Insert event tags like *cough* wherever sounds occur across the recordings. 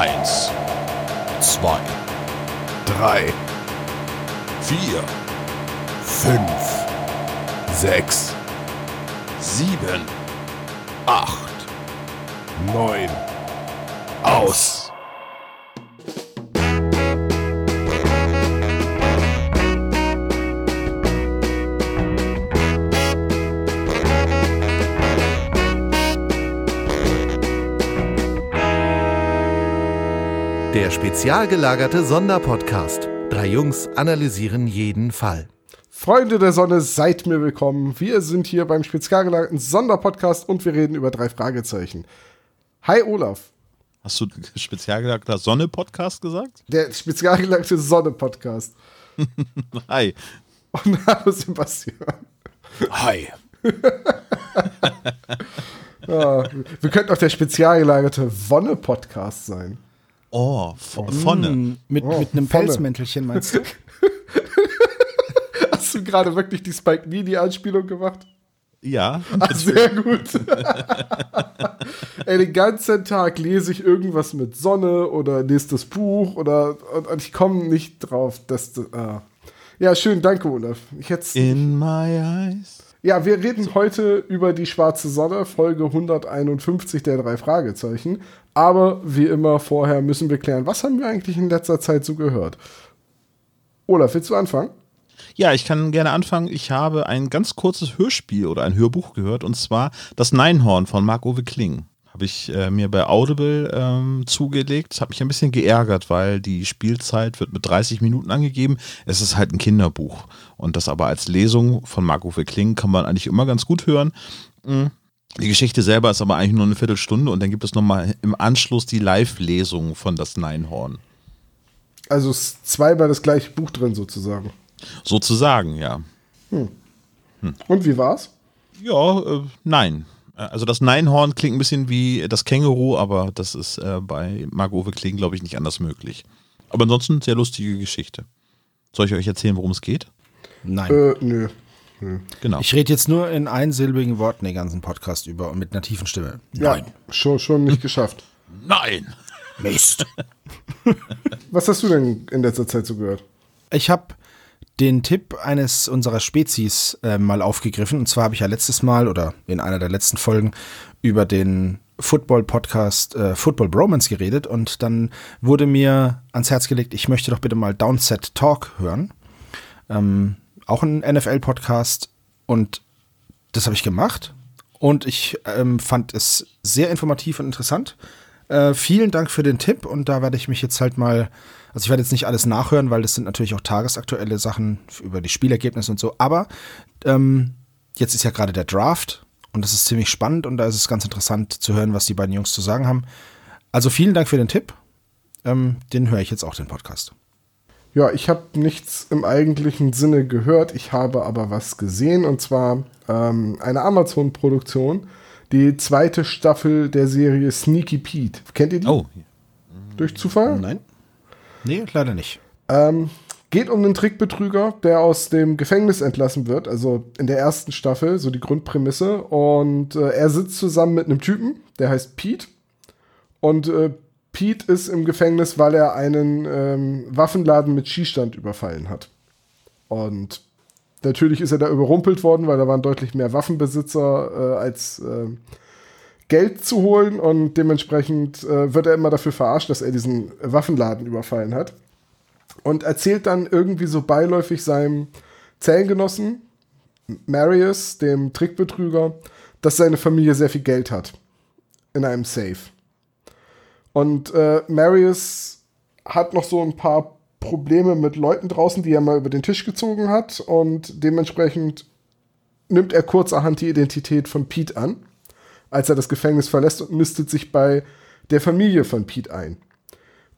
Eins, zwei, drei, vier, fünf, sechs, sieben, acht, neun. Aus. Der spezial gelagerte Sonderpodcast. Drei Jungs analysieren jeden Fall. Freunde der Sonne, seid mir willkommen. Wir sind hier beim spezial gelagerten Sonderpodcast und wir reden über drei Fragezeichen. Hi Olaf. Hast du spezial gelagerter Sonne-Podcast gesagt? Der spezial gelagerte Sonne-Podcast. *laughs* Hi. Und *laughs* hallo Sebastian. Hi. Ja, *laughs* wir könnten auch der spezial gelagerte Wonne-Podcast sein. Oh, Vonne. Mm, mit, Oh, mit einem Pfanne. Pelzmäntelchen meinst du? *laughs* Hast du gerade wirklich die Spike Lee-Anspielung gemacht? Ja. Ah, sehr gut. Ey, den ganzen Tag lese ich irgendwas mit Sonne oder lese das Buch oder und, und ich komme nicht drauf, dass du, ah. Ja, schön, danke, Olaf. Ich In my eyes. ja, wir reden heute über die schwarze Sonne, Folge 151 der drei Fragezeichen. Aber wie immer vorher müssen wir klären, was haben wir eigentlich in letzter Zeit so gehört? Olaf, willst du anfangen? Ja, ich kann gerne anfangen. Ich habe ein ganz kurzes Hörspiel oder ein Hörbuch gehört und zwar das Neinhorn von Marc-Uwe Kling. Habe ich äh, mir bei Audible ähm, zugelegt. Hat mich ein bisschen geärgert, weil die Spielzeit wird mit 30 Minuten angegeben. Es ist halt ein Kinderbuch. Und das aber als Lesung von Marc-Uwe Kling kann man eigentlich immer ganz gut hören. Mhm. Die Geschichte selber ist aber eigentlich nur eine Viertelstunde und dann gibt es nochmal im Anschluss die Live-Lesung von das Neinhorn. Also es ist zweimal das gleiche Buch drin sozusagen. Sozusagen, ja. Und wie war's? Ja, äh, nein. Also das Neinhorn klingt ein bisschen wie das Känguru, aber das ist äh, bei Marc-Uwe Kling, glaube ich, nicht anders möglich. Aber ansonsten sehr lustige Geschichte. Soll ich euch erzählen, worum es geht? Nein. Äh, nö. Genau. Ich rede jetzt nur in einsilbigen Worten den ganzen Podcast über und mit einer tiefen Stimme. Ja, schon, schon nicht geschafft. Nein! Mist. *laughs* Was hast du denn in letzter Zeit so gehört? Ich habe den Tipp eines unserer Spezies äh, mal aufgegriffen. Und zwar habe ich ja letztes Mal oder in einer der letzten Folgen über den Football-Podcast äh, Football Bromance geredet. Und dann wurde mir ans Herz gelegt, ich möchte doch bitte mal Downset Talk hören. Ähm, auch ein NFL-Podcast. Und das habe ich gemacht. Und ich ähm, fand es sehr informativ und interessant. Äh, vielen Dank für den Tipp und da werde ich mich jetzt halt mal, also ich werde jetzt nicht alles nachhören, weil das sind natürlich auch tagesaktuelle Sachen über die Spielergebnisse und so, aber ähm, jetzt ist ja gerade der Draft und das ist ziemlich spannend und da ist es ganz interessant zu hören, was die beiden Jungs zu sagen haben. Also vielen Dank für den Tipp. Ähm, den höre ich jetzt auch, den Podcast. Ja, ich habe nichts im eigentlichen Sinne gehört, ich habe aber was gesehen und zwar ähm, eine Amazon-Produktion, die zweite Staffel der Serie Sneaky Pete. Kennt ihr die? Oh, Durch Zufall? Nein? Nee, leider nicht. Ähm, geht um einen Trickbetrüger, der aus dem Gefängnis entlassen wird, also in der ersten Staffel, so die Grundprämisse. Und äh, er sitzt zusammen mit einem Typen, der heißt Pete. Und äh, Pete ist im Gefängnis, weil er einen ähm, Waffenladen mit Schießstand überfallen hat. Und natürlich ist er da überrumpelt worden, weil da waren deutlich mehr Waffenbesitzer äh, als äh, Geld zu holen und dementsprechend äh, wird er immer dafür verarscht, dass er diesen Waffenladen überfallen hat. Und erzählt dann irgendwie so beiläufig seinem Zellengenossen, Marius, dem Trickbetrüger, dass seine Familie sehr viel Geld hat. In einem Safe. Und äh, Marius hat noch so ein paar Probleme mit Leuten draußen, die er mal über den Tisch gezogen hat. Und dementsprechend nimmt er kurzerhand die Identität von Pete an, als er das Gefängnis verlässt und nistet sich bei der Familie von Pete ein.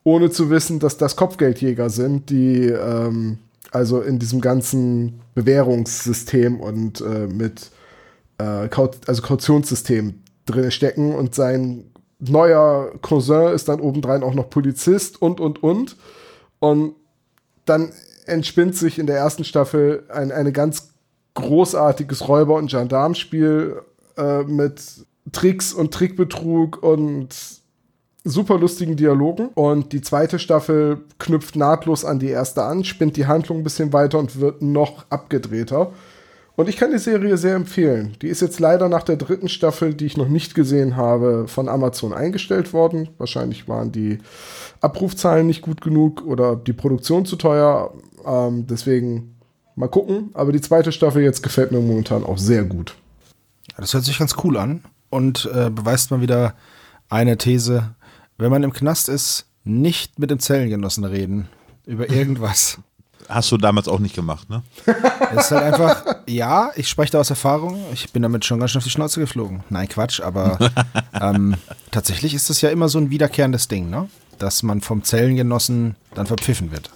Ohne zu wissen, dass das Kopfgeldjäger sind, die ähm, also in diesem ganzen Bewährungssystem und äh, mit äh, Kaut also Kautionssystem drin stecken und sein neuer Cousin ist dann obendrein auch noch Polizist und und und und dann entspinnt sich in der ersten Staffel ein eine ganz großartiges Räuber- und Gendarmspiel äh, mit Tricks und Trickbetrug und super lustigen Dialogen. Und die zweite Staffel knüpft nahtlos an die erste an, spinnt die Handlung ein bisschen weiter und wird noch abgedrehter. Und ich kann die Serie sehr empfehlen. Die ist jetzt leider nach der dritten Staffel, die ich noch nicht gesehen habe, von Amazon eingestellt worden. Wahrscheinlich waren die Abrufzahlen nicht gut genug oder die Produktion zu teuer. Ähm, deswegen mal gucken. Aber die zweite Staffel jetzt gefällt mir momentan auch sehr gut. Das hört sich ganz cool an und äh, beweist mal wieder eine These. Wenn man im Knast ist, nicht mit dem Zellengenossen reden über *laughs* irgendwas. Hast du damals auch nicht gemacht, ne? *laughs* Es ist halt einfach, ja, ich spreche da aus Erfahrung. Ich bin damit schon ganz schön auf die Schnauze geflogen. Nein, Quatsch, aber *laughs* ähm, tatsächlich ist das ja immer so ein wiederkehrendes Ding, ne? Dass man vom Zellengenossen dann verpfiffen wird.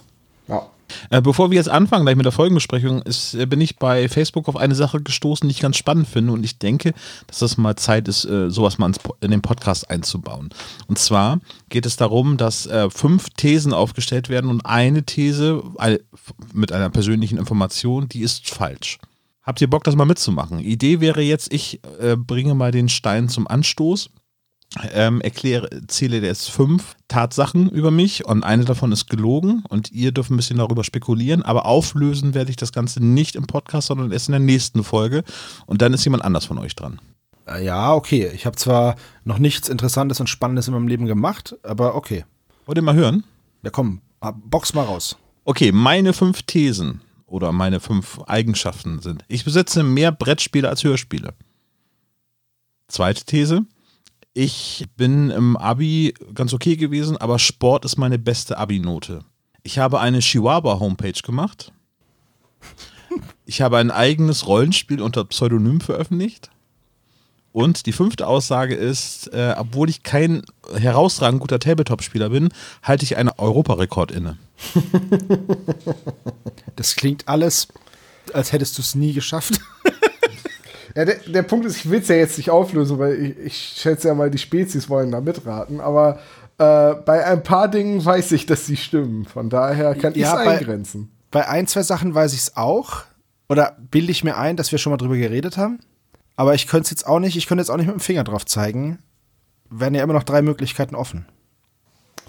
Äh, bevor wir jetzt anfangen, gleich mit der Folgenbesprechung, ist, äh, bin ich bei Facebook auf eine Sache gestoßen, die ich ganz spannend finde und ich denke, dass das mal Zeit ist, äh, sowas mal in den Podcast einzubauen. Und zwar geht es darum, dass fünf Thesen aufgestellt werden und eine These mit einer persönlichen Information, die ist falsch. Habt ihr Bock, das mal mitzumachen? Idee wäre jetzt, ich bringe mal den Stein zum Anstoß ähm, erkläre, zähle jetzt fünf Tatsachen über mich und eine davon ist gelogen und ihr dürft ein bisschen darüber spekulieren, aber auflösen werde ich das Ganze nicht im Podcast, sondern erst in der nächsten Folge und dann ist jemand anders von euch dran. Äh, Ja, okay. Ich habe zwar noch nichts Interessantes und Spannendes in meinem Leben gemacht, aber okay. Wollt ihr mal hören? Ja, komm, ah, box mal raus. Okay, meine fünf Thesen oder meine fünf Eigenschaften sind, ich besitze mehr Brettspiele als Hörspiele. Zweite These, ich bin im Abi ganz okay gewesen, aber Sport ist meine beste Abi-Note. Ich habe eine Chihuahua-Homepage gemacht. Ich habe ein eigenes Rollenspiel unter Pseudonym veröffentlicht. Und die fünfte Aussage ist, äh, obwohl ich kein herausragend guter Tabletop-Spieler bin, halte ich einen Europarekord inne. Das klingt alles, als hättest du es nie geschafft. *laughs* Ja, der, der Punkt ist, ich will es ja jetzt nicht auflösen, weil ich, ich schätze ja mal, die Spezies wollen da mitraten, aber äh, bei ein paar Dingen weiß ich, dass sie stimmen. Von daher kann ich es Ja, eingrenzen. Bei ein, zwei Sachen weiß ich es auch. Oder bilde ich mir ein, dass wir schon mal drüber geredet haben. Aber ich könnte es jetzt auch nicht, ich könnte jetzt auch nicht mit dem Finger drauf zeigen. Wären ja immer noch drei Möglichkeiten offen.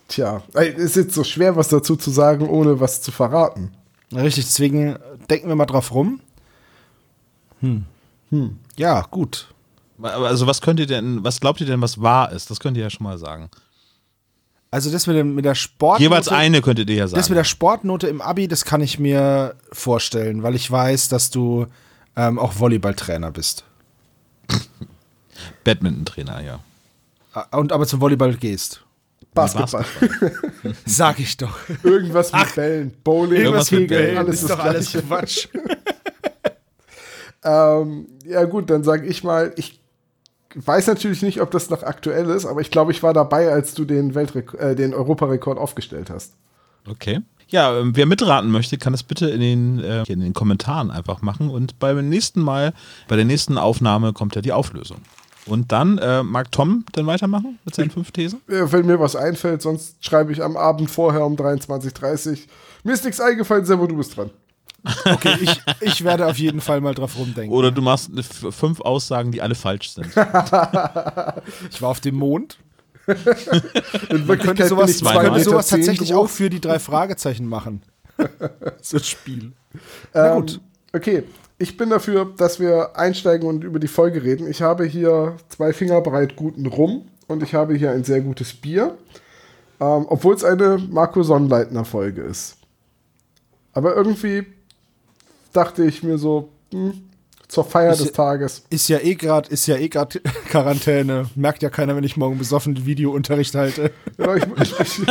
Tja, ist jetzt so schwer, was dazu zu sagen, ohne was zu verraten. Richtig, deswegen denken wir mal drauf rum. Hm. Hm. Ja, gut. Also was könnt ihr denn, was glaubt ihr denn, was wahr ist? Das könnt ihr ja schon mal sagen. Also das mit, dem, mit der Sportnote. Jeweils eine könntet ihr ja sagen. Das mit der Sportnote im Abi, das kann ich mir vorstellen, weil ich weiß, dass du ähm, auch Volleyballtrainer bist. *laughs* Badminton-Trainer, ja. Ah, Und aber zum Volleyball gehst. Basketball. *laughs* Sag ich doch. Irgendwas mit Bällen, Bowling, Irgendwas mit Kegeln, Bällen. alles ist doch alles. Quatsch. *laughs* Ähm, ja gut, dann sage ich mal, ich weiß natürlich nicht, ob das noch aktuell ist, aber ich glaube, ich war dabei, als du den, Weltrek äh, den Europarekord aufgestellt hast. Okay. Ja, ähm, wer mitraten möchte, kann das bitte in den, äh, in den Kommentaren einfach machen. Und beim nächsten Mal, bei der nächsten Aufnahme kommt ja die Auflösung. Und dann äh, mag Tom dann weitermachen mit seinen fünf Thesen. Wenn mir was einfällt, sonst schreibe ich am Abend vorher um 23.30 Uhr. Mir ist nichts eingefallen, Servo, du bist dran. Okay, ich, ich werde auf jeden Fall mal drauf rumdenken. Oder du machst fünf Aussagen, die alle falsch sind. *laughs* Ich war auf dem Mond. *laughs* Man könnte sowas, könnte sowas tatsächlich auch für die drei Fragezeichen machen. *laughs* so ein Spiel. Ähm, gut. Okay, ich bin dafür, dass wir einsteigen und über die Folge reden. Ich habe hier zwei Finger breit guten Rum und ich habe hier ein sehr gutes Bier, ähm, obwohl es eine Marco Sonnleitner Folge ist. Aber irgendwie dachte ich mir so, hm, zur Feier Ist des ja- Tages. Ist ja eh gerade, ist ja eh gerade *laughs* Quarantäne. Merkt ja keiner, wenn ich morgen besoffen Videounterricht halte. *laughs* Ja, ich, ich, ich,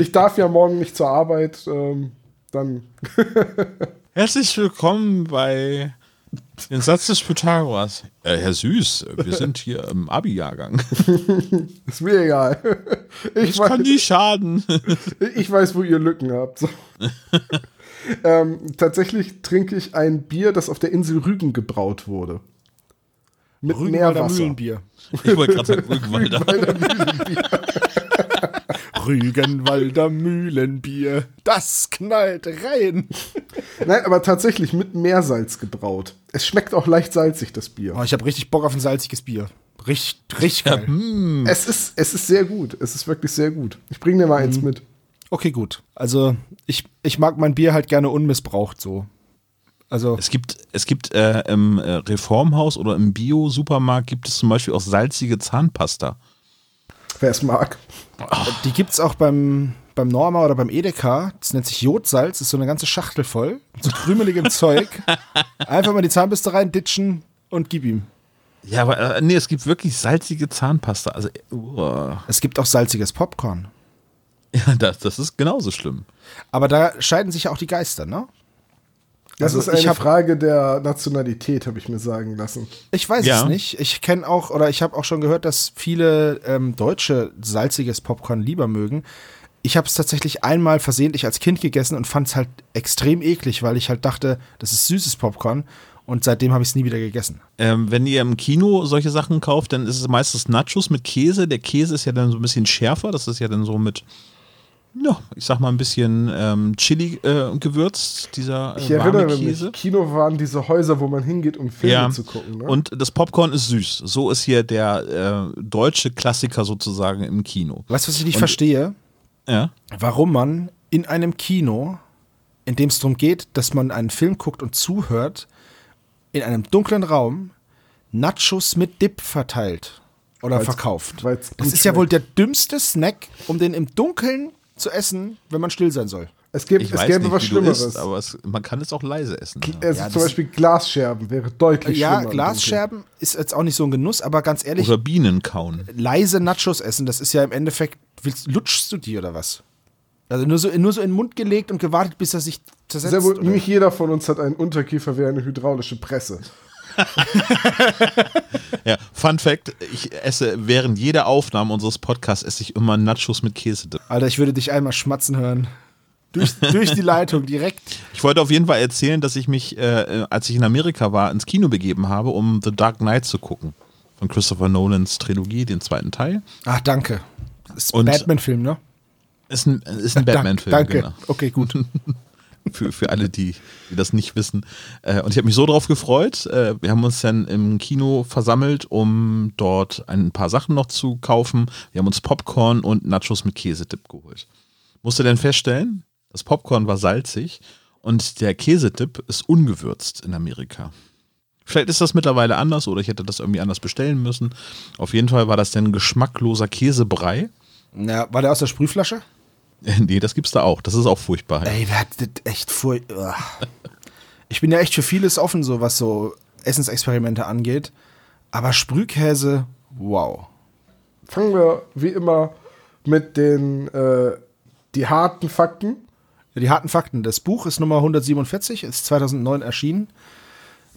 ich darf ja morgen nicht zur Arbeit. Ähm, dann *laughs* Herzlich willkommen bei den Satz des Pythagoras. Äh, Herr Süß, wir sind hier im Abi-Jahrgang. ist mir egal. Ich Das kann nie schaden. Ich weiß, wo ihr Lücken habt. Ähm, tatsächlich trinke ich ein Bier, das auf der Insel Rügen gebraut wurde. Mit Rügenwalder Meerwasser. Mühlenbier. Ich wollte gerade sagen, Rügenwalder. *laughs* Rügenwalder Mühlenbier. Das knallt rein. Nein, aber tatsächlich mit Meersalz gebraut. Es schmeckt auch leicht salzig, das Bier. Oh, ich habe richtig Bock auf ein salziges Bier. Richtig, richtig geil. Hm. Es ist, es ist sehr gut. Es ist wirklich sehr gut. Ich bringe dir mal eins Mhm. mit. Okay, gut. Also ich, ich mag mein Bier halt gerne unmissbraucht so. Also Es gibt, es gibt äh, im äh, Reformhaus oder im Bio-Supermarkt gibt es zum Beispiel auch salzige Zahnpasta. Wer es mag. die gibt's auch beim, beim Norma oder beim Edeka. Das nennt sich Jodsalz, ist so eine ganze Schachtel voll. So krümeligem *laughs* Zeug. Einfach mal die Zahnbürste rein, ditchen und gib ihm. Ja, aber äh, nee, es gibt wirklich salzige Zahnpasta. Also, uh, Es gibt auch salziges Popcorn. *laughs* ja, das, das ist genauso schlimm. Aber da scheiden sich ja auch die Geister, ne? Das Also ist eine ich hab- Frage der Nationalität, habe ich mir sagen lassen. Ich weiß Ja. es nicht. Ich kenne auch, oder ich habe auch schon gehört, dass viele ähm, Deutsche salziges Popcorn lieber mögen. Ich habe es tatsächlich einmal versehentlich als Kind gegessen und fand es halt extrem eklig, weil ich halt dachte, das ist süßes Popcorn. Und seitdem habe ich es nie wieder gegessen. Ähm, wenn ihr im Kino solche Sachen kauft, dann ist es meistens Nachos mit Käse. Der Käse ist ja dann so ein bisschen schärfer. Das ist ja dann so mit, ja, ich sag mal ein bisschen ähm, Chili äh, gewürzt, dieser Ich äh, warme erinnere Käse. mich, Kino waren diese Häuser, wo man hingeht, um Filme Ja, zu gucken. Ne? und das Popcorn ist süß. So ist hier der äh, deutsche Klassiker sozusagen im Kino. Weißt du, was ich nicht Und- verstehe? Ja. Warum man in einem Kino, in dem es darum geht, dass man einen Film guckt und zuhört, in einem dunklen Raum Nachos mit Dip verteilt oder Weil's- verkauft. weil's Das ist ja wohl schmeckt. der dümmste Snack, um den im Dunkeln zu essen, wenn man still sein soll. es gibt, Ich es weiß gäbe nicht, was wie du Schlimmeres. isst, aber es, man kann es auch leise essen. Ja. also Ja, zum Beispiel Glasscherben wäre deutlich Ja, schlimmer. im Glasscherben ist jetzt auch nicht so ein Genuss, aber ganz ehrlich, Oder Bienen kauen. leise Nachos essen, das ist ja im Endeffekt, willst, lutschst du die oder was? Also nur so, nur so in den Mund gelegt und gewartet, bis er sich zersetzt. Sehr wohl, nicht jeder von uns hat einen Unterkiefer wie eine hydraulische Presse. *laughs* Ja, Fun Fact: Ich esse während jeder Aufnahme unseres Podcasts esse ich immer Nachos mit Käse. Alter, ich würde dich einmal schmatzen hören. Durch, durch die Leitung direkt. Ich wollte auf jeden Fall erzählen, dass ich mich, äh, als ich in Amerika war, ins Kino begeben habe, um The Dark Knight zu gucken. Von Christopher Nolans Trilogie, den zweiten Teil. Ach, danke. Ist ein Batman-Film, ne? Ist ein, ist ein Batman-Film. Danke. Genau. Okay, gut. *laughs* Für, für alle, die, die das nicht wissen. Äh, und ich habe mich so drauf gefreut. Äh, wir haben uns dann im Kino versammelt, um dort ein paar Sachen noch zu kaufen. Wir haben uns Popcorn und Nachos mit Käsedip geholt. Musste dann feststellen, das Popcorn war salzig und der Käsedip ist ungewürzt in Amerika. Vielleicht ist das mittlerweile anders oder ich hätte das irgendwie anders bestellen müssen. Auf jeden Fall war das dann geschmackloser Käsebrei. Ja, war der aus der Sprühflasche? *laughs* Nee, das gibt's da auch. Das ist auch furchtbar. Ey, wer hat das echt vor. Ugh. Ich bin ja echt für vieles offen, so was so Essensexperimente angeht. Aber Sprühkäse, wow. Fangen wir wie immer mit den äh, die harten Fakten. Ja, die harten Fakten. Das Buch ist Nummer 147, ist 2009 erschienen.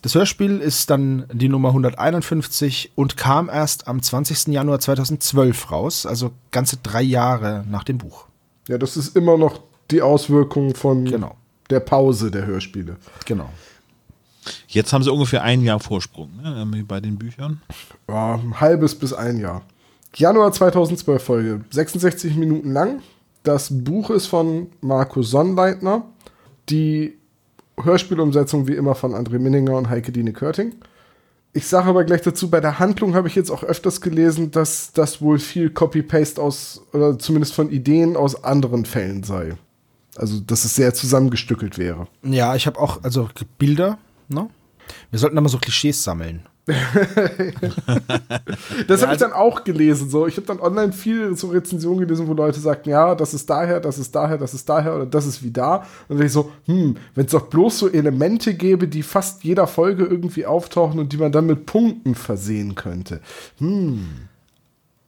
Das Hörspiel ist dann die Nummer 151 und kam erst am 20. Januar 2012 raus, also ganze drei Jahre nach dem Buch. Ja, das ist immer noch die Auswirkung von Genau. der Pause der Hörspiele. Genau. Jetzt haben sie ungefähr ein Jahr Vorsprung ne, irgendwie bei den Büchern. Ja, ein halbes bis ein Jahr. Januar 2012 Folge, 66 Minuten lang. Das Buch ist von Markus Sonnleitner. Die Hörspielumsetzung wie immer von André Minninger und Heike Dine Körting. Ich sage aber gleich dazu, bei der Handlung habe ich jetzt auch öfters gelesen, dass das wohl viel Copy-Paste aus, oder zumindest von Ideen aus anderen Fällen sei. Also, dass es sehr zusammengestückelt wäre. Ja, ich habe auch, also Bilder, ne? Wir sollten da mal so Klischees sammeln. *laughs* Das habe ich dann auch gelesen. So. Ich habe dann online viel so Rezensionen gelesen, wo Leute sagten, ja, das ist daher, das ist daher, das ist daher oder das ist wie da. Und dann ich so, hm, wenn es doch bloß so Elemente gäbe, die fast jeder Folge irgendwie auftauchen und die man dann mit Punkten versehen könnte. Hm.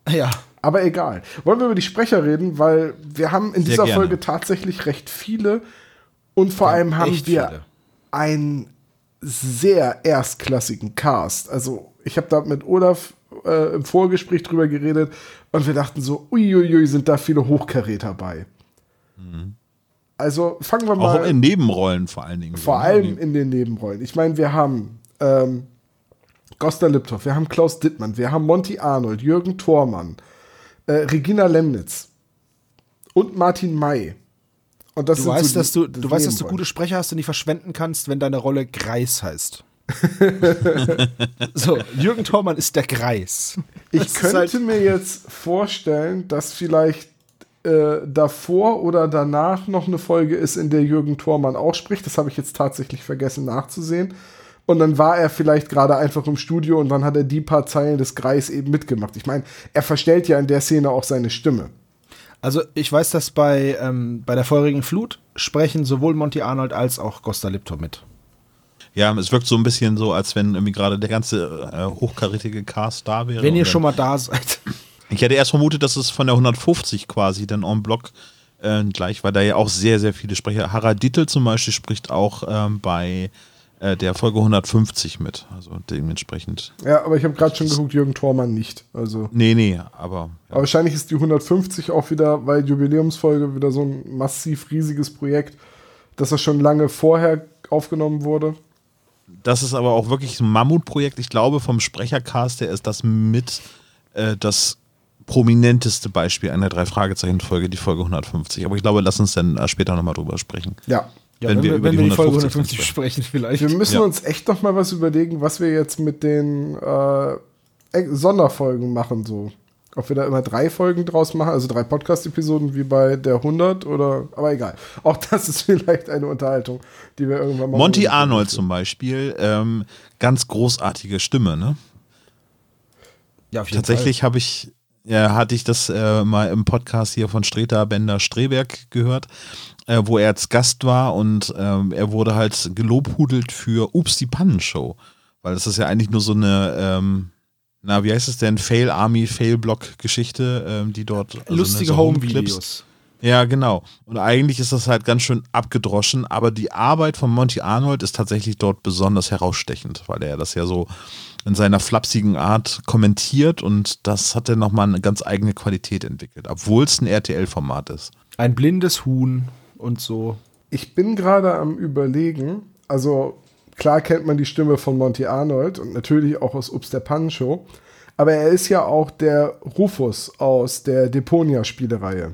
Ja. Aber egal. Wollen wir über die Sprecher reden, weil wir haben in Sehr dieser gerne. Folge tatsächlich recht viele und vor allem haben wir viele. einen sehr erstklassigen Cast. Also ich habe da mit Olaf äh, im Vorgespräch drüber geredet und wir dachten so, uiuiui, sind da viele Hochkaräter bei. Also fangen wir mal Auch in Nebenrollen vor allen Dingen. vor so, allem ne? in den Nebenrollen. Ich meine, wir haben ähm, Gosta Liptoff, wir haben Klaus Dittmann, wir haben Monty Arnold, Jürgen Thormann, äh, Regina Lemnitz und Martin May. Und das Du weißt, so dass du, du weißt, dass du gute Sprecher hast und die verschwenden kannst, wenn deine Rolle Greis heißt. *laughs* So, Jürgen Thormann ist der Greis. Ich Das ist könnte halt- mir jetzt vorstellen, dass vielleicht äh, davor oder danach noch eine Folge ist, in der Jürgen Thormann auch spricht. Das habe ich jetzt tatsächlich vergessen nachzusehen. Und dann war er vielleicht gerade einfach im Studio und dann hat er die paar Zeilen des Greis eben mitgemacht. Ich meine, er verstellt ja in der Szene auch seine Stimme. Also ich weiß, dass bei, ähm, bei der feurigen Flut sprechen sowohl Monty Arnold als auch Costa Lipto mit. Ja, es wirkt so ein bisschen so, als wenn irgendwie gerade der ganze äh, hochkarätige Cast da wäre. Wenn ihr schon mal da seid. Ich hätte erst vermutet, dass es von der 150 quasi dann en bloc äh, gleich, weil da ja auch sehr, sehr viele Sprecher. Harald Dittel zum Beispiel spricht auch ähm, bei äh, der Folge 150 mit. Also dementsprechend. Ja, aber ich habe gerade schon geguckt, Jürgen Thormann nicht. Also. Nee, nee, aber. Aber wahrscheinlich ist die 150 auch wieder, weil Jubiläumsfolge wieder so ein massiv riesiges Projekt, dass das schon lange vorher aufgenommen wurde. Das ist aber auch wirklich ein Mammutprojekt. Ich glaube, vom Sprechercast her ist das mit äh, das prominenteste Beispiel einer Drei-Fragezeichen-Folge, die Folge 150. Aber ich glaube, lass uns dann äh, später nochmal drüber sprechen. Ja. Ja, Wenn wir über die Folge 150 150 sprechen vielleicht. Wir müssen Ja. uns echt noch mal was überlegen, was wir jetzt mit den äh, Sonderfolgen machen. So. Ob wir da immer drei Folgen draus machen, also drei Podcast-Episoden wie bei der 100 oder. Aber egal. Auch das ist vielleicht eine Unterhaltung, die wir irgendwann mal. Monty machen. Arnold zum Beispiel, ähm, ganz großartige Stimme, ne? ja, auf jeden Tatsächlich habe ich, ja, hatte ich das äh, mal im Podcast hier von Streter Bender Streberg gehört, äh, wo er als Gast war und ähm, er wurde halt gelobhudelt für Ups, die Pannenshow. Weil das ist ja eigentlich nur so eine, ähm, na, wie heißt es denn? Fail Army, Fail Block Geschichte, ähm, die dort. also, ne, Lustige so Home-Clips. Home-Videos. Ja, genau. Und eigentlich ist das halt ganz schön abgedroschen, aber die Arbeit von Monty Arnold ist tatsächlich dort besonders herausstechend, weil er das ja so in seiner flapsigen Art kommentiert und das hat dann nochmal eine ganz eigene Qualität entwickelt, obwohl es ein RTL-Format ist. Ein blindes Huhn und so. Ich bin gerade am Überlegen, also klar kennt man die Stimme von Monty Arnold und natürlich auch aus Ups der Pannenshow, aber er ist ja auch der Rufus aus der Deponia-Spielereihe.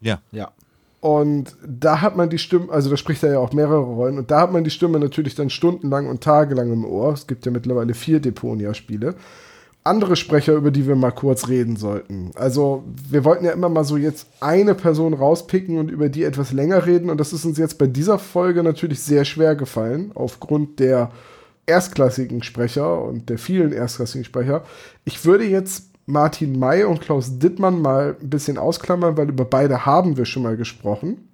Ja. Ja. Und da hat man die Stimme, also da spricht er ja auch mehrere Rollen, und da hat man die Stimme natürlich dann stundenlang und tagelang im Ohr. Es gibt ja mittlerweile vier Deponia-Spiele. Andere Sprecher, über die wir mal kurz reden sollten. Also, wir wollten ja immer mal so jetzt eine Person rauspicken und über die etwas länger reden. Und das ist uns jetzt bei dieser Folge natürlich sehr schwer gefallen, aufgrund der erstklassigen Sprecher und der vielen erstklassigen Sprecher. Ich würde jetzt Martin May und Klaus Dittmann mal ein bisschen ausklammern, weil über beide haben wir schon mal gesprochen.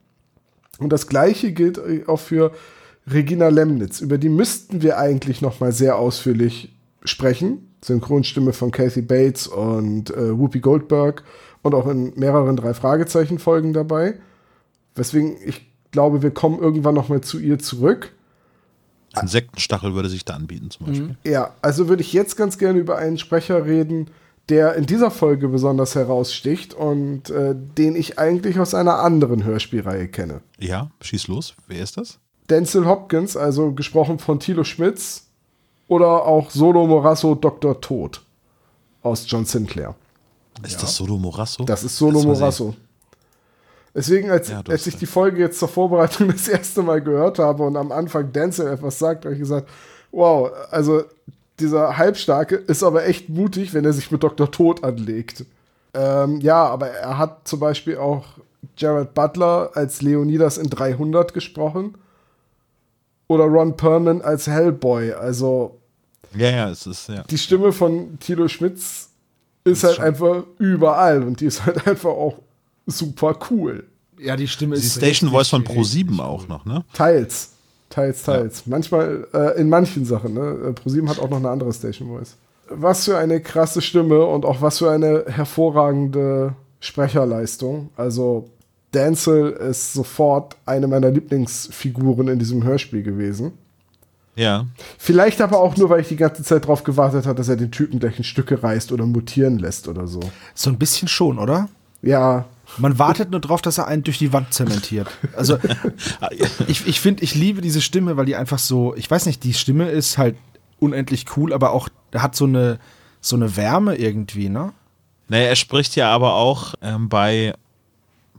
Und das gleiche gilt äh, auch für Regina Lemnitz. Über die müssten wir eigentlich noch mal sehr ausführlich sprechen. Synchronstimme von Kathy Bates und äh, Whoopi Goldberg und auch in mehreren drei Fragezeichen Folgen dabei. Weswegen ich glaube, wir kommen irgendwann noch mal zu ihr zurück. Insektenstachel würde sich da anbieten zum Beispiel. Ja, also würde ich jetzt ganz gerne über einen Sprecher reden, der in dieser Folge besonders heraussticht und äh, den ich eigentlich aus einer anderen Hörspielreihe kenne. Ja, schieß los. Wer ist das? Denzel Hopkins, also gesprochen von Thilo Schmitz, oder auch Solo Morasso Dr. Tod aus John Sinclair. Ist das Solo Morasso? Das ist Solo Das Morasso. Deswegen, als, Ja, als ich die Folge jetzt zur Vorbereitung *laughs* das erste Mal gehört habe und am Anfang Denzel etwas sagt, habe ich gesagt, wow, also dieser Halbstarke ist aber echt mutig, wenn er sich mit Dr. Tod anlegt. Ähm, ja, aber er hat zum Beispiel auch Jared Butler als Leonidas in 300 gesprochen. Oder Ron Perlman als Hellboy. Also Ja, ja, es ist, ja. die Stimme von Tilo Schmitz ist halt einfach überall und die ist halt *laughs* einfach auch super cool. Ja, die Stimme Die ist. Station richtig, Voice von richtig Pro7 auch noch, ne? Teils. Teils, teils. Manchmal, äh, in manchen Sachen. Ne? Äh, ProSieben hat auch noch eine andere Station Voice. Was für eine krasse Stimme und auch was für eine hervorragende Sprecherleistung. Also, Denzel ist sofort eine meiner Lieblingsfiguren in diesem Hörspiel gewesen. Ja. Vielleicht aber auch nur, weil ich die ganze Zeit darauf gewartet habe, dass er den Typen gleich in Stücke reißt oder mutieren lässt oder so. So ein bisschen schon, oder? Ja, Man wartet nur drauf, dass er einen durch die Wand zementiert. Also *laughs* ich, ich finde, ich liebe diese Stimme, weil die einfach so, ich weiß nicht, die Stimme ist halt unendlich cool, aber auch hat so eine, so eine Wärme irgendwie, ne? Naja, er spricht ja aber auch ähm, bei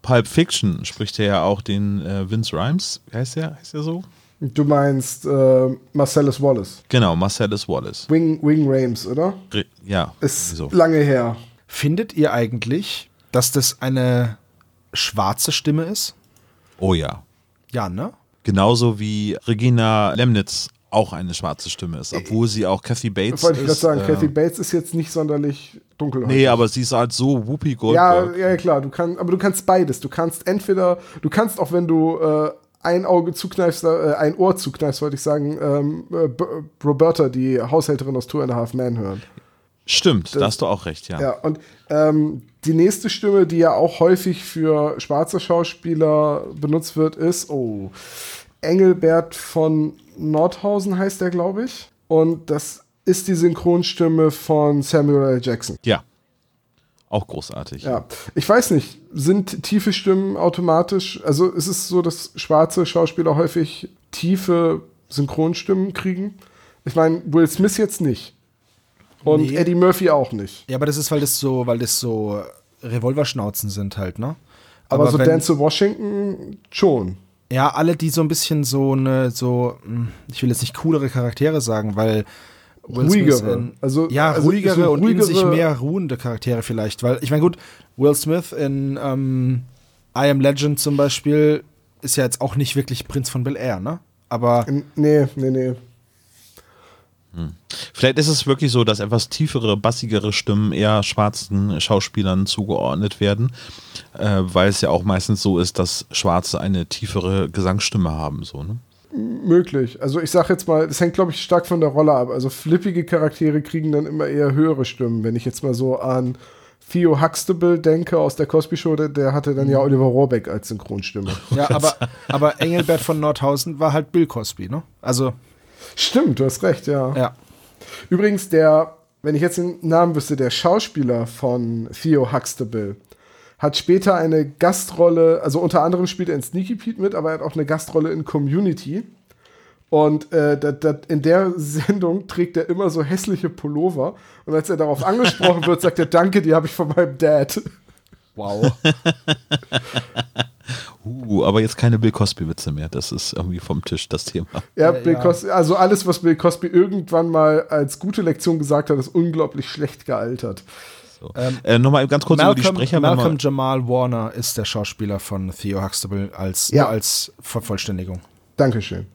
Pulp Fiction, spricht er ja auch den äh, Vince Rhymes. Wie heißt der? Heißt der so? Du meinst äh, Marcellus Wallace. Genau, Marcellus Wallace. Wing, Wing Rames, oder? Re- Ja, Ist so. lange her. Findet ihr eigentlich, dass das eine schwarze Stimme ist? Oh ja. Ja, ne? Genauso wie Regina Lemnitz auch eine schwarze Stimme ist, obwohl sie auch Kathy Bates Wollte ich gerade sagen, äh, Kathy Bates ist jetzt nicht sonderlich dunkelhäutig. Nee, aber sie ist halt so Whoopi ja, Goldberg. ja, klar, du kannst, aber du kannst beides. Du kannst entweder, du kannst auch, wenn du äh, ein Auge zukneifst, äh, ein Ohr zukneifst, wollte ich sagen, ähm, äh, Roberta, die Haushälterin aus Two and a Half Men hören. Stimmt, da hast du auch recht, ja. Ja, und ähm, die nächste Stimme, die ja auch häufig für schwarze Schauspieler benutzt wird, ist, oh, Engelbert von Nordhausen heißt der, glaube ich. Und das ist die Synchronstimme von Samuel L. Jackson. Ja. Auch großartig. Ja, ich weiß nicht, sind tiefe Stimmen automatisch, also ist es so, dass schwarze Schauspieler häufig tiefe Synchronstimmen kriegen? Ich meine, Will Smith jetzt nicht. Und Nee. Eddie Murphy auch nicht. Ja, aber das ist, weil das so, weil das so Revolverschnauzen sind halt, ne? Aber, so wenn- Denzel Washington schon. Ja, alle, die so ein bisschen so eine, so, hm, ich will jetzt nicht coolere Charaktere sagen, weil Will Smith Ruhigere. in- Also- ja, also ruhigere und in sich mehr ruhende Charaktere vielleicht, weil ich meine gut, Will Smith in ähm, I Am Legend zum Beispiel ist ja jetzt auch nicht wirklich Prinz von Bel Air, ne? Aber Nee, nee, nee. Vielleicht ist es wirklich so, dass etwas tiefere, bassigere Stimmen eher schwarzen Schauspielern zugeordnet werden, äh, weil es ja auch meistens so ist, dass Schwarze eine tiefere Gesangsstimme haben. So, ne? Möglich. Also ich sag jetzt mal, das hängt, glaube ich, stark von der Rolle ab. Also flippige Charaktere kriegen dann immer eher höhere Stimmen. Wenn ich jetzt mal so an Theo Huxtable denke aus der Cosby Show, der, der hatte dann ja Oliver Rohrbeck als Synchronstimme. *laughs* ja, aber, aber Engelbert von Nordhausen war halt Bill Cosby, ne? Also, Stimmt, du hast recht, ja. ja. Übrigens, der, wenn ich jetzt den Namen wüsste, der Schauspieler von Theo Huxtable hat später eine Gastrolle, also unter anderem spielt er in Sneaky Pete mit, aber er hat auch eine Gastrolle in Community. Und äh, dat, dat, in der Sendung trägt er immer so hässliche Pullover. Und als er darauf *laughs* angesprochen wird, sagt er, danke, die habe ich von meinem Dad. Wow. *laughs* Uh, aber jetzt keine Bill Cosby-Witze mehr. Das ist irgendwie vom Tisch das Thema. Ja, Bill ja. Cosby, also alles, was Bill Cosby irgendwann mal als gute Lektion gesagt hat, ist unglaublich schlecht gealtert. So. äh, Nochmal ganz kurz über die Malcolm, Sprecher. Malcolm Jamal Warner ist der Schauspieler von Theo Huxtable als, Ja. als Vervollständigung. Dankeschön.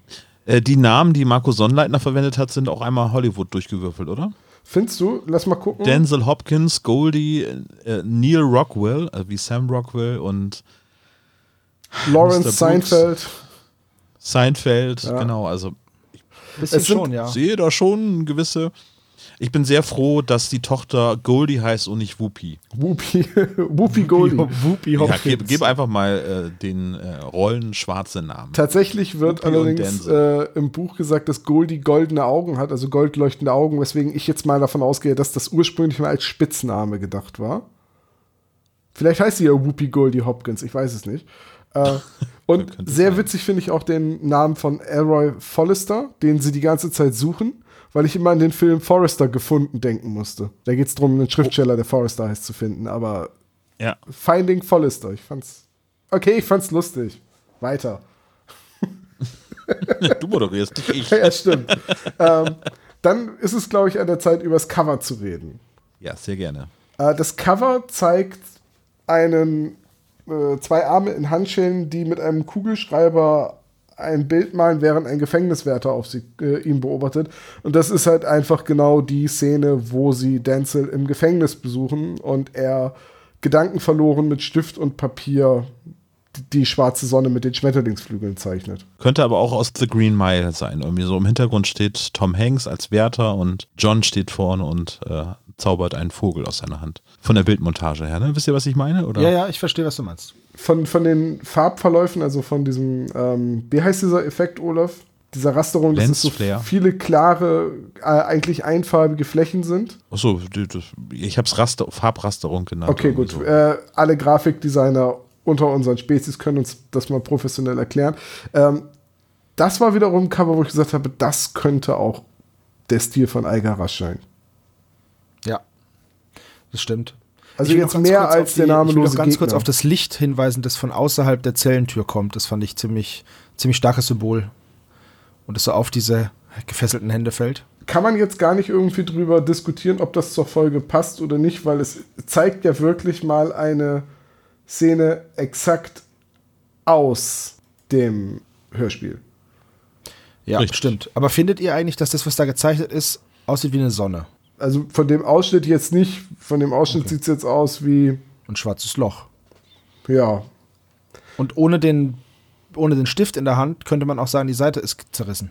äh, die Namen, die Marco Sonnleitner verwendet hat, sind auch einmal Hollywood durchgewürfelt, oder? Findest du? Lass mal gucken. Denzel Hopkins, Goldie, äh, Neil Rockwell, also wie Sam Rockwell und Lawrence. Seinfeld. Seinfeld, Ja. genau, also Bisschen Es sind- schon, ja. sehe da schon gewisse. Ich bin sehr froh, dass die Tochter Goldie heißt und nicht Whoopi. Whoopi, *laughs* Whoopi Goldie. Whoopi Ja, Hopkins. gib, gib einfach mal äh, den äh, Rollen schwarze Namen. Tatsächlich wird Whoopi allerdings äh, im Buch gesagt, dass Goldie goldene Augen hat, also goldleuchtende Augen, weswegen ich jetzt mal davon ausgehe, dass das ursprünglich mal als Spitzname gedacht war. Vielleicht heißt sie ja Whoopi Goldie Hopkins, ich weiß es nicht. Äh, *laughs* und sehr sein. witzig finde ich auch den Namen von Elroy Forrester, den sie die ganze Zeit suchen, weil ich immer an den Film Forrester gefunden denken musste. Da geht es darum, einen Schriftsteller, der Forrester heißt, zu finden, aber Ja. Finding Forrester, ich fand's. Okay, ich fand's lustig. Weiter. *laughs* Du moderierst dich ich. Ja, stimmt. ähm, dann ist es, glaube ich, an der Zeit, über das Cover zu reden. Ja, sehr gerne. Äh, das Cover zeigt einen, äh, zwei Arme in Handschellen, die mit einem Kugelschreiber ein Bild malen, während ein Gefängniswärter auf sie, äh, ihn beobachtet. Und das ist halt einfach genau die Szene, wo sie Denzel im Gefängnis besuchen und er gedankenverloren mit Stift und Papier die, die schwarze Sonne mit den Schmetterlingsflügeln zeichnet. Könnte aber auch aus The Green Mile sein. Irgendwie so im Hintergrund steht Tom Hanks als Wärter und John steht vorne und äh, zaubert einen Vogel aus seiner Hand. Von der Bildmontage her, ne? Wisst ihr, was ich meine? Oder? Ja, ja, ich verstehe, was du meinst. Von, von den Farbverläufen, also von diesem, ähm, wie heißt dieser Effekt, Olaf? Dieser Rasterung, dass es so viele klare, äh, eigentlich einfarbige Flächen sind. Achso, ich habe es Raster, Farbrasterung genannt. Okay, gut. So. Äh, alle Grafikdesigner unter unseren Spezies können uns das mal professionell erklären. Ähm, das war wiederum ein Cover, wo ich gesagt habe, das könnte auch der Stil von Algarasch sein. Ja, das stimmt. Also jetzt mehr kurz als auf der die- namenlose Ich will noch ganz Gegner. kurz auf das Licht hinweisen, das von außerhalb der Zellentür kommt. Das fand ich ziemlich, ziemlich starkes Symbol. und es so auf diese gefesselten Hände fällt. Kann man jetzt gar nicht irgendwie drüber diskutieren, ob das zur Folge passt oder nicht, weil es zeigt ja wirklich mal eine Szene exakt aus dem Hörspiel. Ja, Richtig. stimmt. Aber findet ihr eigentlich, dass das, was da gezeichnet ist, aussieht wie eine Sonne? Also von dem Ausschnitt jetzt nicht, von dem Ausschnitt Okay. sieht es jetzt aus wie, Ein schwarzes Loch. ja, Und ohne den, ohne den Stift in der Hand könnte man auch sagen, die Seite ist zerrissen.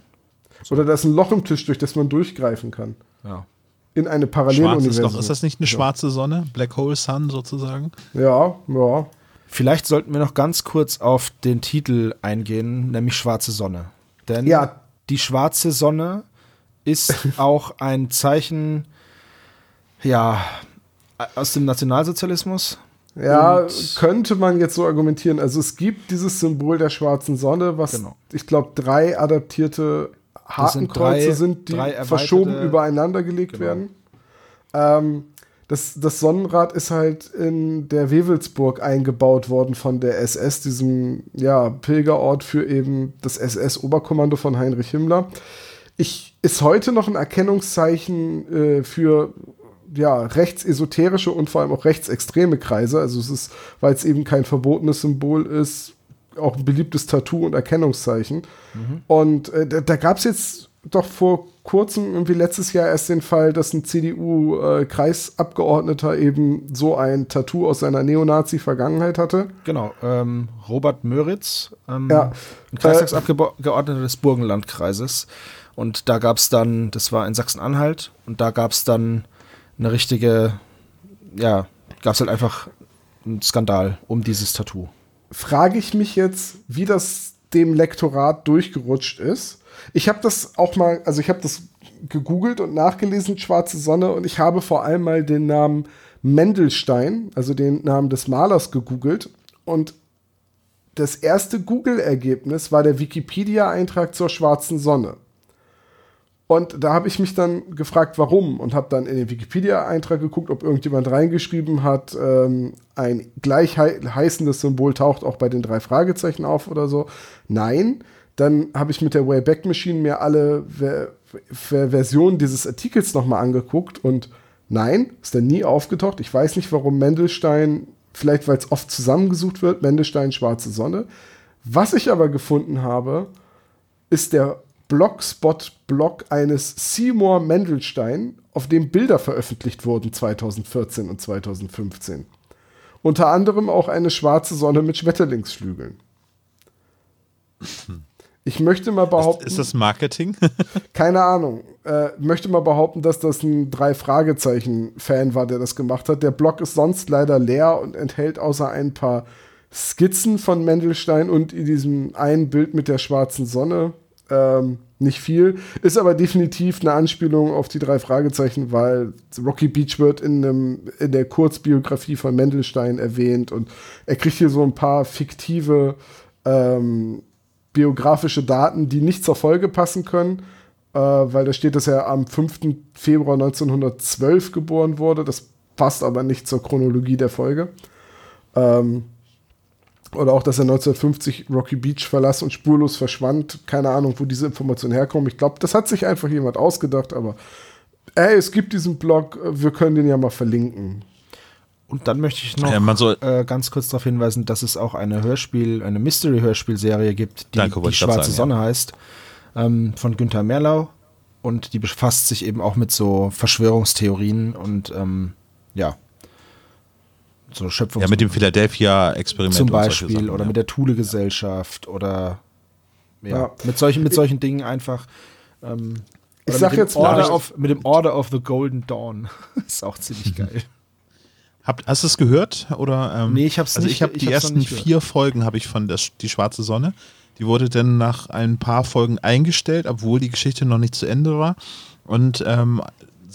oder da ist ein Loch im Tisch, durch das man durchgreifen kann. Ja. In eine Paralleluniversum. Loch. Ist das nicht eine schwarze Sonne? Black Hole Sun sozusagen? Ja, ja. Vielleicht sollten wir noch ganz kurz auf den Titel eingehen, nämlich Schwarze Sonne. Denn Ja. die schwarze Sonne ist *laughs* auch ein Zeichen, ja, aus dem Nationalsozialismus. Ja, Und- könnte man jetzt so argumentieren. Also es gibt dieses Symbol der schwarzen Sonne, was Genau. ich glaube drei adaptierte sind Hakenkreuze drei- sind, die verschoben übereinander gelegt Genau. werden. Ähm, das, das Sonnenrad ist halt in der Wewelsburg eingebaut worden von der SS, diesem ja, Pilgerort für eben das SS-Oberkommando von Heinrich Himmler. Ich, ist heute noch ein Erkennungszeichen äh, für ja, rechtsesoterische und vor allem auch rechtsextreme Kreise. Also es ist, weil es eben kein verbotenes Symbol ist, auch ein beliebtes Tattoo und Erkennungszeichen. Und äh, da, da gab es jetzt doch vor kurzem, irgendwie letztes Jahr erst den Fall, dass ein CDU-Kreisabgeordneter eben so ein Tattoo aus seiner Neonazi-Vergangenheit hatte. Genau, ähm, Robert Möritz, ähm, Ja. ein Kreistagsabgeordneter des Burgenlandkreises. Und da gab es dann, das war in Sachsen-Anhalt, und da gab es dann eine richtige, ja, gab es halt einfach einen Skandal um dieses Tattoo. frage ich mich jetzt, wie das dem Lektorat durchgerutscht ist. Ich habe das auch mal, also ich habe das gegoogelt und nachgelesen, Schwarze Sonne, und ich habe vor allem mal den Namen Mendelstein, also den Namen des Malers, gegoogelt. Und das erste Google-Ergebnis war der Wikipedia-Eintrag zur Schwarzen Sonne. Und da habe ich mich dann gefragt, warum, und habe dann in den Wikipedia-Eintrag geguckt, ob irgendjemand reingeschrieben hat, ähm, ein gleich hei heißendes Symbol taucht auch bei den drei Fragezeichen auf oder so. Nein. Dann habe ich mit der Wayback Machine mir alle Ver Ver Versionen dieses Artikels nochmal angeguckt und nein, ist dann nie aufgetaucht. Ich weiß nicht, warum Mendelstein, vielleicht weil es oft zusammengesucht wird, Mendelstein, Schwarze Sonne. Was ich aber gefunden habe, ist der Blogspot-Blog eines Seymour Mendelstein, auf dem Bilder veröffentlicht wurden 2014 und 2015. Unter anderem auch eine schwarze Sonne mit Schmetterlingsflügeln. Ich möchte mal behaupten, Ist, ist das Marketing? *laughs* keine Ahnung, äh, möchte mal behaupten, dass das ein Drei-Fragezeichen-Fan war, der das gemacht hat. Der Blog ist sonst leider leer und enthält außer ein paar Skizzen von Mendelstein und in diesem einen Bild mit der schwarzen Sonne ähm, nicht viel. Ist aber definitiv eine Anspielung auf die drei Fragezeichen, weil Rocky Beach wird in, einem, in der Kurzbiografie von Mendelstein erwähnt und er kriegt hier so ein paar fiktive ähm, biografische Daten, die nicht zur Folge passen können, äh, weil da steht, dass er am 5. Februar 1912 geboren wurde. Das passt aber nicht zur Chronologie der Folge. Ähm, oder auch, dass er 1950 Rocky Beach verlass und spurlos verschwand. Keine Ahnung, wo diese Informationen herkommen. Ich glaube, das hat sich einfach jemand ausgedacht, aber ey, es gibt diesen Blog, wir können den ja mal verlinken. Und dann möchte ich noch Ja, man soll- äh, ganz kurz darauf hinweisen, dass es auch eine Hörspiel, eine Mystery-Hörspielserie gibt, die, Danke, die Schwarze sagen, Sonne heißt, ähm, von Günther Merlau. Und die befasst sich eben auch mit so Verschwörungstheorien und ähm, ja, so Schöpfungs ja, mit dem Philadelphia-Experiment. zum Beispiel Sachen, oder ja. mit der Thule-Gesellschaft oder ja, Ja. mit solchen mit solchen Dingen einfach. Ähm, Ich sag mit dem jetzt mal- Order of, mit dem Order of the Golden Dawn *laughs* ist auch ziemlich geil. Habt, hast du es gehört? Oder, ähm, Nee, ich hab's also nicht ich habe die ersten vier Folgen habe ich von der, die Schwarze Sonne. Die wurde dann nach ein paar Folgen eingestellt, obwohl die Geschichte noch nicht zu Ende war. Und ähm,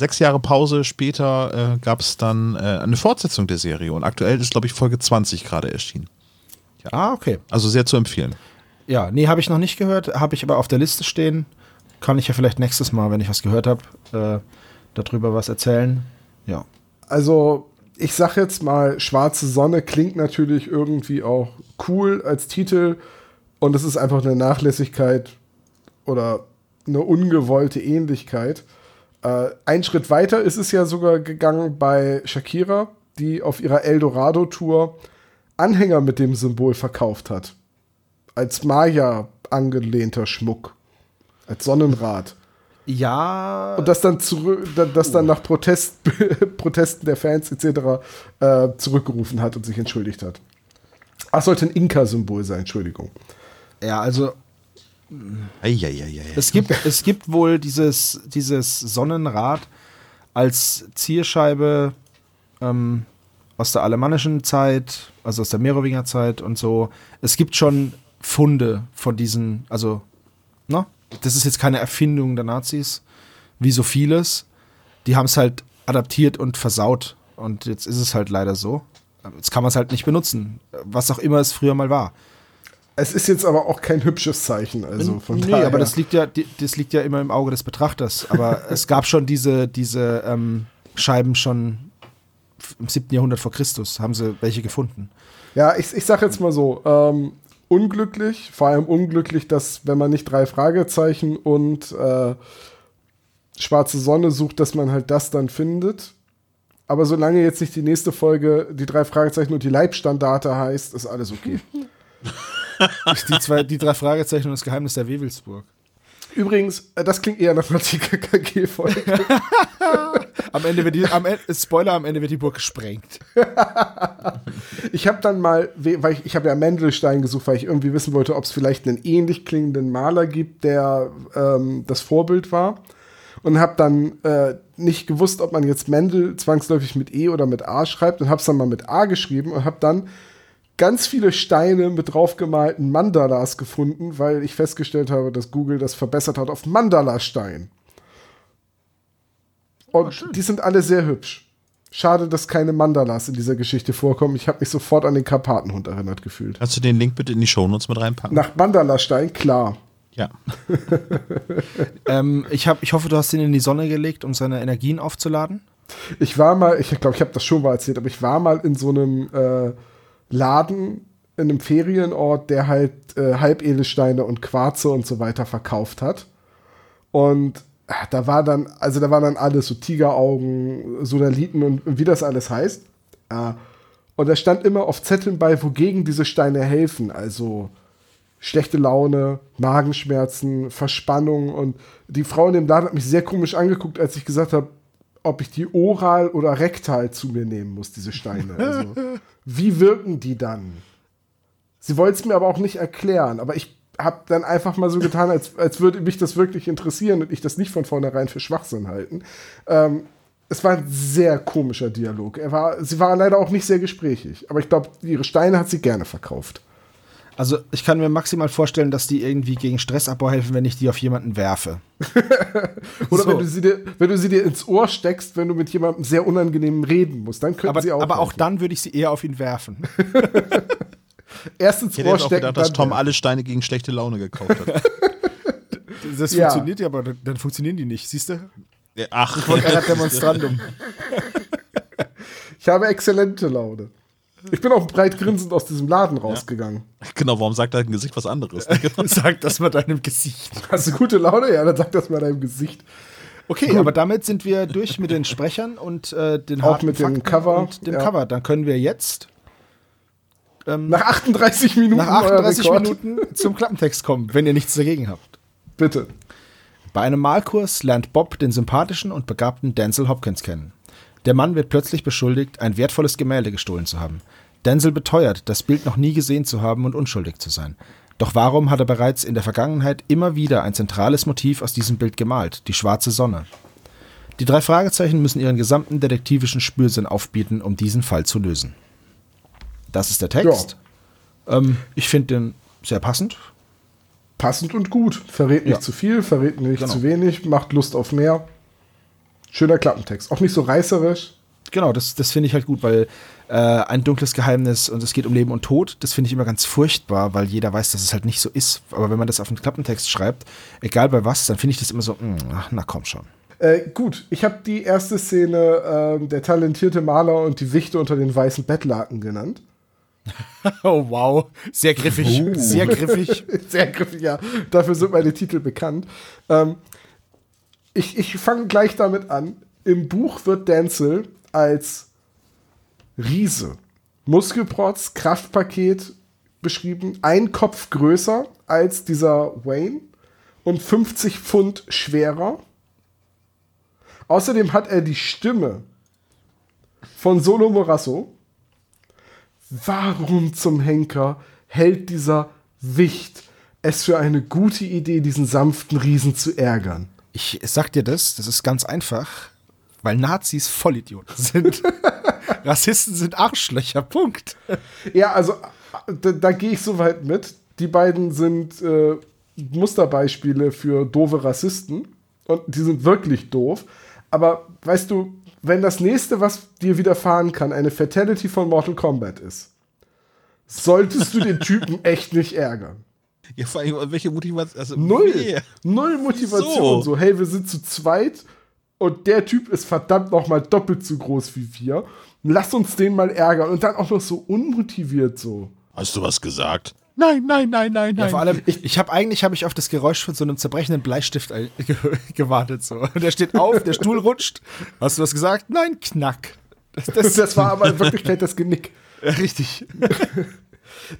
sechs Jahre Pause später äh, gab es dann äh, eine Fortsetzung der Serie. Und aktuell ist, glaube ich, Folge 20 gerade erschienen. Ah, okay. Also sehr zu empfehlen. Ja, nee, habe ich noch nicht gehört, habe ich aber auf der Liste stehen. Kann ich ja vielleicht nächstes Mal, wenn ich was gehört habe, äh, darüber was erzählen. Ja. Also, ich sag jetzt mal, Schwarze Sonne klingt natürlich irgendwie auch cool als Titel und es ist einfach eine Nachlässigkeit oder eine ungewollte Ähnlichkeit. Äh, ein Schritt weiter ist es ja sogar gegangen bei Shakira, die auf ihrer Eldorado-Tour Anhänger mit dem Symbol verkauft hat. Als Maya angelehnter Schmuck. Als Sonnenrad. Ja. Und das dann, zurück, das dann nach Protest, *laughs* Protesten der Fans etc. Äh, zurückgerufen hat und sich entschuldigt hat. Ach, sollte ein Inka-Symbol sein, Entschuldigung. Ja, also Eieieiei. es gibt, es gibt wohl dieses, dieses Sonnenrad als Zierscheibe ähm, aus der alemannischen Zeit, also aus der Merowinger Zeit und so. Es gibt schon Funde von diesen, also, ne? Das ist jetzt keine Erfindung der Nazis, wie so vieles. Die haben es halt adaptiert und versaut. Und jetzt ist es halt leider so. Jetzt kann man es halt nicht benutzen, was auch immer es früher mal war. Es ist jetzt aber auch kein hübsches Zeichen. Also von nee, daher. aber das liegt ja, das liegt ja immer im Auge des Betrachters. Aber *laughs* es gab schon diese, diese ähm, Scheiben schon im 7. Jahrhundert vor Christus, haben sie welche gefunden. Ja, ich, ich sag jetzt mal so, ähm, unglücklich, vor allem unglücklich, dass wenn man nicht drei Fragezeichen und äh, schwarze Sonne sucht, dass man halt das dann findet. Aber solange jetzt nicht die nächste Folge die drei Fragezeichen und die Leibstandarte heißt, ist alles okay. *laughs* *laughs* Die, zwei, die drei Fragezeichen und das Geheimnis der Wewelsburg. Übrigens, äh, das klingt eher nach einer TKKG-Folge. *laughs* Am Ende wird die, am Ende, Spoiler, am Ende wird die Burg gesprengt. *laughs* Ich habe dann mal, we- weil ich, ich habe ja Mendelstein gesucht, weil ich irgendwie wissen wollte, ob es vielleicht einen ähnlich klingenden Maler gibt, der ähm, das Vorbild war. Und habe dann äh, nicht gewusst, ob man jetzt Mendel zwangsläufig mit E oder mit A schreibt und habe es dann mal mit A geschrieben und habe dann ganz viele Steine mit draufgemalten Mandalas gefunden, weil ich festgestellt habe, dass Google das verbessert hat auf Mandala-Stein. Und die sind alle sehr hübsch. Schade, dass keine Mandalas in dieser Geschichte vorkommen. Ich habe mich sofort an den Karpatenhund erinnert gefühlt. Kannst du den Link bitte in die Shownotes mit reinpacken? Nach Mandala-Stein, klar. Ja. *laughs* Ähm, ich, hab, ich hoffe, du hast ihn in die Sonne gelegt, um seine Energien aufzuladen. Ich war mal, ich glaube, ich habe das schon mal erzählt, aber ich war mal in so einem äh, Laden, in einem Ferienort, der halt äh, Halbedelsteine und Quarze und so weiter verkauft hat. Und ah, da war dann, also da war dann alles, so Tigeraugen, Sodaliten und, und wie das alles heißt. Äh, und da stand immer auf Zetteln bei, wogegen diese Steine helfen. Also schlechte Laune, Magenschmerzen, Verspannung. Und die Frau in dem Laden hat mich sehr komisch angeguckt, als ich gesagt habe, ob ich die oral oder rektal zu mir nehmen muss, diese Steine. Also, *laughs* wie wirken die dann? Sie wollte es mir aber auch nicht erklären, aber ich habe dann einfach mal so getan, als, als würde mich das wirklich interessieren und ich das nicht von vornherein für Schwachsinn halten. Ähm, es war ein sehr komischer Dialog. Er war, sie war leider auch nicht sehr gesprächig, aber ich glaube, ihre Steine hat sie gerne verkauft. Also ich kann mir maximal vorstellen, dass die irgendwie gegen Stressabbau helfen, wenn ich die auf jemanden werfe. *laughs* Oder So. wenn, du sie dir, wenn du sie dir ins Ohr steckst, wenn du mit jemandem sehr unangenehm reden musst, dann könnten Aber, sie auch. aber auch dann würde ich sie eher auf ihn werfen. *laughs* erst ins Ich hätte Ohr auch stecken. gedacht, dass Tom alle Steine gegen schlechte Laune gekauft hat. *laughs* Das Ja. funktioniert ja, aber dann, funktionieren die nicht, siehst du? Ach, Volker Demonstrandum. Ich habe exzellente Laune. Ich bin auch breit grinsend aus diesem Laden rausgegangen. genau, warum sagt dein Gesicht was anderes? *laughs* Genau. Sag das mal deinem Gesicht. Hast du gute Laune? Ja, dann sag das mal deinem Gesicht. Okay, aber damit sind wir durch mit den Sprechern und äh, den Auch mit dem Cover, und dem ja. Cover. Dann können wir jetzt Nach 38 Minuten. nach euer 38 Rekord. Minuten zum Klappentext kommen, wenn ihr nichts dagegen habt. Bitte. Bei einem Malkurs lernt Bob den sympathischen und begabten Denzel Hopkins kennen. Der Mann wird plötzlich beschuldigt, ein wertvolles Gemälde gestohlen zu haben. Denzel beteuert, das Bild noch nie gesehen zu haben und unschuldig zu sein. Doch warum hat er bereits in der Vergangenheit immer wieder ein zentrales Motiv aus diesem Bild gemalt, die schwarze Sonne? Die drei Fragezeichen müssen ihren gesamten detektivischen Spürsinn aufbieten, um diesen Fall zu lösen. Das ist der Text. Ähm, ich finde den sehr passend. Passend und gut. Verrät nicht Ja. zu viel, verrät nicht Genau. zu wenig, macht Lust auf mehr. Schöner Klappentext. Auch nicht so reißerisch. Genau, das, das finde ich halt gut, weil äh, ein dunkles Geheimnis und es geht um Leben und Tod, das finde ich immer ganz furchtbar, weil jeder weiß, dass es halt nicht so ist. Aber wenn man das auf einen Klappentext schreibt, egal bei was, dann finde ich das immer so, mm, ach, na komm schon. Äh, gut, ich habe die erste Szene ähm, der talentierte Maler und die Wichte unter den weißen Bettlaken genannt. *laughs* Oh wow, sehr griffig, Uh. sehr griffig. *laughs* Sehr griffig, ja. Dafür sind meine Titel bekannt. Ähm, ich ich fange gleich damit an. Im Buch wird Denzel als Riese, Muskelprotz, Kraftpaket beschrieben, ein Kopf größer als dieser Wayne und 50 Pfund schwerer. Außerdem hat er die Stimme von Solo Morasso. Warum zum Henker hält dieser Wicht es für eine gute Idee, diesen sanften Riesen zu ärgern? Ich sag dir das, das ist ganz einfach, weil Nazis Vollidioten sind. *laughs* Rassisten sind Arschlöcher, Punkt. Ja, also da, da gehe ich so weit mit. Die beiden sind äh, Musterbeispiele für doofe Rassisten und die sind wirklich doof. Aber weißt du, wenn das nächste, was dir widerfahren kann, eine Fatality von Mortal Kombat ist, solltest du den Typen *laughs* echt nicht ärgern. Ja, vor allem, welche Motivation? Also, Null. nee. Null Motivation. So. So, hey, wir sind zu zweit und der Typ ist verdammt noch mal doppelt so groß wie wir. Lass uns den mal ärgern. Und dann auch noch so unmotiviert so. Hast du was gesagt? Nein, nein, nein, nein, Ja, nein. vor allem, ich, ich habe eigentlich hab ich auf das Geräusch von so einem zerbrechenden Bleistift äh, *laughs* ge gewartet. So. Der steht auf, der Stuhl rutscht. Hast du was gesagt? Nein, knack. Das, das, *laughs* Das war aber in Wirklichkeit das Genick. Ja, *laughs* richtig.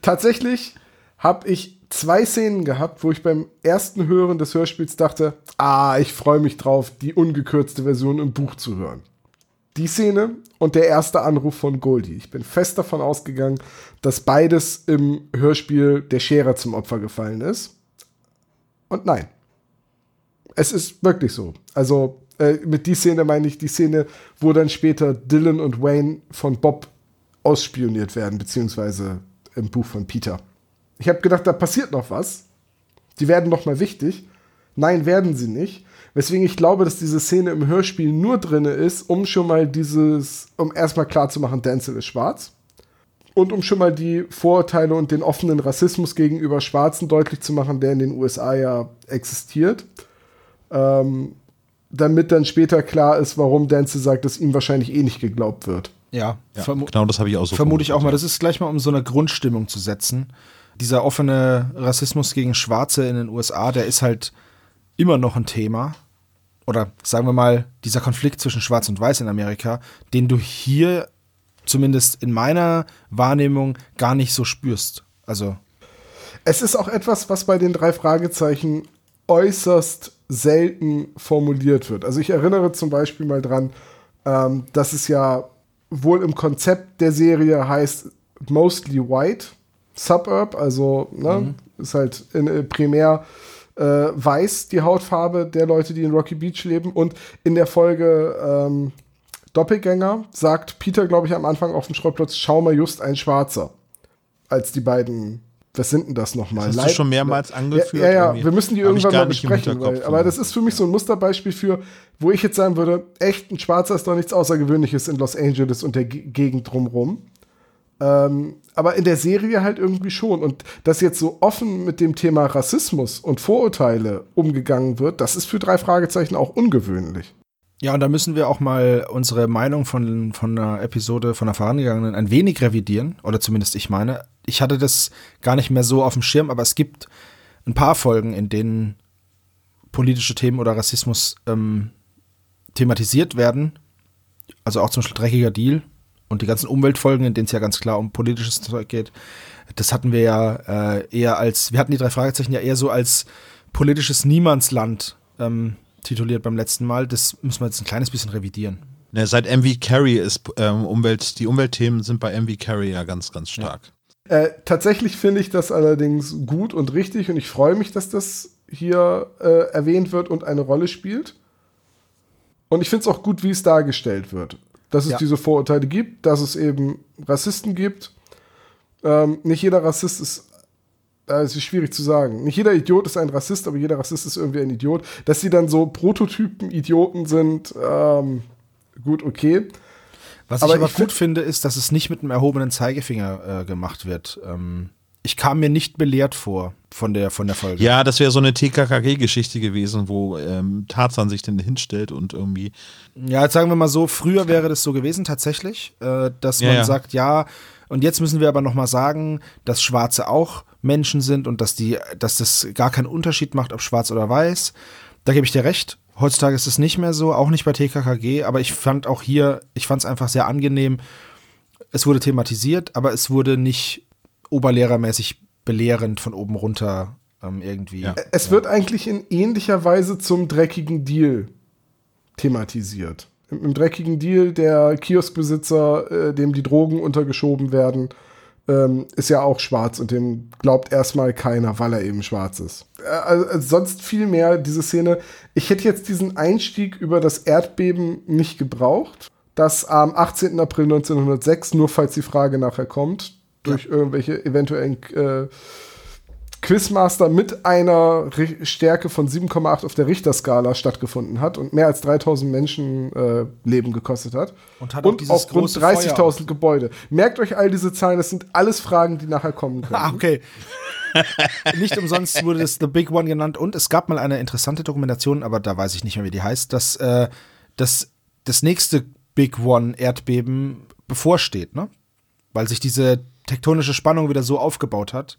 Tatsächlich habe ich zwei Szenen gehabt, wo ich beim ersten Hören des Hörspiels dachte, ah, ich freue mich drauf, die ungekürzte Version im Buch zu hören. Die Szene und der erste Anruf von Goldie. Ich bin fest davon ausgegangen, dass beides im Hörspiel der Scherer zum Opfer gefallen ist. Und nein. Es ist wirklich so. Also äh, mit die Szene meine ich die Szene, wo dann später Dylan und Wayne von Bob ausspioniert werden, beziehungsweise im Buch von Peter. Ich habe gedacht, da passiert noch was. Die werden noch mal wichtig. Nein, werden sie nicht. Weswegen ich glaube, dass diese Szene im Hörspiel nur drin ist, um schon mal dieses, um erstmal klar zu machen, Denzel ist schwarz. Und um schon mal die Vorurteile und den offenen Rassismus gegenüber Schwarzen deutlich zu machen, der in den USA ja existiert. Ähm, damit dann später klar ist, warum Denzel sagt, dass ihm wahrscheinlich eh nicht geglaubt wird. Ja, Ja, genau das habe ich auch so vermute ich auch mal. Das ist gleich mal, um so eine Grundstimmung zu setzen. Dieser offene Rassismus gegen Schwarze in den USA, der ist halt immer noch ein Thema. Oder sagen wir mal, dieser Konflikt zwischen Schwarz und Weiß in Amerika, den du hier zumindest in meiner Wahrnehmung gar nicht so spürst. Also, Es ist auch etwas, was bei den drei Fragezeichen äußerst selten formuliert wird. Also ich erinnere zum Beispiel mal dran, ähm, dass es ja wohl im Konzept der Serie heißt mostly white suburb, also ne, ist halt in, äh, primär äh, weiß die Hautfarbe der Leute, die in Rocky Beach leben. Und in der Folge ähm, Doppelgänger sagt Peter, glaube ich, am Anfang auf dem Schrottplatz, schau mal just ein Schwarzer. Als die beiden, was sind denn das nochmal? Das hast du Leib- schon mehrmals angeführt. Ja, ja, irgendwie. wir müssen die irgendwann mal besprechen. Weil, aber das ist für mich so ein Musterbeispiel für, wo ich jetzt sagen würde, echt, ein Schwarzer ist doch nichts Außergewöhnliches in Los Angeles und der Gegend drumrum. Ähm, aber in der Serie halt irgendwie schon. Und dass jetzt so offen mit dem Thema Rassismus und Vorurteile umgegangen wird, das ist für drei Fragezeichen auch ungewöhnlich. ja, und da müssen wir auch mal unsere Meinung von, von einer Episode, von einer vorangegangenen, ein wenig revidieren. Oder zumindest ich meine. Ich hatte das gar nicht mehr so auf dem Schirm, aber es gibt ein paar Folgen, in denen politische Themen oder Rassismus ähm, thematisiert werden. Also auch zum Beispiel dreckiger Deal und die ganzen Umweltfolgen, in denen es ja ganz klar um politisches Zeug geht. Das hatten wir ja äh, eher als, wir hatten die drei Fragezeichen ja eher so als politisches Niemandsland ähm, tituliert beim letzten Mal. Das müssen wir jetzt ein kleines bisschen revidieren. Ne, seit MV Carry ist ähm, Umwelt, die Umweltthemen sind bei MV Carry ja ganz, ganz stark. Äh, tatsächlich finde ich das allerdings gut und richtig und ich freue mich, dass das hier äh, erwähnt wird und eine Rolle spielt. Und ich finde es auch gut, wie es dargestellt wird. Dass es Ja. diese Vorurteile gibt, dass es eben Rassisten gibt. Ähm, nicht jeder Rassist ist, äh, es ist schwierig zu sagen. Nicht jeder Idiot ist ein Rassist, aber jeder Rassist ist irgendwie ein Idiot. Dass sie dann so Prototypen-Idioten sind, ähm, gut, okay. Was Aber ich aber ich gut find- finde, ist, dass es nicht mit einem erhobenen Zeigefinger äh, gemacht wird. Ähm, ich kam mir nicht belehrt vor von der, von der Folge. Ja, das wäre so eine TKKG-Geschichte gewesen, wo ähm, Tarzan sich dann hinstellt und irgendwie. Ja, jetzt sagen wir mal so, früher wäre das so gewesen tatsächlich, äh, dass man Ja, ja. sagt, ja, und jetzt müssen wir aber noch mal sagen, dass Schwarze auch Menschen sind und dass die, dass das gar keinen Unterschied macht, ob schwarz oder weiß. Da gebe ich dir recht. Heutzutage ist es nicht mehr so, auch nicht bei TKKG, aber ich fand auch hier, ich fand es einfach sehr angenehm. Es wurde thematisiert, aber es wurde nicht oberlehrermäßig belehrend von oben runter ähm, irgendwie. Ja. Es wird eigentlich in ähnlicher Weise zum dreckigen Deal thematisiert. Im, im dreckigen Deal der Kioskbesitzer, äh, dem die Drogen untergeschoben werden, ähm, ist ja auch schwarz und dem glaubt erstmal keiner, weil er eben schwarz ist. Äh, also sonst viel mehr diese Szene. Ich hätte jetzt diesen Einstieg über das Erdbeben nicht gebraucht. Das am 18. April 1906, nur falls die Frage nachher kommt, durch irgendwelche eventuellen äh, Quizmaster mit einer Stärke von 7,8 auf der Richterskala stattgefunden hat und mehr als 3000 Menschen äh, Leben gekostet hat. Und hat auch und dieses auf rund große Feuer 30.000 Gebäude. Merkt euch all diese Zahlen, das sind alles Fragen, die nachher kommen *laughs* können. Ah, okay. nicht umsonst wurde das The Big One genannt und es gab mal eine interessante Dokumentation, aber da weiß ich nicht mehr, wie die heißt, dass äh, das, das nächste Big One Erdbeben bevorsteht, ne? Weil sich diese tektonische Spannung wieder so aufgebaut hat.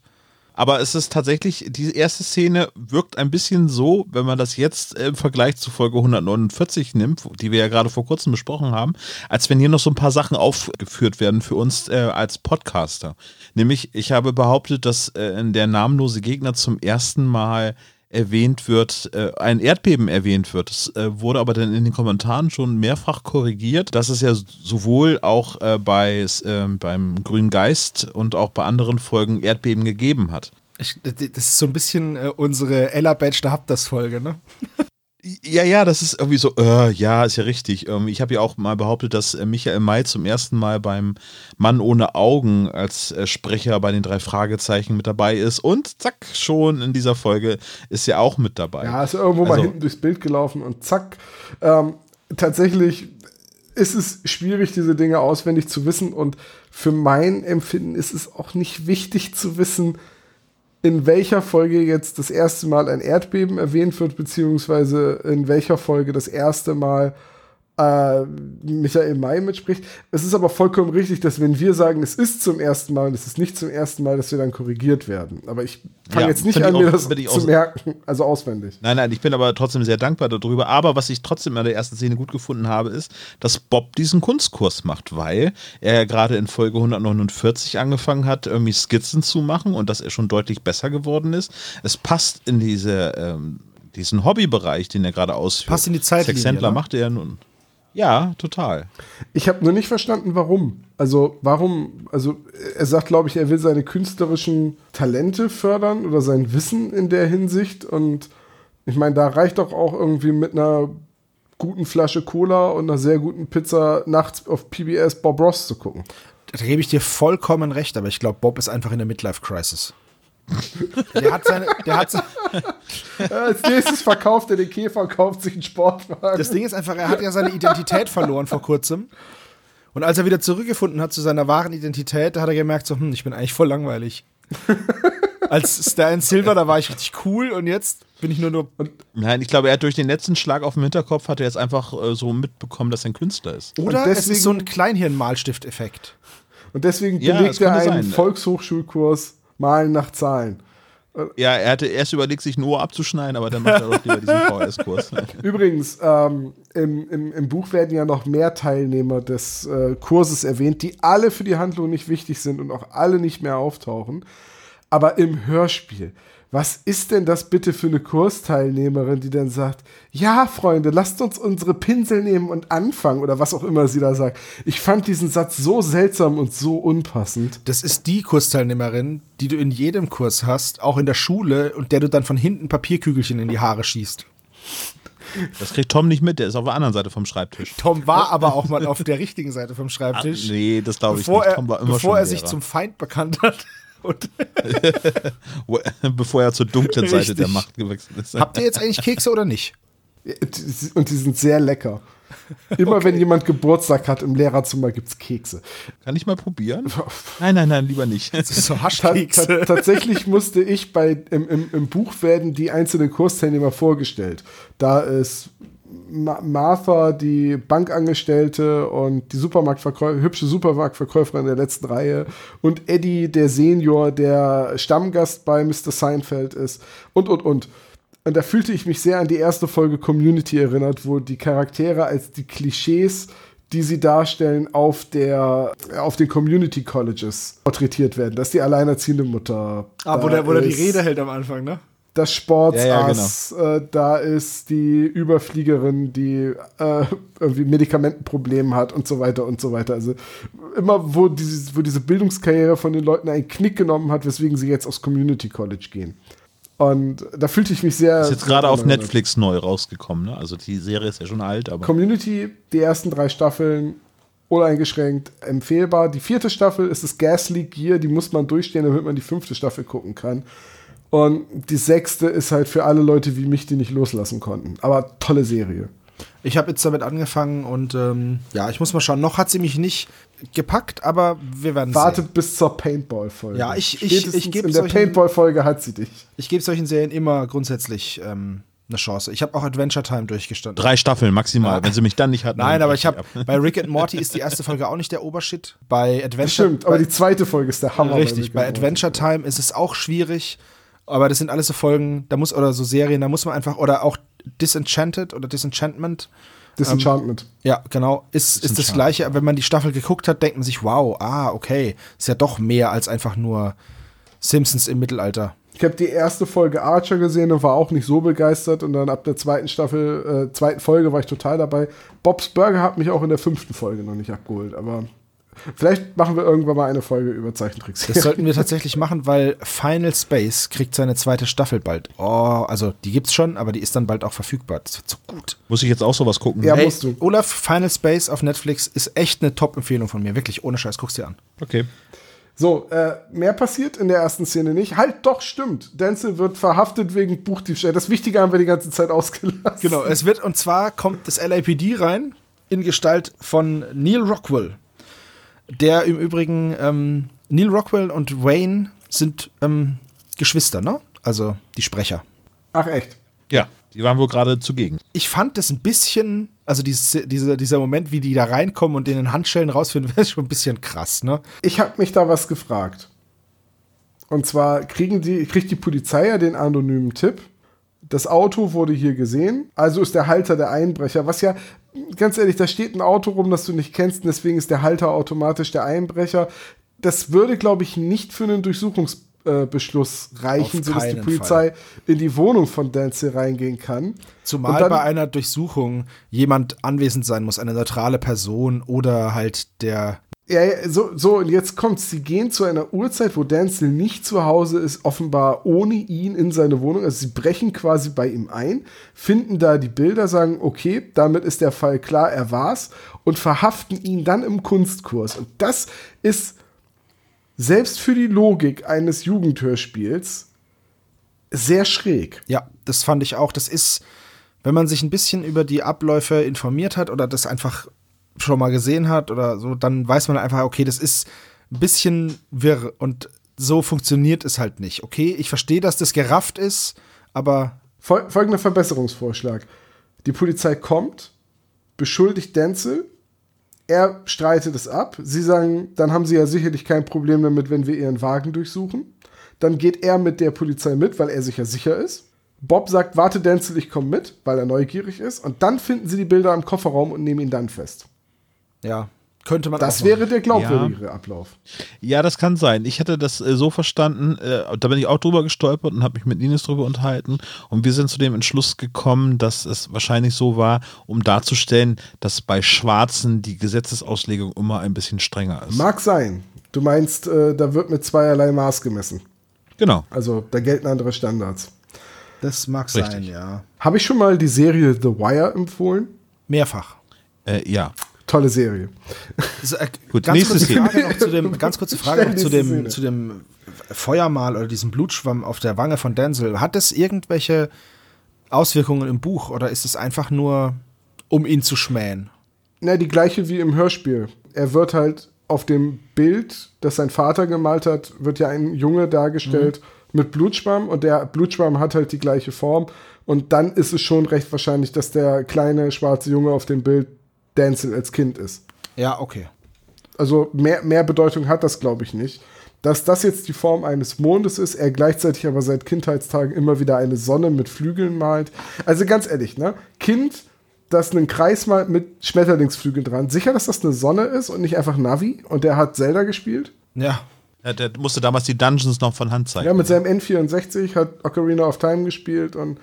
Aber es ist tatsächlich, die erste Szene wirkt ein bisschen so, wenn man das jetzt im Vergleich zu Folge 149 nimmt, die wir ja gerade vor kurzem besprochen haben, als wenn hier noch so ein paar Sachen aufgeführt werden für uns äh, als Podcaster. Nämlich, ich habe behauptet, dass äh, der namenlose Gegner zum ersten Mal erwähnt wird, äh, ein Erdbeben erwähnt wird. Das äh, wurde aber dann in den Kommentaren schon mehrfach korrigiert, dass es ja sowohl auch äh, bei, äh, beim Grünen Geist und auch bei anderen Folgen Erdbeben gegeben hat. Ich, das ist so ein bisschen äh, unsere Ella Badge, da habt das Folge, ne? Ja, ja, das ist irgendwie so, äh, ja, ist ja richtig. Ähm, ich habe ja auch mal behauptet, dass äh, Michael May zum ersten Mal beim Mann ohne Augen als äh, Sprecher bei den drei Fragezeichen mit dabei ist. Und zack, schon in dieser Folge ist er auch mit dabei. Ja, ist irgendwo mal Also- hinten durchs Bild gelaufen und zack. Ähm, tatsächlich ist es schwierig, diese Dinge auswendig zu wissen und für mein Empfinden ist es auch nicht wichtig zu wissen, in welcher Folge jetzt das erste Mal ein Erdbeben erwähnt wird, beziehungsweise in welcher Folge das erste Mal äh, Michael May mitspricht. Es ist aber vollkommen richtig, dass wenn wir sagen, es ist zum ersten Mal und es ist nicht zum ersten Mal, dass wir dann korrigiert werden. Aber ich fange Ja, jetzt nicht an, mir auch- das find ich zu merken, also auswendig. Nein, nein, ich bin aber trotzdem sehr dankbar darüber. Aber was ich trotzdem an der ersten Szene gut gefunden habe, ist, dass Bob diesen Kunstkurs macht, weil er ja gerade in Folge 149 angefangen hat, irgendwie Skizzen zu machen und dass er schon deutlich besser geworden ist. Es passt in diese, ähm, diesen Hobbybereich, den er gerade ausführt. Passt in die Zeitlinie, Sexhändler ne? macht er ja nun. Ja, total. Ich habe nur nicht verstanden, warum. Also, warum, also er sagt, glaube ich, er will seine künstlerischen Talente fördern oder sein Wissen in der Hinsicht. Und ich meine, da reicht doch auch irgendwie mit einer guten Flasche Cola und einer sehr guten Pizza nachts auf PBS Bob Ross zu gucken. Da gebe ich dir vollkommen recht, aber ich glaube, Bob ist einfach in der Midlife-Crisis. Der hat seine, der hat, se- Äh, *laughs* als nächstes verkauft er den Käfer und kauft sich einen Sportwagen. das Ding ist einfach, er hat ja seine Identität verloren vor kurzem. Und als er wieder zurückgefunden hat zu seiner wahren Identität, da hat er gemerkt, so, hm, ich bin eigentlich voll langweilig. Als Star in Silver, da war ich richtig cool und jetzt bin ich nur nur. Nein, ich glaube, er hat durch den letzten Schlag auf dem Hinterkopf hat er jetzt einfach äh, so mitbekommen, dass er ein Künstler ist. Oder es ist so ein Kleinhirn-Malstift-Effekt. Und deswegen Ja, belegt das er einen sein. Volkshochschulkurs Malen nach Zahlen. Ja, er hatte erst überlegt, sich nur abzuschneiden, aber dann macht er doch lieber diesen *laughs* VS-Kurs. Übrigens, ähm, im, im, im Buch werden ja noch mehr Teilnehmer des äh, Kurses erwähnt, die alle für die Handlung nicht wichtig sind und auch alle nicht mehr auftauchen. Aber im Hörspiel, was ist denn das bitte für eine Kursteilnehmerin, die dann sagt, ja, Freunde, lasst uns unsere Pinsel nehmen und anfangen oder was auch immer sie da sagt. Ich fand diesen Satz so seltsam und so unpassend. Das ist die Kursteilnehmerin, die du in jedem Kurs hast, auch in der Schule, und der du dann von hinten Papierkügelchen in die Haare schießt. Das kriegt Tom nicht mit, der ist auf der anderen Seite vom Schreibtisch. Tom war aber auch mal auf der richtigen Seite vom Ah, Schreibtisch. nee, das glaube ich bevor nicht. er, Tom war immer bevor schon er sich zum Feind bekannt hat. Und *laughs* bevor er zur dunklen Seite Richtig. der Macht gewechselt ist. habt ihr jetzt eigentlich Kekse oder nicht? Und die sind sehr lecker. Immer wenn jemand Geburtstag hat im Lehrerzimmer gibt's Kekse. Kann ich mal probieren? *laughs* Nein, nein, nein, lieber nicht. Das ist so Ta Haschkekse. ta tatsächlich musste ich bei im, im, im Buch werden die einzelnen Kursteilnehmer vorgestellt. Da ist Ma Martha, die Bankangestellte und die Supermarktverkäufer, hübsche Supermarktverkäuferin der letzten Reihe und Eddie, der Senior, der Stammgast bei Mr. Seinfeld ist und und und. Und da fühlte ich mich sehr an die erste Folge Community erinnert, wo die Charaktere als die Klischees, die sie darstellen, auf, der, auf den Community Colleges porträtiert werden. Das ist die alleinerziehende Mutter. Ah, wo der, wo der die Rede hält am Anfang, ne? Das Sportsass, Ja, ja, äh, da ist die Überfliegerin, die äh, irgendwie Medikamentenprobleme hat und so weiter und so weiter. Also immer, wo, dieses, wo diese Bildungskarriere von den Leuten einen Knick genommen hat, weswegen sie jetzt aufs Community College gehen. Und da fühlte ich mich sehr. Ist jetzt gerade auf. Netflix neu rausgekommen, ne? Also die Serie ist ja schon alt, aber. Community, die ersten drei Staffeln, uneingeschränkt empfehlbar. Die vierte Staffel ist das Gas League Gear, die muss man durchstehen, damit man die fünfte Staffel gucken kann. Und die sechste ist halt für alle Leute wie mich, die nicht loslassen konnten. Aber tolle Serie. Ich habe jetzt damit angefangen und ähm, ja, ich muss mal schauen. Noch hat sie mich nicht gepackt, aber wir werden Warte sehen. bis zur Paintball-Folge. Ja, ich- ich- Spätestens ich geb In der Paintball-Folge hat sie dich. Ich gebe solchen Serien immer grundsätzlich ähm, eine Chance. Ich habe auch Adventure Time durchgestanden. Drei Staffeln maximal. Wenn sie mich dann nicht hatten. Nein, aber ich habe bei Rick and Morty ist die erste Folge auch nicht der Obershit. Bei Adventure Stimmt, aber bei, die zweite Folge ist der Hammer. richtig, bei and Adventure Time ist es auch schwierig, aber das sind alles so Folgen, da muss oder so Serien, da muss man einfach oder auch Disenchanted oder Disenchantment. Disenchantment. Ja, genau. Ist, ist das. Gleiche. Wenn man die Staffel geguckt hat, denkt man sich, wow, ah, okay. Ist ja doch mehr als einfach nur Simpsons im Mittelalter. Ich habe die erste Folge Archer gesehen und war auch nicht so begeistert. Und dann ab der zweiten Staffel, äh, zweiten Folge war ich total dabei. Bob's Burger hat mich auch in der fünften Folge noch nicht abgeholt. Aber vielleicht machen wir irgendwann mal eine Folge über Zeichentricks. Das sollten wir tatsächlich machen, weil Final Space kriegt seine zweite Staffel bald. Oh, also die gibt's schon, aber die ist dann bald auch verfügbar. Das wird so gut. Muss ich jetzt auch sowas gucken? Ja. Hey, musst du. Olaf, Final Space auf Netflix ist echt eine Top-Empfehlung von mir. Wirklich, ohne Scheiß, guck's dir an. Okay. So, äh, mehr passiert in der ersten Szene nicht. Halt, doch, stimmt. Denzel wird verhaftet wegen Buchdiebstahl. Das Wichtige haben wir die ganze Zeit ausgelassen. Genau, es wird, und zwar kommt das LAPD rein in Gestalt von Neil Rockwell. Der im Übrigen, ähm, Neil Rockwell und Wayne sind ähm, Geschwister, ne? Also die Sprecher. Ach, echt? Ja, die waren wohl gerade zugegen. Ich fand das ein bisschen, also dieses, dieser, dieser Moment, wie die da reinkommen und in den Handschellen rausfinden, *laughs* wäre schon ein bisschen krass, ne? Ich habe mich da was gefragt. Und zwar kriegen die, kriegt die Polizei ja den anonymen Tipp. Das Auto wurde hier gesehen, also ist der Halter der Einbrecher. Was ja, ganz ehrlich, da steht ein Auto rum, das du nicht kennst, und deswegen ist der Halter automatisch der Einbrecher. Das würde, glaube ich, nicht für einen Durchsuchungsbeschluss reichen, Auf sodass die Polizei in die Wohnung von Dancy reingehen kann. Zumal dann- bei einer Durchsuchung jemand anwesend sein muss, eine neutrale Person oder halt der. Ja, ja, so, so, und jetzt kommt's. Sie gehen zu einer Uhrzeit, wo Denzel nicht zu Hause ist, offenbar ohne ihn in seine Wohnung. Also sie brechen quasi bei ihm ein, finden da die Bilder, sagen, okay, damit ist der Fall klar, er war's, und verhaften ihn dann im Kunstkurs. Und das ist selbst für die Logik eines Jugendhörspiels sehr schräg. Ja, das fand ich auch. Das ist, wenn man sich ein bisschen über die Abläufe informiert hat oder das einfach schon mal gesehen hat oder so, dann weiß man einfach, okay, das ist ein bisschen wirr und so funktioniert es halt nicht. Okay, ich verstehe, dass das gerafft ist, aber Fol folgender Verbesserungsvorschlag. Die Polizei kommt, beschuldigt Denzel, er streitet es ab. Sie sagen, dann haben sie ja sicherlich kein Problem damit, wenn wir ihren Wagen durchsuchen. Dann geht er mit der Polizei mit, weil er sich ja sicher ist. Bob sagt, warte Denzel, ich komme mit, weil er neugierig ist. Und dann finden sie die Bilder im Kofferraum und nehmen ihn dann fest. ja, könnte man Das auch wäre der glaubwürdigere Ablauf. Ja, das kann sein. Ich hatte das äh, so verstanden, äh, da bin ich auch drüber gestolpert und habe mich mit Ines drüber unterhalten. Und wir sind zu dem Entschluss gekommen, dass es wahrscheinlich so war, um darzustellen, dass bei Schwarzen die Gesetzesauslegung immer ein bisschen strenger ist. Mag sein. Du meinst, äh, da wird mit zweierlei Maß gemessen. genau. Also da gelten andere Standards. Das mag Richtig. sein, ja. Habe ich schon mal die Serie The Wire empfohlen? Mehrfach. Äh, ja. Tolle Serie. So, äh, Gut, ganz nächste kurze. Frage noch zu dem, ganz kurze *laughs* Frage noch zu dem, Szene. zu dem Feuermal oder diesem Blutschwamm auf der Wange von Denzel. Hat das irgendwelche Auswirkungen im Buch oder ist es einfach nur um ihn zu schmähen. Na, die gleiche wie im Hörspiel. Er wird halt auf dem Bild, das sein Vater gemalt hat, wird ja ein Junge dargestellt mit Blutschwamm und der Blutschwamm hat halt die gleiche Form. Und dann ist es schon recht wahrscheinlich, dass der kleine schwarze Junge auf dem Bild Denzel als Kind ist. Ja, okay. Also mehr, mehr Bedeutung hat das, glaube ich, nicht. Dass das jetzt die Form eines Mondes ist, er gleichzeitig aber seit Kindheitstagen immer wieder eine Sonne mit Flügeln malt. Also ganz ehrlich, ne? Kind, das einen Kreis malt mit Schmetterlingsflügeln dran. Sicher, dass das eine Sonne ist und nicht einfach Navi? Und der hat Zelda gespielt? Ja. Ja, der musste damals die Dungeons noch von Hand zeigen. Ja, mit seinem N64 hat Ocarina of Time gespielt und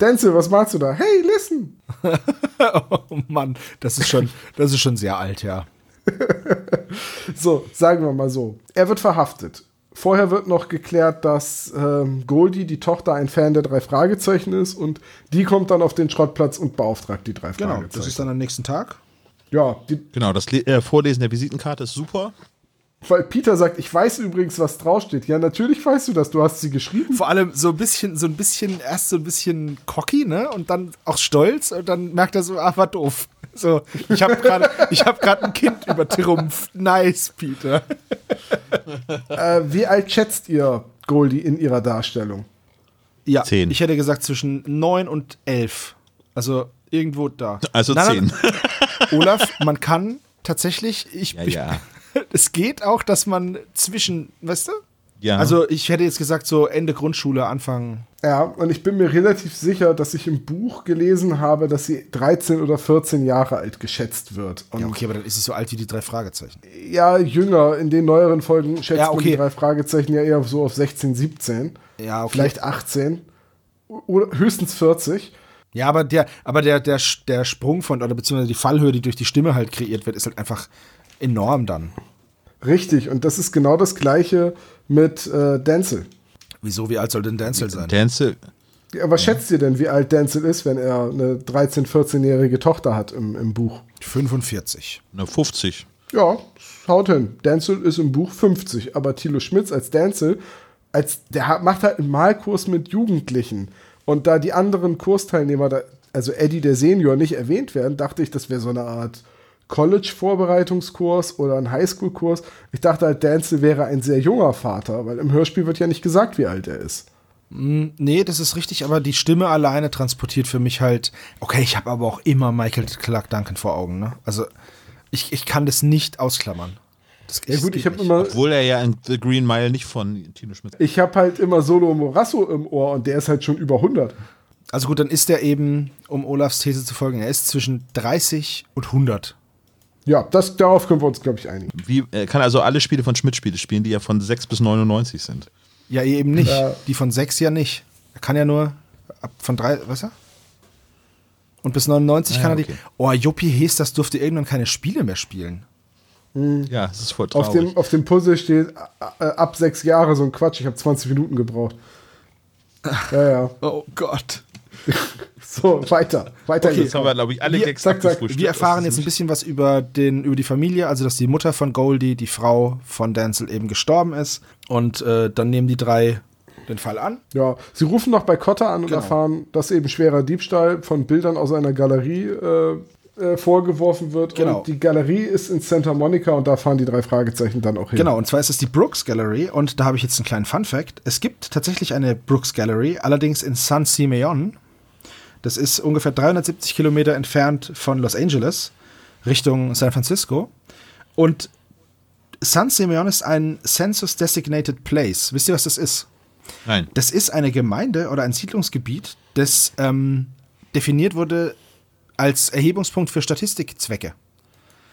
Denzel, was malst du da? Hey, listen! *laughs* Oh Mann, das ist schon, das ist schon sehr alt, ja. *laughs* So, sagen wir mal so. Er wird verhaftet. Vorher wird noch geklärt, dass ähm, Goldie, die Tochter, ein Fan der drei Fragezeichen ist und die kommt dann auf den Schrottplatz und beauftragt die drei Genau, Fragezeichen. das ist dann am nächsten Tag. ja, die, Genau, das Le äh, Vorlesen der Visitenkarte ist super. Weil Peter sagt, ich weiß übrigens, was draufsteht. Ja, natürlich weißt du das, du hast sie geschrieben. Vor allem so ein bisschen, so ein bisschen, erst so ein bisschen cocky, ne? Und dann auch stolz und dann merkt er so, ah, war doof. So, ich habe gerade, ich habe gerade ein Kind übertrumpft. Nice, Peter. *laughs* Äh, wie alt schätzt ihr Goldie in ihrer Darstellung? Ja, Zehn. ich hätte gesagt zwischen neun und elf. Also irgendwo da. Also Nein, zehn. nein, *laughs* Olaf, man kann tatsächlich, ich, Ja, ich ja. *laughs* es geht auch, dass man zwischen, weißt du? Ja. Also ich hätte jetzt gesagt so Ende Grundschule, Anfang. Ja, und ich bin mir relativ sicher, dass ich im Buch gelesen habe, dass sie 13 oder 14 Jahre alt geschätzt wird. Und Ja, okay, aber dann ist sie so alt wie die drei Fragezeichen. ja, jünger. In den neueren Folgen schätzt Ja, man okay. die drei Fragezeichen ja eher so auf 16, 17. Ja, okay. Vielleicht 18. Oder höchstens 40. Ja, aber der, aber der, der, der Sprung von, oder beziehungsweise die Fallhöhe, die durch die Stimme halt kreiert wird, ist halt einfach enorm dann. Richtig. Und das ist genau das Gleiche mit äh, Denzel. Wieso, wie alt soll denn Denzel sein? Denzel, Ja, was schätzt ihr denn, wie alt Denzel ist, wenn er eine 13-, 14-jährige Tochter hat im, im Buch? 45. ne, 50. Ja, haut hin. Denzel ist im Buch 50, aber Thilo Schmitz als Denzel, als, der macht halt einen Malkurs mit Jugendlichen. Und da die anderen Kursteilnehmer, da, also Eddie der Senior, nicht erwähnt werden, dachte ich, das wäre so eine Art College-Vorbereitungskurs oder ein Highschool-Kurs. Ich dachte halt, Denzel wäre ein sehr junger Vater, weil im Hörspiel wird ja nicht gesagt, wie alt er ist. Nee, das ist richtig, aber die Stimme alleine transportiert für mich halt. Okay, ich habe aber auch immer Michael Clark Duncan vor Augen, ne? Also ich, ich kann das nicht ausklammern. Das, Ja gut, geht ich habe nicht. immer, Obwohl er ja in The Green Mile nicht von Tino Schmidt. ich habe halt immer Solo Morasso im Ohr und der ist halt schon über 100. Also gut, dann ist er eben, um Olafs These zu folgen, er ist zwischen 30 und 100. Ja, das, darauf können wir uns, glaube ich, einigen. Wie, er kann also alle Spiele von Schmidt-Spiele spielen, die ja von 6 bis 99 sind. Ja, eben nicht. Ja. Die von 6 ja nicht. Er kann ja nur ab von 3, was er? Und bis 99 Ah, kann er die. okay. Oh, Juppie Hees, das durfte irgendwann keine Spiele mehr spielen. Ja, es ist voll Auf traurig. dem, auf dem Puzzle steht äh, ab sechs Jahre so ein Quatsch. Ich habe 20 Minuten gebraucht. *laughs* Ja, ja. Oh Gott. *laughs* So, weiter. Weiter Okay, geht's. Jetzt haben wir, glaube ich, alle Wir- Gags zack, zack. Wir erfahren jetzt ein bisschen was über, den, über die Familie, also dass die Mutter von Goldie, die Frau von Denzel, eben gestorben ist. Und äh, dann nehmen die drei den Fall an. Ja, sie rufen noch bei Cotta an und Genau. erfahren, dass eben schwerer Diebstahl von Bildern aus einer Galerie äh, äh, vorgeworfen wird. Genau. Und die Galerie ist in Santa Monica und da fahren die drei Fragezeichen dann auch hin. Genau, und zwar ist es die Brooks Gallery und da habe ich jetzt einen kleinen Fun Fact. Es gibt tatsächlich eine Brooks Gallery, allerdings in San Simeon. Das ist ungefähr 370 Kilometer entfernt von Los Angeles, Richtung San Francisco. Und San Simeon ist ein Census Designated Place. Wisst ihr, was das ist? Nein. Das ist eine Gemeinde oder ein Siedlungsgebiet, das ähm, definiert wurde als Erhebungspunkt für Statistikzwecke.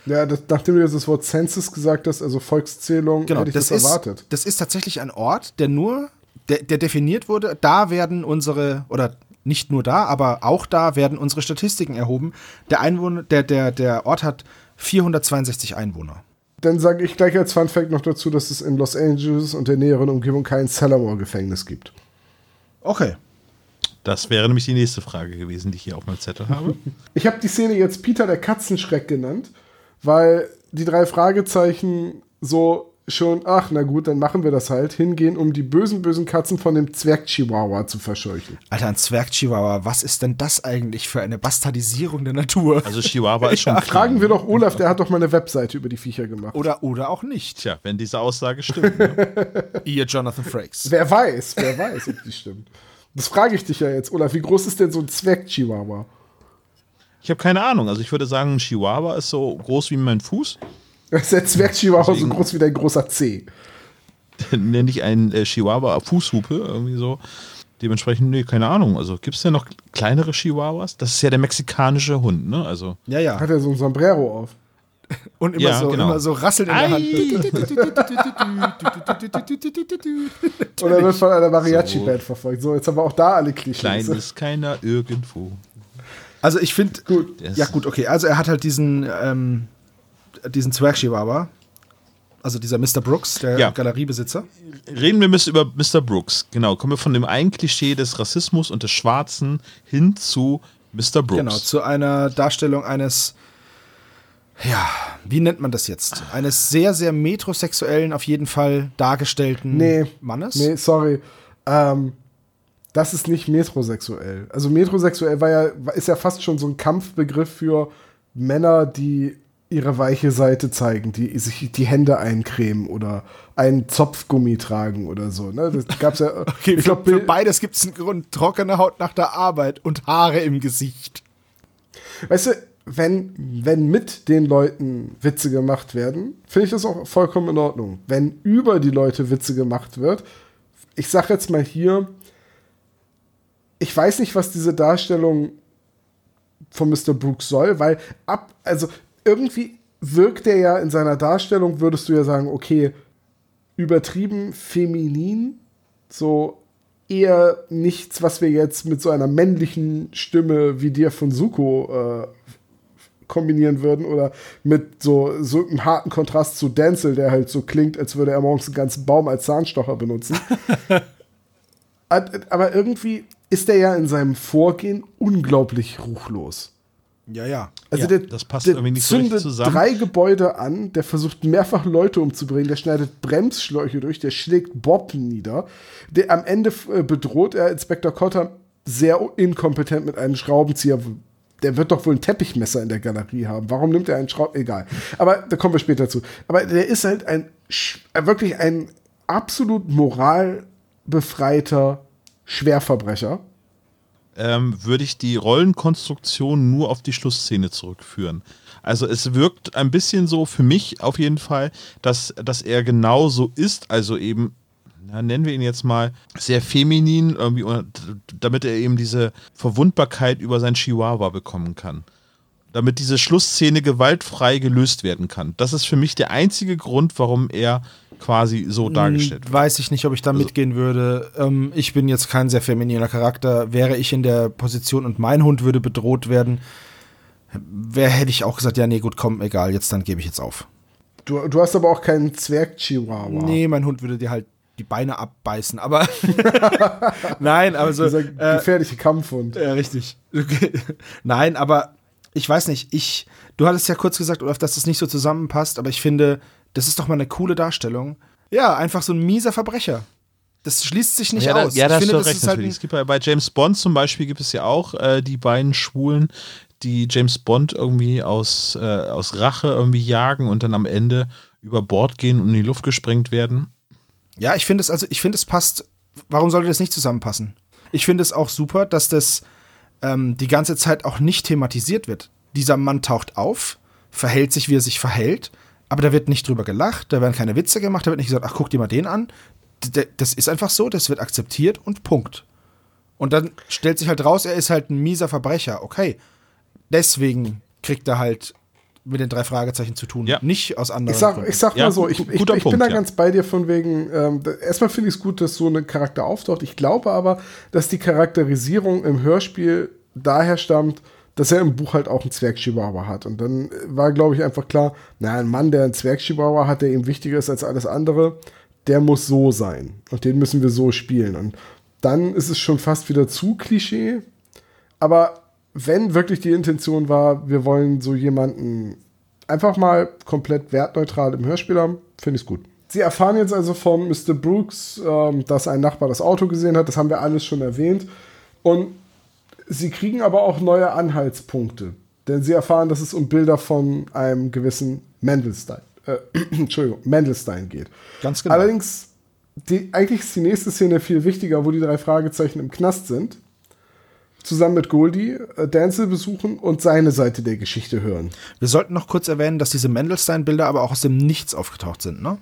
Ja, das, nachdem du jetzt das Wort Census gesagt hast, also Volkszählung, Genau, hätte ich das, das, ist, erwartet. das ist tatsächlich ein Ort, der nur, der, der definiert wurde, da werden unsere, oder nicht nur da, aber auch da werden unsere Statistiken erhoben. Der Einwohner, der, der, der Ort hat 462 Einwohner. Dann sage ich gleich als Fun Fact noch dazu, dass es in Los Angeles und der näheren Umgebung kein Cellamore-Gefängnis gibt. Okay. Das wäre nämlich die nächste Frage gewesen, die ich hier auf meinem Zettel habe. *laughs* Ich habe die Szene jetzt Peter der Katzenschreck genannt, weil die drei Fragezeichen so schon, ach na gut, dann machen wir das halt, hingehen, um die bösen, bösen Katzen von dem Zwerg-Chihuahua zu verscheuchen. Alter, ein Zwerg-Chihuahua, was ist denn das eigentlich für eine Bastardisierung der Natur? Also Chihuahua ist schon. Fragen wir doch Olaf, der hat doch mal eine Webseite über die Viecher gemacht. Oder, oder auch nicht. Tja, wenn diese Aussage stimmt. ne? *laughs* Ihr Jonathan Frakes. Wer weiß, wer weiß, ob die stimmt. Das frage ich dich ja jetzt, Olaf. Wie groß ist denn so ein Zwerg-Chihuahua? Ich habe keine Ahnung. Also ich würde sagen, ein Chihuahua ist so groß wie mein Fuß. Ist der Zwerg-Chihuahua so groß wie dein großer C? *laughs* Nenne ich einen äh, Chihuahua Fußhupe, irgendwie so. Dementsprechend, nee, keine Ahnung. Also gibt es denn noch kleinere Chihuahuas? Das ist ja der mexikanische Hund, ne? Also. Ja, ja. Hat er so ein Sombrero auf? Und immer, Ja, so, genau. immer so rasseln in der Hand. *laughs* Oder wird von einer Mariachi-Band verfolgt? So, jetzt haben wir auch da alle Klischees. Klein ist keiner irgendwo. Also ich finde, ja gut, okay, also er hat halt diesen, ähm, diesen Zwerg-Chihuahua, also dieser Mr. Brooks, der Ja. Galeriebesitzer. Reden wir müssen über Mr. Brooks. Genau, kommen wir von dem einen Klischee des Rassismus und des Schwarzen hin zu Mr. Brooks. Genau, zu einer Darstellung eines, ja, wie nennt man das jetzt? Eines sehr, sehr metrosexuellen, auf jeden Fall dargestellten Nee. Mannes. Nee, sorry. Ähm, das ist nicht metrosexuell. Also metrosexuell war ja, ist ja fast schon so ein Kampfbegriff für Männer, die ihre weiche Seite zeigen, die sich die Hände eincremen oder einen Zopfgummi tragen oder so. Ne? Das gab's ja. *laughs* Okay, ich glaube, für beides gibt es einen Grund. Trockene Haut nach der Arbeit und Haare im Gesicht. Weißt du, wenn, wenn mit den Leuten Witze gemacht werden, finde ich das auch vollkommen in Ordnung. Wenn über die Leute Witze gemacht wird, ich sag jetzt mal hier, ich weiß nicht, was diese Darstellung von Mr. Brooks soll, weil ab, also irgendwie wirkt er ja in seiner Darstellung, würdest du ja sagen, okay, übertrieben feminin, so eher nichts, was wir jetzt mit so einer männlichen Stimme wie dir von Suko äh, kombinieren würden oder mit so, so einem harten Kontrast zu Denzel, der halt so klingt, als würde er morgens einen ganzen Baum als Zahnstocher benutzen. *laughs* Aber irgendwie ist er ja in seinem Vorgehen unglaublich ruchlos. Ja, ja. Also Ja, der, das passt der irgendwie nicht so zündet richtig zusammen. drei Gebäude an, der versucht mehrfach Leute umzubringen, der schneidet Bremsschläuche durch, der schlägt Bob nieder. Der, am Ende äh, bedroht er Inspektor Cotter sehr inkompetent mit einem Schraubenzieher. Der wird doch wohl ein Teppichmesser in der Galerie haben. Warum nimmt er einen Schraub? Egal. Aber da kommen wir später zu. Aber der ist halt ein äh, wirklich ein absolut moralbefreiter Schwerverbrecher. Ähm, würde ich die Rollenkonstruktion nur auf die Schlussszene zurückführen. Also es wirkt ein bisschen so für mich auf jeden Fall, dass, dass er genau so ist, also eben, na, nennen wir ihn jetzt mal, sehr feminin, irgendwie, damit er eben diese Verwundbarkeit über sein Chihuahua bekommen kann. Damit diese Schlussszene gewaltfrei gelöst werden kann. Das ist für mich der einzige Grund, warum er quasi so dargestellt wird. Weiß ich nicht, ob ich da mitgehen würde. Ähm, ich bin jetzt kein sehr femininer Charakter. Wäre ich in der Position und mein Hund würde bedroht werden, wäre hätte ich auch gesagt, ja, nee, gut, komm, egal, jetzt dann gebe ich jetzt auf. Du, du hast aber auch keinen Zwerg-Chihuahua. Nee, mein Hund würde dir halt die Beine abbeißen, aber *laughs* nein, aber so Dieser äh, gefährliche Kampfhund. Ja, richtig. Okay. *laughs* Nein, aber ich weiß nicht, ich, du hattest ja kurz gesagt, Olaf, dass das nicht so zusammenpasst, aber ich finde, das ist doch mal eine coole Darstellung. Ja, einfach so ein mieser Verbrecher. Das schließt sich nicht ja, da, aus. ja, da ich hast finde, das recht ist halt es gibt bei, bei James Bond zum Beispiel gibt es ja auch äh, die beiden Schwulen, die James Bond irgendwie aus, äh, aus Rache irgendwie jagen und dann am Ende über Bord gehen und in die Luft gesprengt werden. Ja, ich finde es, also ich finde es passt. Warum sollte das nicht zusammenpassen? Ich finde es auch super, dass das ähm, die ganze Zeit auch nicht thematisiert wird. Dieser Mann taucht auf, verhält sich, wie er sich verhält, aber da wird nicht drüber gelacht, da werden keine Witze gemacht, da wird nicht gesagt, ach, guck dir mal den an. Das ist einfach so, das wird akzeptiert und Punkt. Und dann stellt sich halt raus, er ist halt ein mieser Verbrecher. Okay, deswegen kriegt er halt mit den drei Fragezeichen zu tun. Ja. Nicht aus anderen Ich sag, Gründen. ich sag Ja, mal so, gu- ich, ich, ich Punkt, bin da ja. ganz bei dir von wegen, ähm, erstmal finde ich es gut, dass so ein Charakter auftaucht. Ich glaube aber, dass die Charakterisierung im Hörspiel daher stammt, dass er im Buch halt auch einen Zwergchihuahua hat. Und dann war, glaube ich, einfach klar, na, ein Mann, der einen Zwergchihuahua hat, der ihm wichtiger ist als alles andere, der muss so sein. Und den müssen wir so spielen. Und dann ist es schon fast wieder zu Klischee. Aber wenn wirklich die Intention war, wir wollen so jemanden einfach mal komplett wertneutral im Hörspiel haben, finde ich es gut. Sie erfahren jetzt also von Mr. Brooks, ähm, dass ein Nachbar das Auto gesehen hat. Das haben wir alles schon erwähnt. Und sie kriegen aber auch neue Anhaltspunkte. Denn sie erfahren, dass es um Bilder von einem gewissen Mendelstein, äh, *clears throat* Entschuldigung, Mendelstein geht. Ganz genau. Allerdings, die, eigentlich ist die nächste Szene viel wichtiger, wo die drei Fragezeichen im Knast sind. Zusammen mit Goldie äh, Danzel besuchen und seine Seite der Geschichte hören. Wir sollten noch kurz erwähnen, dass diese Mendelstein-Bilder aber auch aus dem Nichts aufgetaucht sind, ne?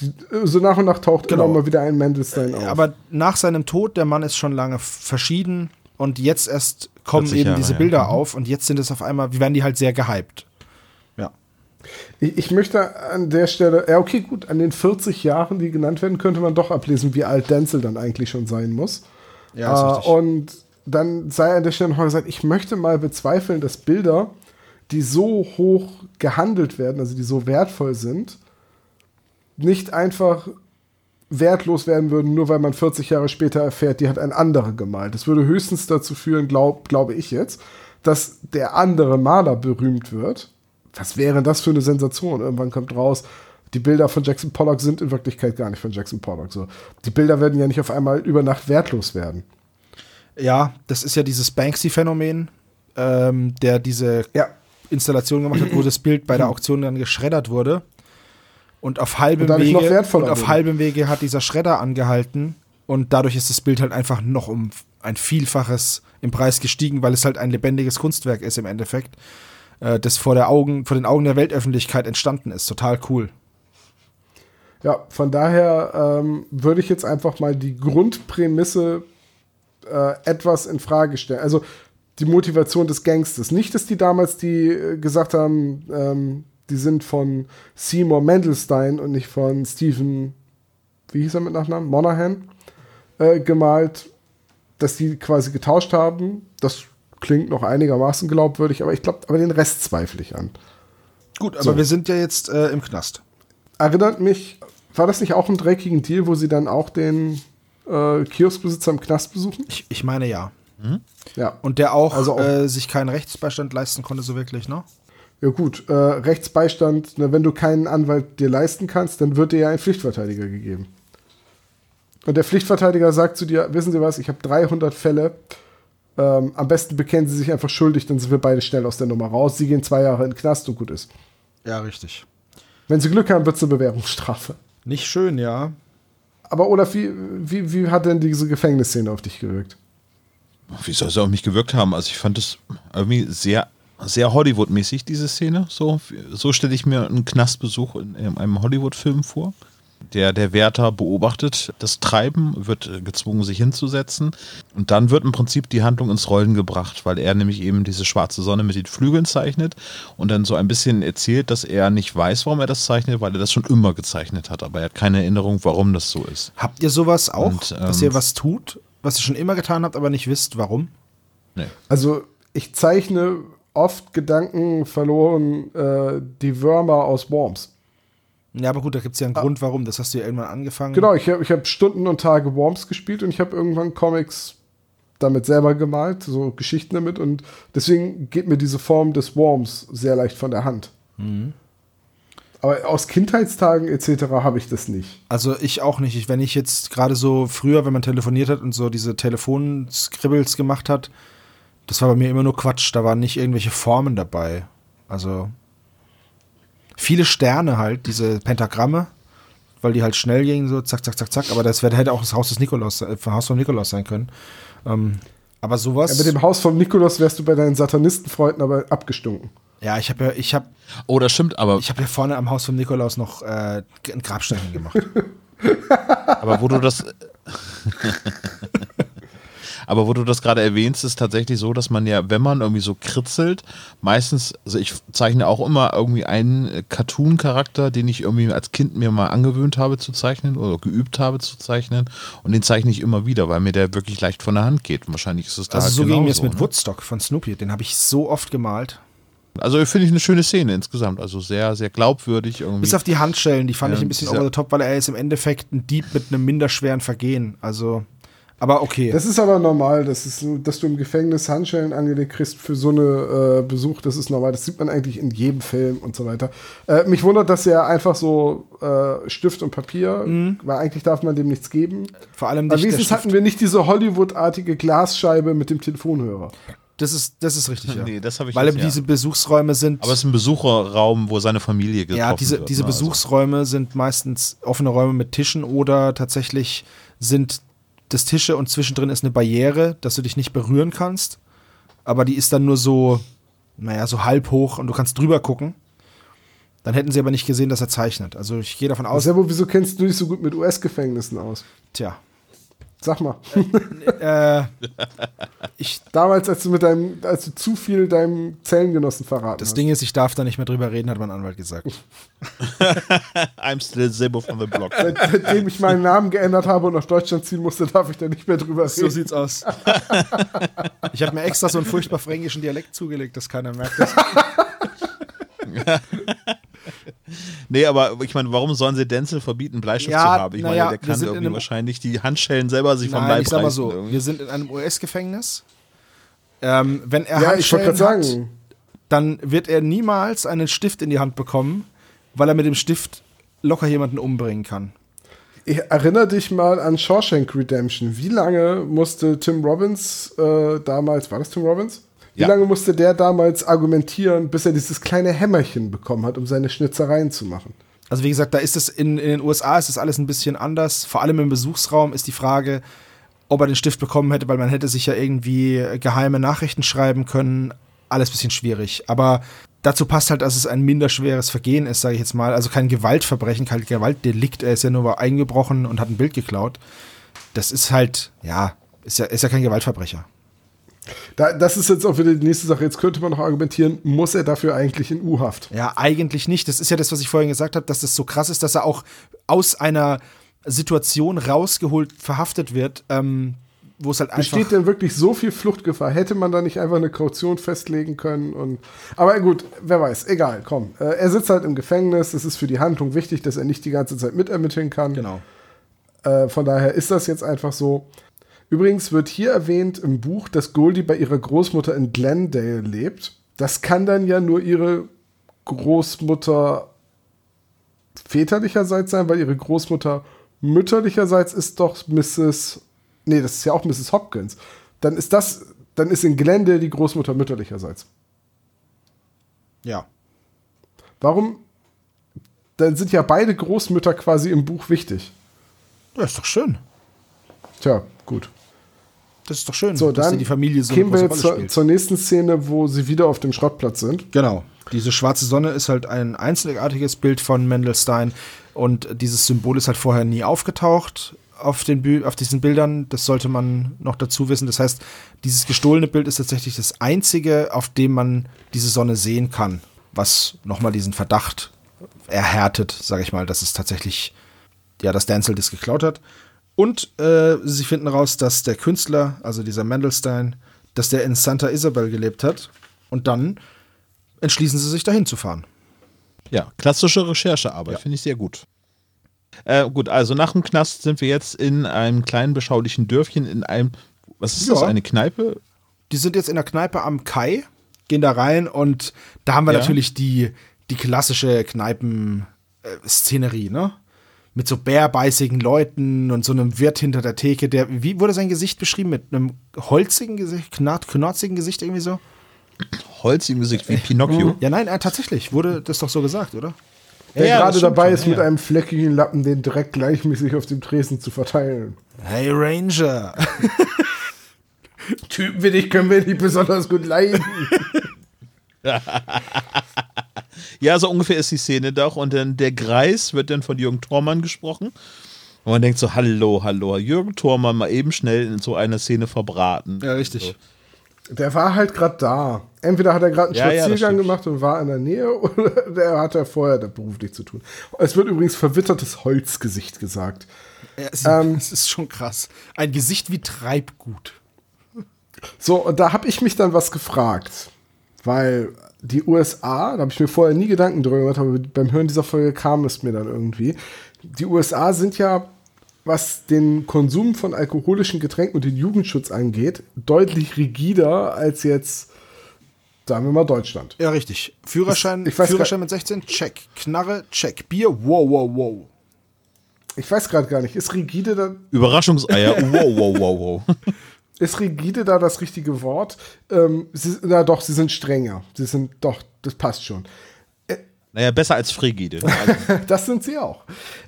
Die, äh, so nach und nach taucht Genau. immer mal wieder ein Mendelstein auf. Aber nach seinem Tod, der Mann ist schon lange verschieden und jetzt erst kommen 40 eben Jahre, diese. Bilder Mhm. auf und jetzt sind es auf einmal, wie werden die halt sehr gehypt. Ja. Ich, ich möchte an der Stelle, ja, okay, gut, an den 40 Jahren, die genannt werden, könnte man doch ablesen, wie alt Denzel dann eigentlich schon sein muss. Ja, Äh, richtig. und dann sei an der Stelle noch mal gesagt, ich möchte mal bezweifeln, dass Bilder, die so hoch gehandelt werden, also die so wertvoll sind, nicht einfach wertlos werden würden, nur weil man 40 Jahre später erfährt, die hat ein anderer gemalt. Das würde höchstens dazu führen, glaub, glaube ich jetzt, dass der andere Maler berühmt wird. Was wäre das für eine Sensation? Irgendwann kommt raus, die Bilder von Jackson Pollock sind in Wirklichkeit gar nicht von Jackson Pollock. So. Die Bilder werden ja nicht auf einmal über Nacht wertlos werden. Ja, das ist ja dieses Banksy-Phänomen, ähm, der diese Ja, Installation gemacht hat, wo das Bild bei der *clears throat* Auktion dann geschreddert wurde. Und auf halbem Und Wege, und auf halbem Wege hat dieser Schredder angehalten und dadurch ist das Bild halt einfach noch um ein Vielfaches im Preis gestiegen, weil es halt ein lebendiges Kunstwerk ist im Endeffekt, äh, das vor, der Augen, vor den Augen der Weltöffentlichkeit entstanden ist. Total cool. Ja, von daher ähm, würde ich jetzt einfach mal die Grundprämisse äh, etwas in Frage stellen. Also die Motivation des Gangsters. Nicht, dass die damals die äh, gesagt haben, ähm, die sind von Seymour Mendelstein und nicht von Stephen, wie hieß er mit Nachnamen? Monahan äh, gemalt, dass die quasi getauscht haben. Das klingt noch einigermaßen glaubwürdig, aber ich glaube, aber den Rest zweifle ich an. Gut, aber So. wir sind ja jetzt äh, im Knast. erinnert mich, war das nicht auch ein dreckigen Deal, wo sie dann auch den äh, Kioskbesitzer im Knast besuchen? Ich, ich meine ja. Ja. Und der auch, Also auch- äh, sich keinen Rechtsbeistand leisten konnte, so wirklich, ne? Ja gut, äh, Rechtsbeistand, ne, wenn du keinen Anwalt dir leisten kannst, dann wird dir ja ein Pflichtverteidiger gegeben. Und der Pflichtverteidiger sagt zu dir, wissen Sie was, ich habe 300 Fälle, ähm, am besten bekennen Sie sich einfach schuldig, dann sind wir beide schnell aus der Nummer raus. Sie gehen zwei Jahre in den Knast und gut ist. Ja, richtig. Wenn Sie Glück haben, wird es eine Bewährungsstrafe. Nicht schön, ja. Aber Olaf, wie, wie, wie hat denn diese Gefängnisszene auf dich gewirkt? Wie soll es auf mich gewirkt haben? Also ich fand es irgendwie sehr, sehr Hollywood-mäßig, diese Szene. So, so stelle ich mir einen Knastbesuch in, in einem Hollywood-Film vor. Der, der Wärter beobachtet das Treiben, wird äh, gezwungen, sich hinzusetzen. Und dann wird im Prinzip die Handlung ins Rollen gebracht, weil er nämlich eben diese schwarze Sonne mit den Flügeln zeichnet und dann so ein bisschen erzählt, dass er nicht weiß, warum er das zeichnet, weil er das schon immer gezeichnet hat. Aber er hat keine Erinnerung, warum das so ist. Habt ihr sowas auch, Und, dass ähm, ihr was tut, was ihr schon immer getan habt, aber nicht wisst, warum? Nee. Also ich zeichne oft Gedanken verloren äh, die Würmer aus Worms. Ja, aber gut, da gibt es ja einen Grund, warum. Das hast du ja irgendwann angefangen. Genau, ich habe ich hab Stunden und Tage Worms gespielt und ich habe irgendwann Comics damit selber gemalt, so Geschichten damit und deswegen geht mir diese Form des Worms sehr leicht von der Hand. Aber aus Kindheitstagen etc. habe ich das nicht. Also ich auch nicht. Ich, wenn ich jetzt gerade so früher, wenn man telefoniert hat und so diese Telefonscribbles gemacht hat, das war bei mir immer nur Quatsch. Da waren nicht irgendwelche Formen dabei. Also viele Sterne halt, diese Pentagramme, weil die halt schnell gingen, so zack, zack, zack, zack. Aber das wär, hätte auch das Haus des Nikolaus, äh, Haus von Nikolaus sein können. Ähm, aber sowas. Ja, mit dem Haus von Nikolaus wärst du bei deinen Satanistenfreunden aber abgestunken. ja, ich habe ja, ich habe, Oh, das stimmt, aber ich habe ja vorne am Haus von Nikolaus noch äh, einen Grabstein gemacht. *laughs* Aber wo du das. *laughs* Aber wo du das gerade erwähnst, ist tatsächlich so, dass man ja, wenn man irgendwie so kritzelt, meistens, also ich zeichne auch immer irgendwie einen Cartoon-Charakter, den ich irgendwie als Kind mir mal angewöhnt habe zu zeichnen oder geübt habe zu zeichnen und den zeichne ich immer wieder, weil mir der wirklich leicht von der Hand geht. Und wahrscheinlich ist es da Also halt so ging mir es mit ne? Woodstock von Snoopy. Den habe ich so oft gemalt. Also finde ich eine schöne Szene insgesamt, also sehr, sehr glaubwürdig irgendwie. Bis auf die Handschellen, die fand Ja, ich ein bisschen over the top, weil er ist im Endeffekt ein Dieb mit einem minderschweren Vergehen. Also Aber okay. Das ist aber normal, das ist, dass du im Gefängnis Handschellen angelegt kriegst für so eine äh, Besuch, das ist normal. Das sieht man eigentlich in jedem Film und so weiter. Äh, mich wundert, dass er einfach so äh, Stift und Papier, Mhm. weil eigentlich darf man dem nichts geben. Vor allem nicht wenigstens hatten wir nicht diese Hollywood-artige Glasscheibe mit dem Telefonhörer. Das ist, das ist richtig, ja. *laughs* Nee, das habe ich Weil jetzt, eben ja. diese Besuchsräume sind. Aber es ist ein Besucherraum, wo seine Familie getroffen ja, diese, wird. diese ne? Also- Besuchsräume sind meistens offene Räume mit Tischen oder tatsächlich sind das Tische und zwischendrin ist eine Barriere, dass du dich nicht berühren kannst. Aber die ist dann nur so, naja, so halb hoch und du kannst drüber gucken. Dann hätten sie aber nicht gesehen, dass er zeichnet. Also ich gehe davon aus, Servo, wieso kennst du dich so gut mit US-Gefängnissen aus? tja, Sag mal. äh, ich, Damals, als du mit deinem, als du zu viel deinem Zellengenossen verraten das hast. Ding ist, ich darf da nicht mehr drüber reden, hat mein Anwalt gesagt. *laughs* I'm still Sebo from the block. Seit, seitdem ich meinen Namen geändert habe und nach Deutschland ziehen musste, darf ich da nicht mehr drüber reden. So sieht's aus. *laughs* Ich habe mir extra so einen furchtbar fränkischen Dialekt zugelegt, dass keiner merkt. Dass *laughs* *laughs* Nee, aber ich meine, warum sollen sie Denzel verbieten, Bleistift Ja, zu haben? Ich meine, ja, der kann irgendwie wahrscheinlich die Handschellen selber sich vom Nein, Leib ich sag mal so, irgendwie. wir sind in einem US-Gefängnis. Ähm, wenn er Ja, Handschellen hat, sagen, dann wird er niemals einen Stift in die Hand bekommen, weil er mit dem Stift locker jemanden umbringen kann. ich erinnere dich mal an Shawshank Redemption. Wie lange musste Tim Robbins äh, damals, war das Tim Robbins? Wie Ja. lange musste der damals argumentieren, bis er dieses kleine Hämmerchen bekommen hat, um seine Schnitzereien zu machen? Also wie gesagt, da ist es in, in den USA ist das alles ein bisschen anders. Vor allem im Besuchsraum ist die Frage, ob er den Stift bekommen hätte, weil man hätte sich ja irgendwie geheime Nachrichten schreiben können. Alles bisschen schwierig. Aber dazu passt halt, dass es ein minderschweres Vergehen ist, sage ich jetzt mal. Also kein Gewaltverbrechen, kein Gewaltdelikt. Er ist ja nur eingebrochen und hat ein Bild geklaut. Das ist halt, ja, ist ja, ist ja kein Gewaltverbrecher. Da, das ist jetzt auch wieder die nächste Sache. Jetzt könnte man noch argumentieren, muss er dafür eigentlich in U-Haft? Ja, eigentlich nicht. Das ist ja das, was ich vorhin gesagt habe, dass das so krass ist, dass er auch aus einer Situation rausgeholt verhaftet wird, ähm, wo es halt einfach. Besteht denn wirklich so viel Fluchtgefahr? Hätte man da nicht einfach eine Kaution festlegen können? Und, aber gut, wer weiß, egal, komm. Äh, er sitzt halt im Gefängnis, es ist für die Handlung wichtig, dass er nicht die ganze Zeit mitermitteln kann. Genau. Äh, von daher ist das jetzt einfach so. Übrigens wird hier erwähnt im Buch, dass Goldie bei ihrer Großmutter in Glendale lebt. Das kann dann ja nur ihre Großmutter väterlicherseits sein, weil ihre Großmutter mütterlicherseits ist doch Mrs. Nee, das ist ja auch Mrs. Hopkins. Dann ist das, dann ist in Glendale die Großmutter mütterlicherseits. Ja. Warum? Dann sind ja beide Großmütter quasi im Buch wichtig. Ja, ist doch schön. Tja, gut. Das ist doch schön, So, dass die Familie so gehen wir zur, zur nächsten Szene, wo sie wieder auf dem Schrottplatz sind. Genau. Diese schwarze Sonne ist halt ein einzigartiges Bild von Mendelstein und dieses Symbol ist halt vorher nie aufgetaucht auf, den auf diesen Bildern. Das sollte man noch dazu wissen. Das heißt, dieses gestohlene Bild ist tatsächlich das einzige, auf dem man diese Sonne sehen kann, was nochmal diesen Verdacht erhärtet, sage ich mal, dass es tatsächlich, ja, dass Denzel das geklaut hat. Und äh, sie finden raus, dass der Künstler, also dieser Mendelstein, dass der in Santa Isabel gelebt hat. Und dann entschließen sie sich dahin zu fahren. Ja, klassische Recherchearbeit, finde ich sehr gut. Äh, gut, also nach dem Knast sind wir jetzt in einem kleinen beschaulichen Dörfchen, in einem, was ist das, Ja. eine Kneipe? Die sind jetzt in der Kneipe am Kai, gehen da rein und da haben wir Ja. natürlich die, die klassische Kneipen-Szenerie, ne? Mit so bärbeißigen Leuten und so einem Wirt hinter der Theke, der, wie wurde sein Gesicht beschrieben? Mit einem holzigen Gesicht, knarz, knarzigen Gesicht irgendwie so? Holz im Gesicht wie Pinocchio. Ja, nein, äh, tatsächlich, wurde das doch so gesagt, oder? Der Ja, gerade dabei schon, ist, mit ja. einem fleckigen Lappen den Dreck gleichmäßig auf dem Tresen zu verteilen. Hey Ranger! *laughs* Typen wie dich können wir nicht besonders gut leiden. *laughs* *laughs* Ja, so ungefähr ist die Szene doch. Und dann der Greis wird dann von Jürgen Thormann gesprochen. Und man denkt so, hallo, hallo, Jürgen Thormann mal eben schnell in so einer Szene verbraten. Ja, richtig. Der war halt gerade da. Entweder hat er gerade einen Ja, ja, Spaziergang stimmt. gemacht und war in der Nähe *laughs* oder der hat ja vorher da beruflich zu tun. Es wird übrigens verwittertes Holzgesicht gesagt. Ja, es, Ähm. es ist schon krass. Ein Gesicht wie Treibgut. So, und da habe ich mich dann was gefragt. Weil die USA, da habe ich mir vorher nie Gedanken drüber gemacht, aber beim Hören dieser Folge kam es mir dann irgendwie. Die USA sind ja was den Konsum von alkoholischen Getränken und den Jugendschutz angeht, deutlich rigider als jetzt, sagen wir mal, Deutschland. Ja, richtig. Führerschein, Ich- ich weiß Führerschein mit 16, check. Knarre, check. Bier, wow, wow, wow. Ich weiß gerade gar nicht, ist rigide, da, Überraschungseier. *laughs* Wow, wow, wow, wow. Ist rigide da das richtige Wort? Ähm, sie, na doch, sie sind strenger. Sie sind doch, das passt schon. Naja, besser als Frigide. Also, *laughs* Das sind sie auch.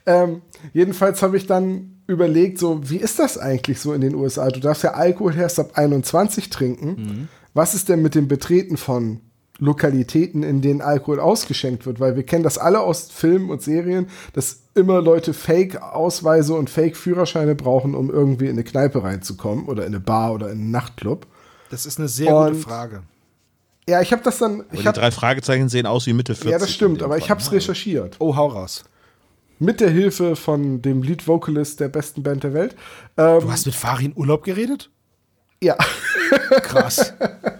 Ähm, jedenfalls habe ich dann überlegt, so, wie ist das eigentlich so in den USA? Du darfst ja Alkohol erst ab 21 trinken. Was ist denn mit dem Betreten von Lokalitäten, in denen Alkohol ausgeschenkt wird? Weil wir kennen das alle aus Filmen und Serien, dass immer Leute Fake-Ausweise und Fake-Führerscheine brauchen, um irgendwie in eine Kneipe reinzukommen oder in eine Bar oder in einen Nachtclub. Das ist eine sehr Und- gute Frage. Ja, ich habe das dann. aber Ich die hab, drei Fragezeichen sehen aus wie Mitte 40. ja, das stimmt, aber ich habe es recherchiert. Oh, hau raus. Mit der Hilfe von dem Lead-Vocalist der besten Band der Welt. Ähm, Du hast mit Farin Urlaub geredet? ja. Krass. *laughs*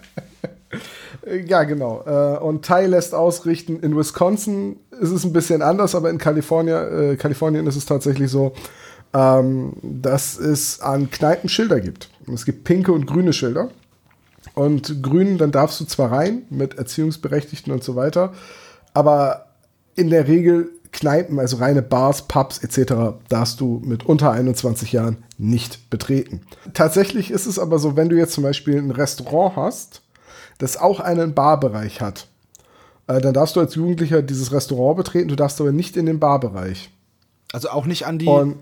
Ja, genau. Äh, Und Ty lässt ausrichten, in Wisconsin ist es ein bisschen anders, aber in Kalifornien, äh, Kalifornien ist es tatsächlich so, ähm, dass es an Kneipen Schilder gibt. Es gibt pinke und grüne Schilder. Und grün, dann darfst du zwar rein mit Erziehungsberechtigten und so weiter, aber in der Regel Kneipen, also reine Bars, Pubs etc., darfst du mit unter 21 Jahren nicht betreten. Tatsächlich ist es aber so, wenn du jetzt zum Beispiel ein Restaurant hast, das auch einen Barbereich hat, äh, dann darfst du als Jugendlicher dieses Restaurant betreten, du darfst aber nicht in den Barbereich. Also auch nicht an die. Und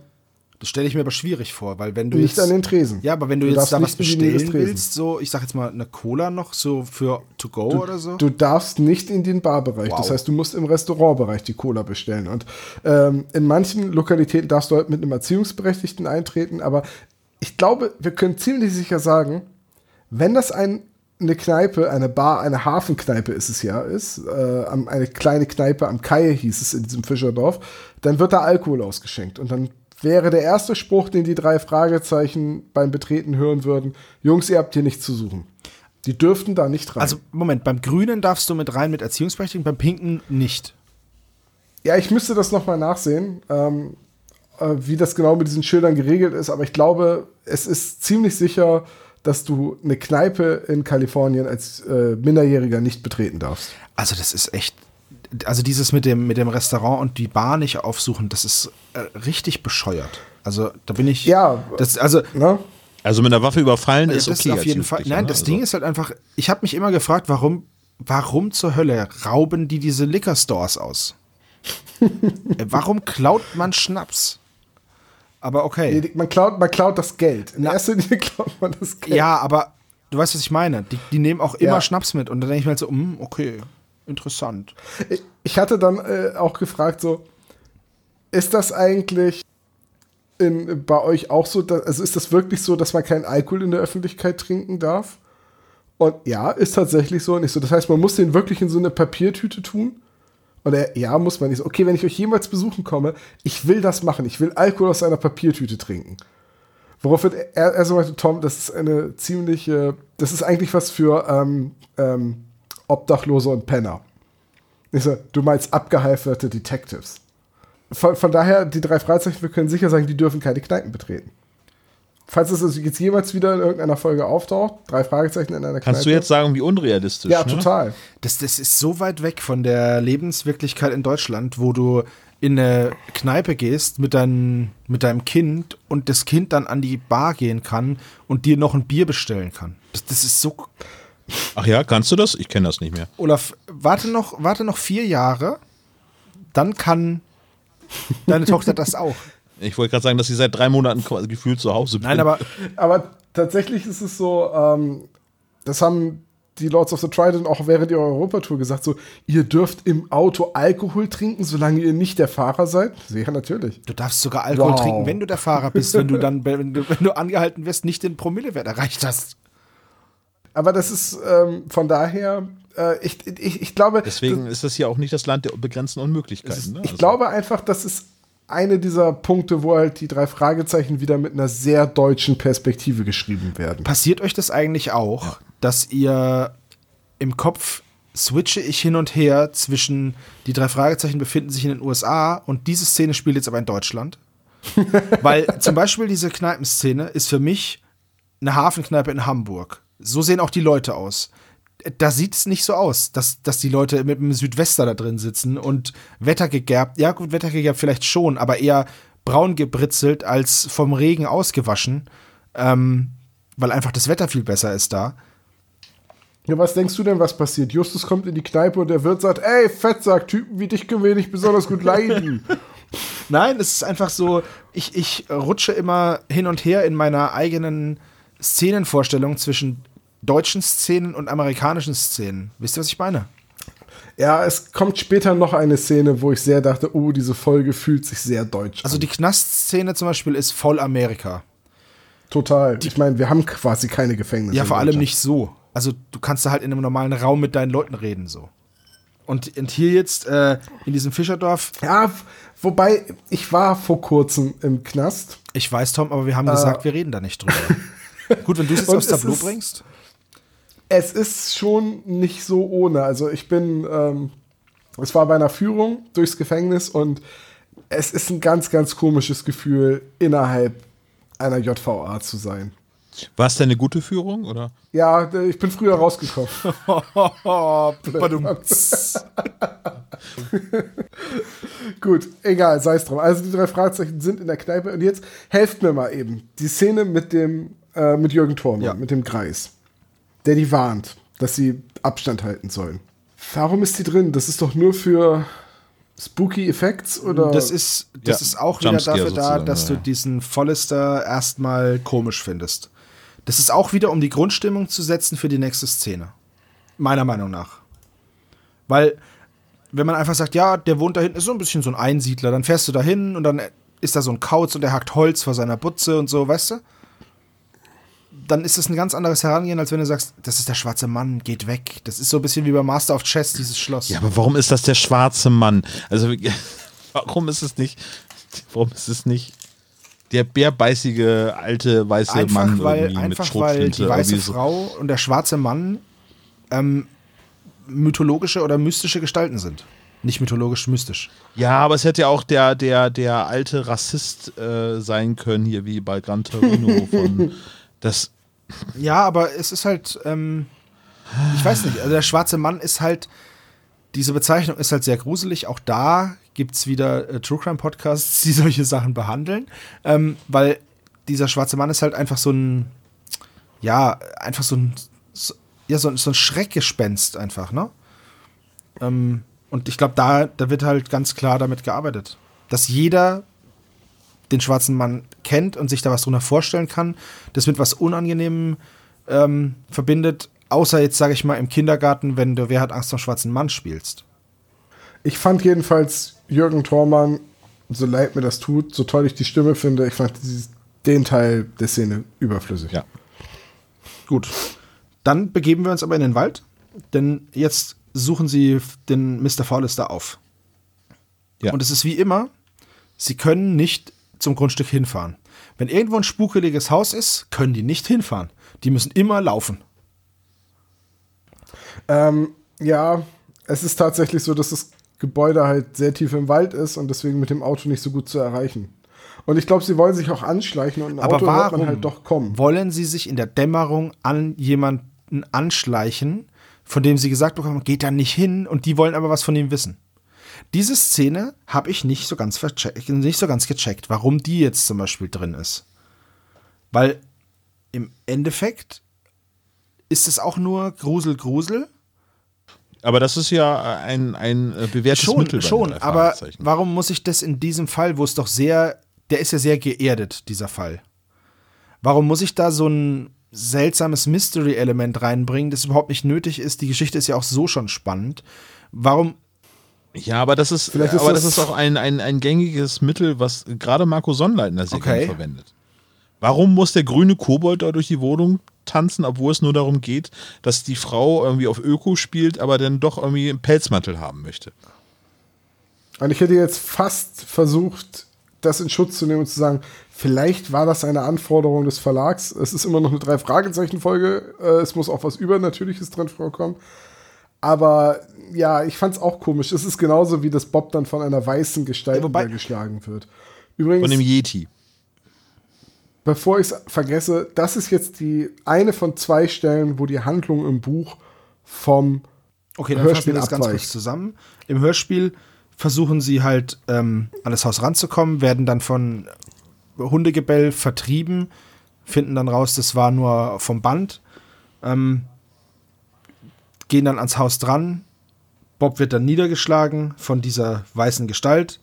das stelle ich mir aber schwierig vor, weil wenn du nicht jetzt, an den Tresen. Ja, aber wenn du, Du jetzt da was bestellen willst, so, ich sag jetzt mal eine Cola noch, so für to go oder so. Du darfst nicht in den Barbereich. Das Wow. heißt, du musst im Restaurantbereich die Cola bestellen. Und ähm, in manchen Lokalitäten darfst du halt mit einem Erziehungsberechtigten eintreten. Aber ich glaube, wir können ziemlich sicher sagen, wenn das ein, eine Kneipe, eine Bar, eine Hafenkneipe ist es ja, ist, äh, eine kleine Kneipe am Kai hieß es in diesem Fischerdorf, dann wird da Alkohol ausgeschenkt. Und dann wäre der erste Spruch, den die drei Fragezeichen beim Betreten hören würden, Jungs, ihr habt hier nichts zu suchen. Die dürften da nicht rein. also, Moment, beim Grünen darfst du mit rein mit Erziehungsberechtigten, beim Pinken nicht. Ja, ich müsste das nochmal nachsehen, ähm, äh, wie das genau mit diesen Schildern geregelt ist, aber ich glaube, es ist ziemlich sicher, dass du eine Kneipe in Kalifornien als äh, Minderjähriger nicht betreten darfst. Also, das ist echt. Also, dieses mit dem, mit dem Restaurant und die Bar nicht aufsuchen, das ist äh, richtig bescheuert. Also, da bin ich. Ja. Das, also, Ne? Also mit einer Waffe überfallen Ja, ist das okay. auf als jeden Fall. Nein, ne? das Also- Ding ist halt einfach, ich habe mich immer gefragt, warum, warum zur Hölle rauben die diese Liquor Stores aus? *laughs* Äh, warum klaut man Schnaps? Aber okay. Nee, Man klaut, man klaut das Geld. In Na- erster Linie *laughs* klaut man das Geld. Ja, aber du weißt, was ich meine. Die, die nehmen auch immer Ja. Schnaps mit. Und dann denke ich mir halt so, hm, okay, interessant. Ich- Ich hatte dann äh, auch gefragt, so, ist das eigentlich in, bei euch auch so, dass, also ist das wirklich so, dass man keinen Alkohol in der Öffentlichkeit trinken darf? Und ja, ist tatsächlich so. Und ich so, das heißt, man muss den wirklich in so eine Papiertüte tun? Und er, ja, muss man nicht. Okay, wenn ich euch jemals besuchen komme, ich will das machen. Ich will Alkohol aus einer Papiertüte trinken. Woraufhin er, er so meinte, Tom, das ist eine ziemliche, das ist eigentlich was für ähm, ähm, Obdachlose und Penner. Ich so, du meinst abgehalfterte Detectives. Von, von daher, die drei Freizeichen, wir können sicher sagen, die dürfen keine Kneipen betreten. Falls es jetzt jemals wieder in irgendeiner Folge auftaucht, drei Fragezeichen in einer Kannst du Kneipe. jetzt sagen, wie unrealistisch? Ja, ne? total. Das, das ist so weit weg von der Lebenswirklichkeit in Deutschland, wo du in eine Kneipe gehst mit, dein, mit deinem Kind und das Kind dann an die Bar gehen kann und dir noch ein Bier bestellen kann. Das, das ist so Ach ja, kannst du das? Ich kenne das nicht mehr. Olaf, warte noch, warte noch vier Jahre, dann kann deine Tochter das auch. Ich wollte gerade sagen, dass sie seit drei Monaten quasi gefühlt zu Hause Nein, bin. aber *laughs* Aber tatsächlich ist es so, ähm, das haben die Lords of the Trident auch während ihrer Europatour gesagt, so, ihr dürft im Auto Alkohol trinken, solange ihr nicht der Fahrer seid. Ja, natürlich. du darfst sogar Alkohol Wow. trinken, wenn du der Fahrer bist, wenn du dann, *laughs* wenn du, wenn du angehalten wirst, nicht den Promillewert erreicht hast. Aber das ist ähm, von daher, äh, ich, ich, ich glaube, Deswegen ist das hier auch nicht das Land der begrenzten Unmöglichkeiten. Ne? Ich Also- glaube einfach, das ist eine dieser Punkte, wo halt die drei Fragezeichen wieder mit einer sehr deutschen Perspektive geschrieben werden. Passiert euch das eigentlich auch, dass ihr im Kopf switche ich hin und her zwischen die drei Fragezeichen befinden sich in den USA und diese Szene spielt jetzt aber in Deutschland? *laughs* Weil zum Beispiel diese Kneipenszene ist für mich eine Hafenkneipe in Hamburg. So sehen auch die Leute aus. Da sieht es nicht so aus, dass, dass die Leute mit einem Südwester da drin sitzen und wettergegerbt, ja gut, wettergegerbt vielleicht schon, aber eher braun gebritzelt als vom Regen ausgewaschen, ähm, weil einfach das Wetter viel besser ist da. Ja, was denkst du denn, was passiert? Justus kommt in die Kneipe und der Wirt sagt, ey, Fettsack, Typen wie dich können wir nicht besonders gut leiden. *laughs* Nein, es ist einfach so, ich, ich rutsche immer hin und her in meiner eigenen Szenenvorstellung zwischen deutschen Szenen und amerikanischen Szenen. Wisst ihr, was ich meine? Ja, es kommt später noch eine Szene, wo ich sehr dachte, oh, diese Folge fühlt sich sehr deutsch Also an. die Knastszene zum Beispiel ist voll Amerika. Total. Ich meine, wir haben quasi keine Gefängnisse. Ja, vor allem nicht so. Also du kannst da halt in einem normalen Raum mit deinen Leuten reden so. Und, und hier jetzt äh, in diesem Fischerdorf, Ja, wobei, ich war vor kurzem im Knast. ich weiß Tom, aber wir haben gesagt, wir reden da nicht drüber. *laughs* Gut, wenn du es jetzt aufs Tableau bringst. Es ist schon nicht so ohne. Also ich bin, ähm, es war bei einer Führung durchs Gefängnis und es ist ein ganz, ganz komisches Gefühl, innerhalb einer JVA zu sein. War es denn eine gute Führung, oder? Ja, d- ich bin früher rausgekommen. *laughs* *laughs* Gut, egal, sei es drum. Also die drei Fragezeichen sind in der Kneipe und jetzt helft mir mal eben. Die Szene mit dem, äh, mit Jürgen Thormann, Ja. mit dem Kreis, der die warnt, dass sie Abstand halten sollen. Warum ist die drin? Das ist doch nur für Spooky Effects oder? Das ist, das Ja, ist auch wieder Jumpscare dafür da, dass ja. du diesen Follister erstmal komisch findest. Das ist auch wieder, um die Grundstimmung zu setzen für die nächste Szene. Meiner Meinung nach. Weil, wenn man einfach sagt, ja, der wohnt da hinten, ist so ein bisschen so ein Einsiedler, dann fährst du da hin und dann ist da so ein Kauz und der hackt Holz vor seiner Butze und so, weißt du? Dann ist das ein ganz anderes Herangehen, als wenn du sagst, das ist der schwarze Mann, geht weg. Das ist so ein bisschen wie bei Master of Chess, dieses Schloss. Ja, aber warum ist das der schwarze Mann? Also, *laughs* warum ist es nicht, warum ist es nicht der bärbeißige alte weiße einfach Mann weil, irgendwie mit einfach weil Schrotflinte? die weiße so? Frau und der schwarze Mann ähm, mythologische oder mystische Gestalten sind. Nicht mythologisch, mystisch. Ja, aber es hätte ja auch der, der, der alte Rassist äh, sein können, hier wie bei Gran Torino *laughs* von das. Ja, aber es ist halt, ähm, ich weiß nicht, also der schwarze Mann ist halt, diese Bezeichnung ist halt sehr gruselig. Auch da gibt es wieder äh, True Crime Podcasts, die *laughs* solche Sachen behandeln, ähm, weil dieser schwarze Mann ist halt einfach so ein, ja, einfach so ein, so, ja, so, so ein Schreckgespenst einfach, ne? Ähm, und ich glaube, da, da wird halt ganz klar damit gearbeitet, dass jeder den schwarzen Mann kennt und sich da was drunter vorstellen kann, das mit was Unangenehmem ähm, verbindet, außer jetzt sage ich mal im Kindergarten, wenn du Wer hat Angst vor dem schwarzen Mann spielst. Ich fand jedenfalls Jürgen Thormann, so leid mir das tut, so toll ich die Stimme finde, ich fand dieses, den Teil der Szene überflüssig. Ja. Gut. Dann begeben wir uns aber in den Wald, denn jetzt suchen sie den Mr. Forrester auf. Ja. Und es ist wie immer, sie können nicht zum Grundstück hinfahren. Wenn irgendwo ein spukeliges Haus ist, können die nicht hinfahren. Die müssen immer laufen. Ähm, ja, es ist tatsächlich so, dass das Gebäude halt sehr tief im Wald ist und deswegen mit dem Auto nicht so gut zu erreichen. Und ich glaube, sie wollen sich auch anschleichen und ein Aber Auto hört warum man halt doch kommen. wollen sie sich in der Dämmerung an jemanden anschleichen, von dem sie gesagt bekommen, geht da nicht hin und die wollen aber was von ihm wissen. Diese Szene habe ich nicht so ganz nicht so ganz gecheckt, warum die jetzt zum Beispiel drin ist. Weil im Endeffekt ist es auch nur Grusel, Grusel. Aber das ist ja ein, ein äh, bewährtes Schon, Mittel. schon, aber warum muss ich das in diesem Fall, wo es doch sehr, der ist ja sehr geerdet, dieser Fall. Warum muss ich da so ein seltsames Mystery-Element reinbringen, das überhaupt nicht nötig ist? Die Geschichte ist ja auch so schon spannend. Warum Ja, aber das ist, Vielleicht ist aber das, das- ist auch ein, ein, ein gängiges Mittel, was gerade Marco Sonnleitner sehr Okay. gerne verwendet. Warum muss der grüne Kobold da durch die Wohnung tanzen, obwohl es nur darum geht, dass die Frau irgendwie auf Öko spielt, aber dann doch irgendwie einen Pelzmantel haben möchte? Und ich hätte jetzt fast versucht, das in Schutz zu nehmen und zu sagen, vielleicht war das eine Anforderung des Verlags. Es ist immer noch eine Drei-Fragezeichen-Folge. Äh, es muss auch was Übernatürliches drin vorkommen. Aber ja, ich fand es auch komisch. Es ist genauso wie das Bob dann von einer weißen Gestalt Ja, geschlagen wird. Übrigens, Von dem Yeti. bevor ich es vergesse, das ist jetzt die eine von zwei Stellen, wo die Handlung im Buch vom Okay, dann Hörspiel fassen wir das ganz kurz zusammen. Im Hörspiel versuchen sie halt ähm, an das Haus ranzukommen, werden dann von Hundegebell vertrieben, finden dann raus, das war nur vom Band, ähm, gehen dann ans Haus dran. Bob wird dann niedergeschlagen von dieser weißen Gestalt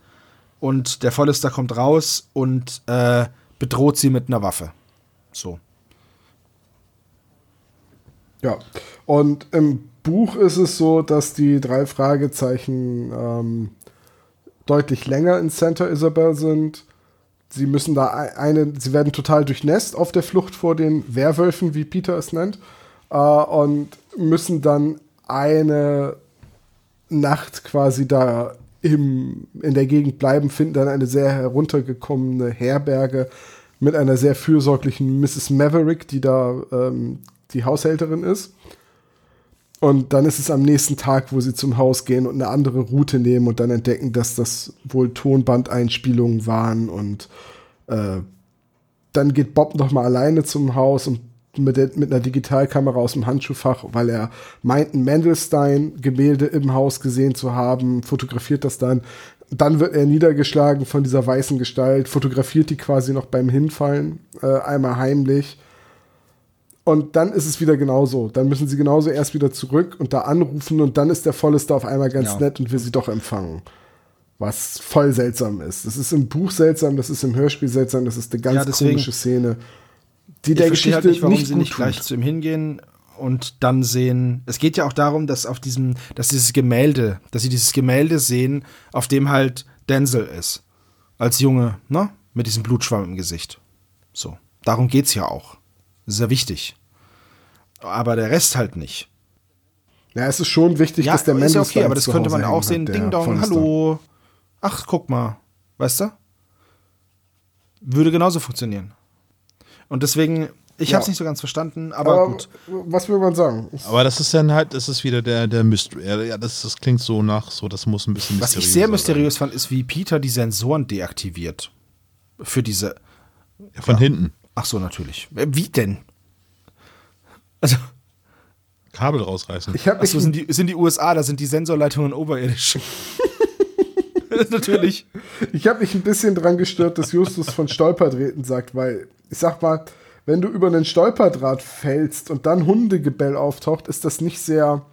und der Forrester kommt raus und äh, bedroht sie mit einer Waffe. So. Ja, und im Buch ist es so, dass die drei Fragezeichen ähm, deutlich länger in Santa Isabel sind. Sie müssen da ei- eine, sie werden total durchnässt auf der Flucht vor den Werwölfen, wie Peter es nennt, äh, und müssen dann eine Nacht quasi da im, in der Gegend bleiben, finden dann eine sehr heruntergekommene Herberge mit einer sehr fürsorglichen Mrs. Maverick, die da ähm, die Haushälterin ist. Und dann ist es am nächsten Tag, wo sie zum Haus gehen und eine andere Route nehmen und dann entdecken, dass das wohl Tonbandeinspielungen waren. Und äh, dann geht Bob noch mal alleine zum Haus und mit, der, mit einer Digitalkamera aus dem Handschuhfach, weil er meint, ein Mendelstein-Gemälde im Haus gesehen zu haben, fotografiert das dann. Dann wird er niedergeschlagen von dieser weißen Gestalt, fotografiert die quasi noch beim Hinfallen, äh, einmal heimlich. Und dann ist es wieder genauso. Dann müssen sie genauso erst wieder zurück und da anrufen und dann ist der Vollester auf einmal ganz Ja. nett und will sie doch empfangen. Was voll seltsam ist. Das ist im Buch seltsam, das ist im Hörspiel seltsam, das ist eine ganz Ja, deswegen- komische Szene, die Ich der verstehe Geschichte halt nicht, warum nicht sie nicht tut. gleich zu ihm hingehen und dann sehen. Es geht ja auch darum, dass auf diesem, dass dieses Gemälde, dass sie dieses Gemälde sehen, auf dem halt Denzel ist. Als Junge, ne? Mit diesem Blutschwamm im Gesicht. So. Darum geht's ja auch. Sehr wichtig. Aber der Rest halt nicht. Ja, es ist schon wichtig, dass der ist Mendes ja okay, aber das könnte man auch sehen. Ding Dong, hallo. Ach, guck mal. Weißt du? Würde genauso funktionieren. Und deswegen, ich Ja. hab's nicht so ganz verstanden, aber, Aber gut. was will man sagen? Es- Aber das ist dann halt, das ist wieder der, der Mystery. Ja, das, das klingt so nach, so, das muss ein bisschen Was ich sehr sein. mysteriös fand, ist, wie Peter die Sensoren deaktiviert. Für diese. Ja, von hinten. Ach so, natürlich. Äh, Wie denn? Also, Kabel rausreißen. Ich habe ach mich so, sind die, sind die USA, da sind die Sensorleitungen oberirdisch. *laughs* *laughs* natürlich. Ich habe mich ein bisschen dran gestört, dass Justus von Stolperdrähten sagt, weil ich sag mal, wenn du über einen Stolperdraht fällst und dann Hundegebell auftaucht, ist das nicht sehr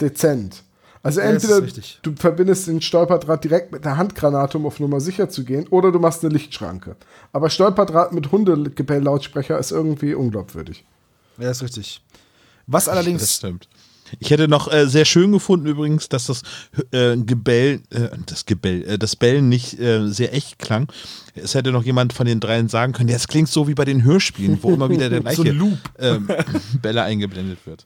dezent. Also Ja, das entweder du verbindest den Stolperdraht direkt mit einer Handgranate, um auf Nummer sicher zu gehen, oder du machst eine Lichtschranke. Aber Stolperdraht mit Hundegebell-Lautsprecher ist irgendwie unglaubwürdig. Ja, ist richtig. Was Das allerdings. stimmt. Ich hätte noch äh, sehr schön gefunden übrigens, dass das äh, Gebell, äh, das Gebell, äh, das Bellen nicht äh, sehr echt klang. Es hätte noch jemand von den dreien sagen können, ja, es klingt so wie bei den Hörspielen, wo immer wieder der *laughs* So gleiche Loop. ähm, Bälle eingeblendet wird.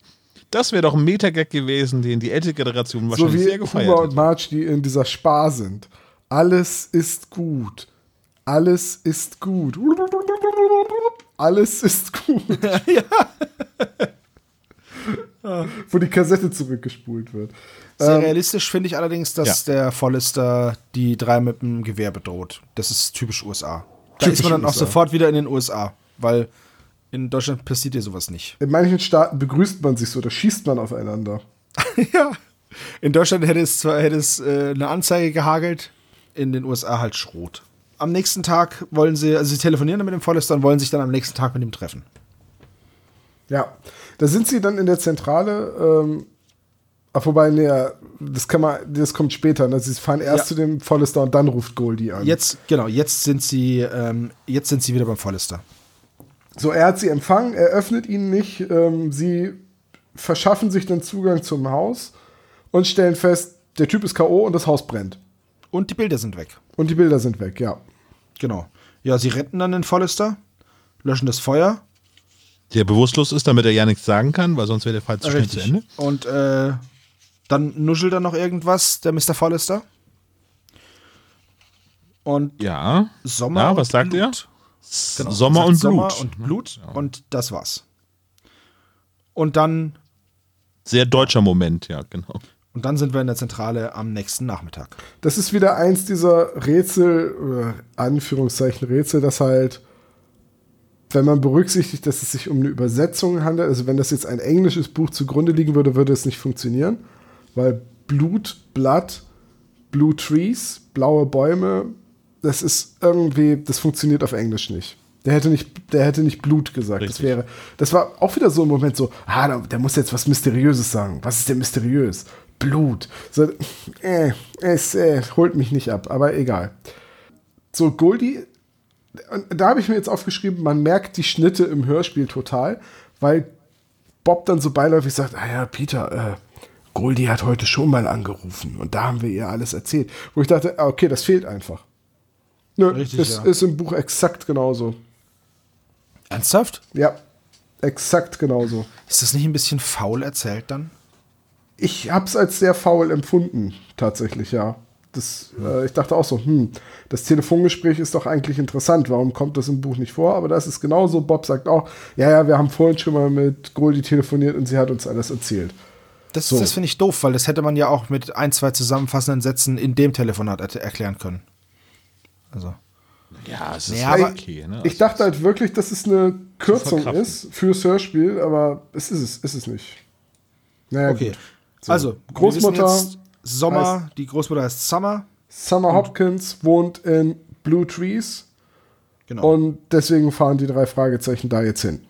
Das wäre doch ein Metagag gewesen, den die ältere Generation So wahrscheinlich wie sehr gefeiert Puma und. Marge, die in dieser Spar sind. Alles ist gut. Alles ist gut. Alles ist gut. *laughs* *laughs* *laughs* Wo die Kassette zurückgespult wird. Sehr Ähm, realistisch finde ich allerdings, dass der Forrester die drei mit dem Gewehr bedroht. Das ist typisch USA. Da Typisch ist man dann auch USA. sofort wieder in den USA, weil in Deutschland passiert ja sowas nicht. In manchen Staaten begrüßt man sich so, da schießt man aufeinander. *laughs* ja. In Deutschland hätte es zwar hätte es, äh, eine Anzeige gehagelt, in den USA halt Schrot. Am nächsten Tag wollen sie, also sie telefonieren dann mit dem Forrester und wollen sich dann am nächsten Tag mit ihm treffen. Ja, da sind sie dann in der Zentrale. Ähm, ach, wobei, nee, das kann man, das kommt später. Ne? Sie fahren erst Ja. zu dem Forrester und dann ruft Goldie an. Jetzt, genau, jetzt sind sie, ähm, jetzt sind sie wieder beim Forrester. So, er hat sie empfangen, er öffnet ihnen nicht. Ähm, sie verschaffen sich dann Zugang zum Haus und stellen fest, der Typ ist K.O. und das Haus brennt. Und die Bilder sind weg. Und die Bilder sind weg, ja. Genau. Ja, sie retten dann den Forrester, löschen das Feuer. Der bewusstlos ist, damit er ja nichts sagen kann, weil sonst wäre der Fall zu schnell zu Ende. Und äh, dann nuschelt er noch irgendwas, der Mr. Forrester. Und Ja. Sommer Ja, und was sagt Blut. er? Genau, Sommer sagt und Sommer Blut. und Blut und das war's. Und dann Sehr deutscher Moment, ja, genau. Und dann sind wir in der Zentrale am nächsten Nachmittag. Das ist wieder eins dieser Rätsel, oder Anführungszeichen Rätsel, das halt, wenn man berücksichtigt, dass es sich um eine Übersetzung handelt, also wenn das jetzt ein englisches Buch zugrunde liegen würde, würde es nicht funktionieren, weil Blut, Blood, Blue Trees, blaue Bäume, das ist irgendwie, das funktioniert auf Englisch nicht. Der hätte nicht, der hätte nicht Blut gesagt. Das wäre, das war auch wieder so ein Moment so, ah, der, der muss jetzt was Mysteriöses sagen. Was ist denn mysteriös? Blut. So, äh, es äh, holt mich nicht ab, aber egal. So, Goldie, und da habe ich mir jetzt aufgeschrieben, man merkt die Schnitte im Hörspiel total, weil Bob dann so beiläufig sagt, ah ja, Peter, äh, Goldie hat heute schon mal angerufen und da haben wir ihr alles erzählt. Wo ich dachte, ah, okay, das fehlt einfach. Nö, Richtig, es ja. ist im Buch exakt genauso. Ernsthaft? Ja, exakt genauso. Ist das nicht ein bisschen faul erzählt dann? Ich habe es als sehr faul empfunden, tatsächlich, ja. Das, äh, ich dachte auch so, hm, das Telefongespräch ist doch eigentlich interessant. Warum kommt das im Buch nicht vor? Aber das ist genauso. Bob sagt auch, ja, ja, wir haben vorhin schon mal mit Goldie telefoniert und sie hat uns alles erzählt. Das, So. das finde ich doof, weil das hätte man ja auch mit ein, zwei zusammenfassenden Sätzen in dem Telefonat er erklären können. Also. Ja, es ist Ja, aber okay. Ne? Ich dachte halt wirklich, dass es eine Kürzung ist fürs Hörspiel, aber es ist es, ist es nicht. Naja, Okay. gut. So. Also, Großmutter jetzt Sommer, die Großmutter heißt Summer. Summer Hopkins wohnt in Blue Trees Genau. und deswegen fahren die drei Fragezeichen da jetzt hin.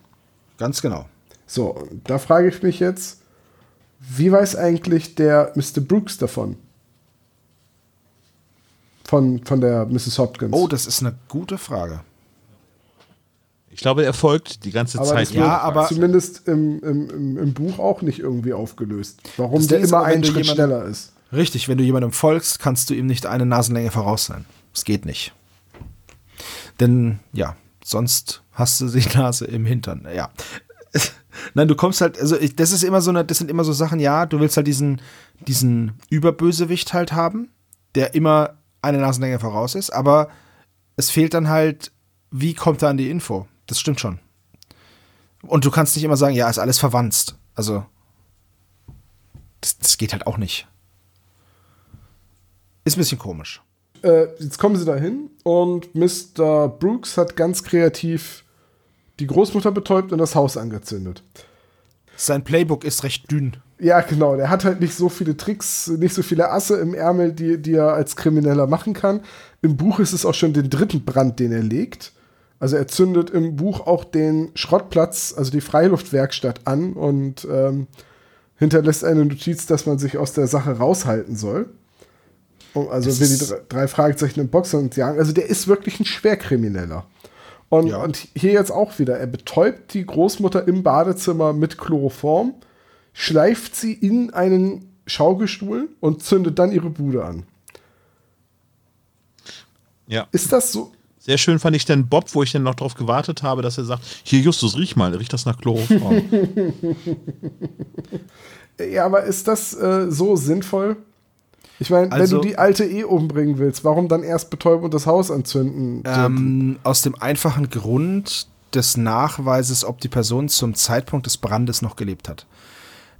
Ganz genau. So, da frage ich mich jetzt, wie weiß eigentlich der Mr. Brooks davon? Von, von der Mrs. Hopkins. Oh, das ist eine gute Frage. Ich glaube, er folgt die ganze aber Zeit. ja, aber- zumindest im, im, im, Buch auch nicht irgendwie aufgelöst. Warum der immer einen Schritt jemanden- schneller ist. Richtig, wenn du jemandem folgst, kannst du ihm nicht eine Nasenlänge voraus sein. Das geht nicht. Denn, ja, sonst hast du die *laughs* Nase im Hintern. Ja. *laughs* Nein, du kommst halt, also ich, das ist immer so eine, das sind immer so Sachen, ja, du willst halt diesen, diesen Überbösewicht halt haben, der immer eine Nasenlänge voraus ist, aber es fehlt dann halt, wie kommt er an die Info? Das stimmt schon. Und du kannst nicht immer sagen, ja, ist alles verwandt. Also, das, das geht halt auch nicht. Ist ein bisschen komisch. Äh, jetzt kommen sie dahin und Mr. Brooks hat ganz kreativ die Großmutter betäubt und das Haus angezündet. Sein Playbook ist recht dünn. Ja, genau. Der hat halt nicht so viele Tricks, nicht so viele Asse im Ärmel, die, die er als Krimineller machen kann. Im Buch ist es auch schon den dritten Brand, den er legt. Also er zündet im Buch auch den Schrottplatz, also die Freiluftwerkstatt an und ähm, hinterlässt eine Notiz, dass man sich aus der Sache raushalten soll. Und also Das will die drei, Fragezeichen im Boxer und jagen. Also der ist wirklich ein Schwerkrimineller. Und, Ja. und hier jetzt auch wieder. Er betäubt die Großmutter im Badezimmer mit Chloroform, schleift sie in einen Schaukelstuhl und zündet dann ihre Bude an. Ja. Ist das so? Sehr schön fand ich den Bob, wo ich dann noch drauf gewartet habe, dass er sagt: Hier, Justus, riech mal, riecht das nach Chloroform. *laughs* *laughs* Ja, aber ist das äh, so sinnvoll? Ich meine, wenn Also- du die alte eh umbringen willst, warum dann erst betäuben und das Haus anzünden? Ähm, aus dem einfachen Grund des Nachweises, ob die Person zum Zeitpunkt des Brandes noch gelebt hat.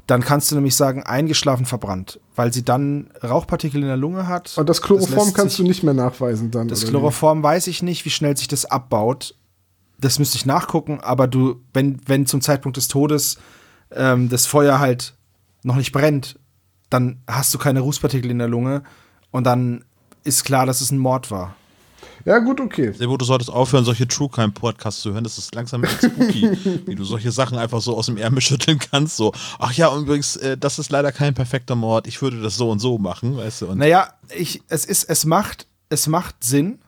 Dann kannst du nämlich sagen, eingeschlafen verbrannt, weil sie dann Rauchpartikel in der Lunge hat. und das Chloroform lässt kannst sich- du nicht mehr nachweisen dann. Das oder wie? Chloroform weiß ich nicht, wie schnell sich das abbaut. Das müsste ich nachgucken, aber du, wenn, wenn zum Zeitpunkt des Todes ähm, das Feuer halt noch nicht brennt, dann hast du keine Rußpartikel in der Lunge und dann ist klar, dass es ein Mord war. Ja, gut, okay. Gut, du solltest aufhören, solche True Crime Podcasts zu hören. Das ist langsam echt spooky, *laughs* wie du solche Sachen einfach so aus dem Ärmel schütteln kannst. So, ach ja, übrigens, äh, das ist leider kein perfekter Mord. Ich würde das so und so machen, weißt du. Und Naja, ich, es ist, es macht, es macht Sinn,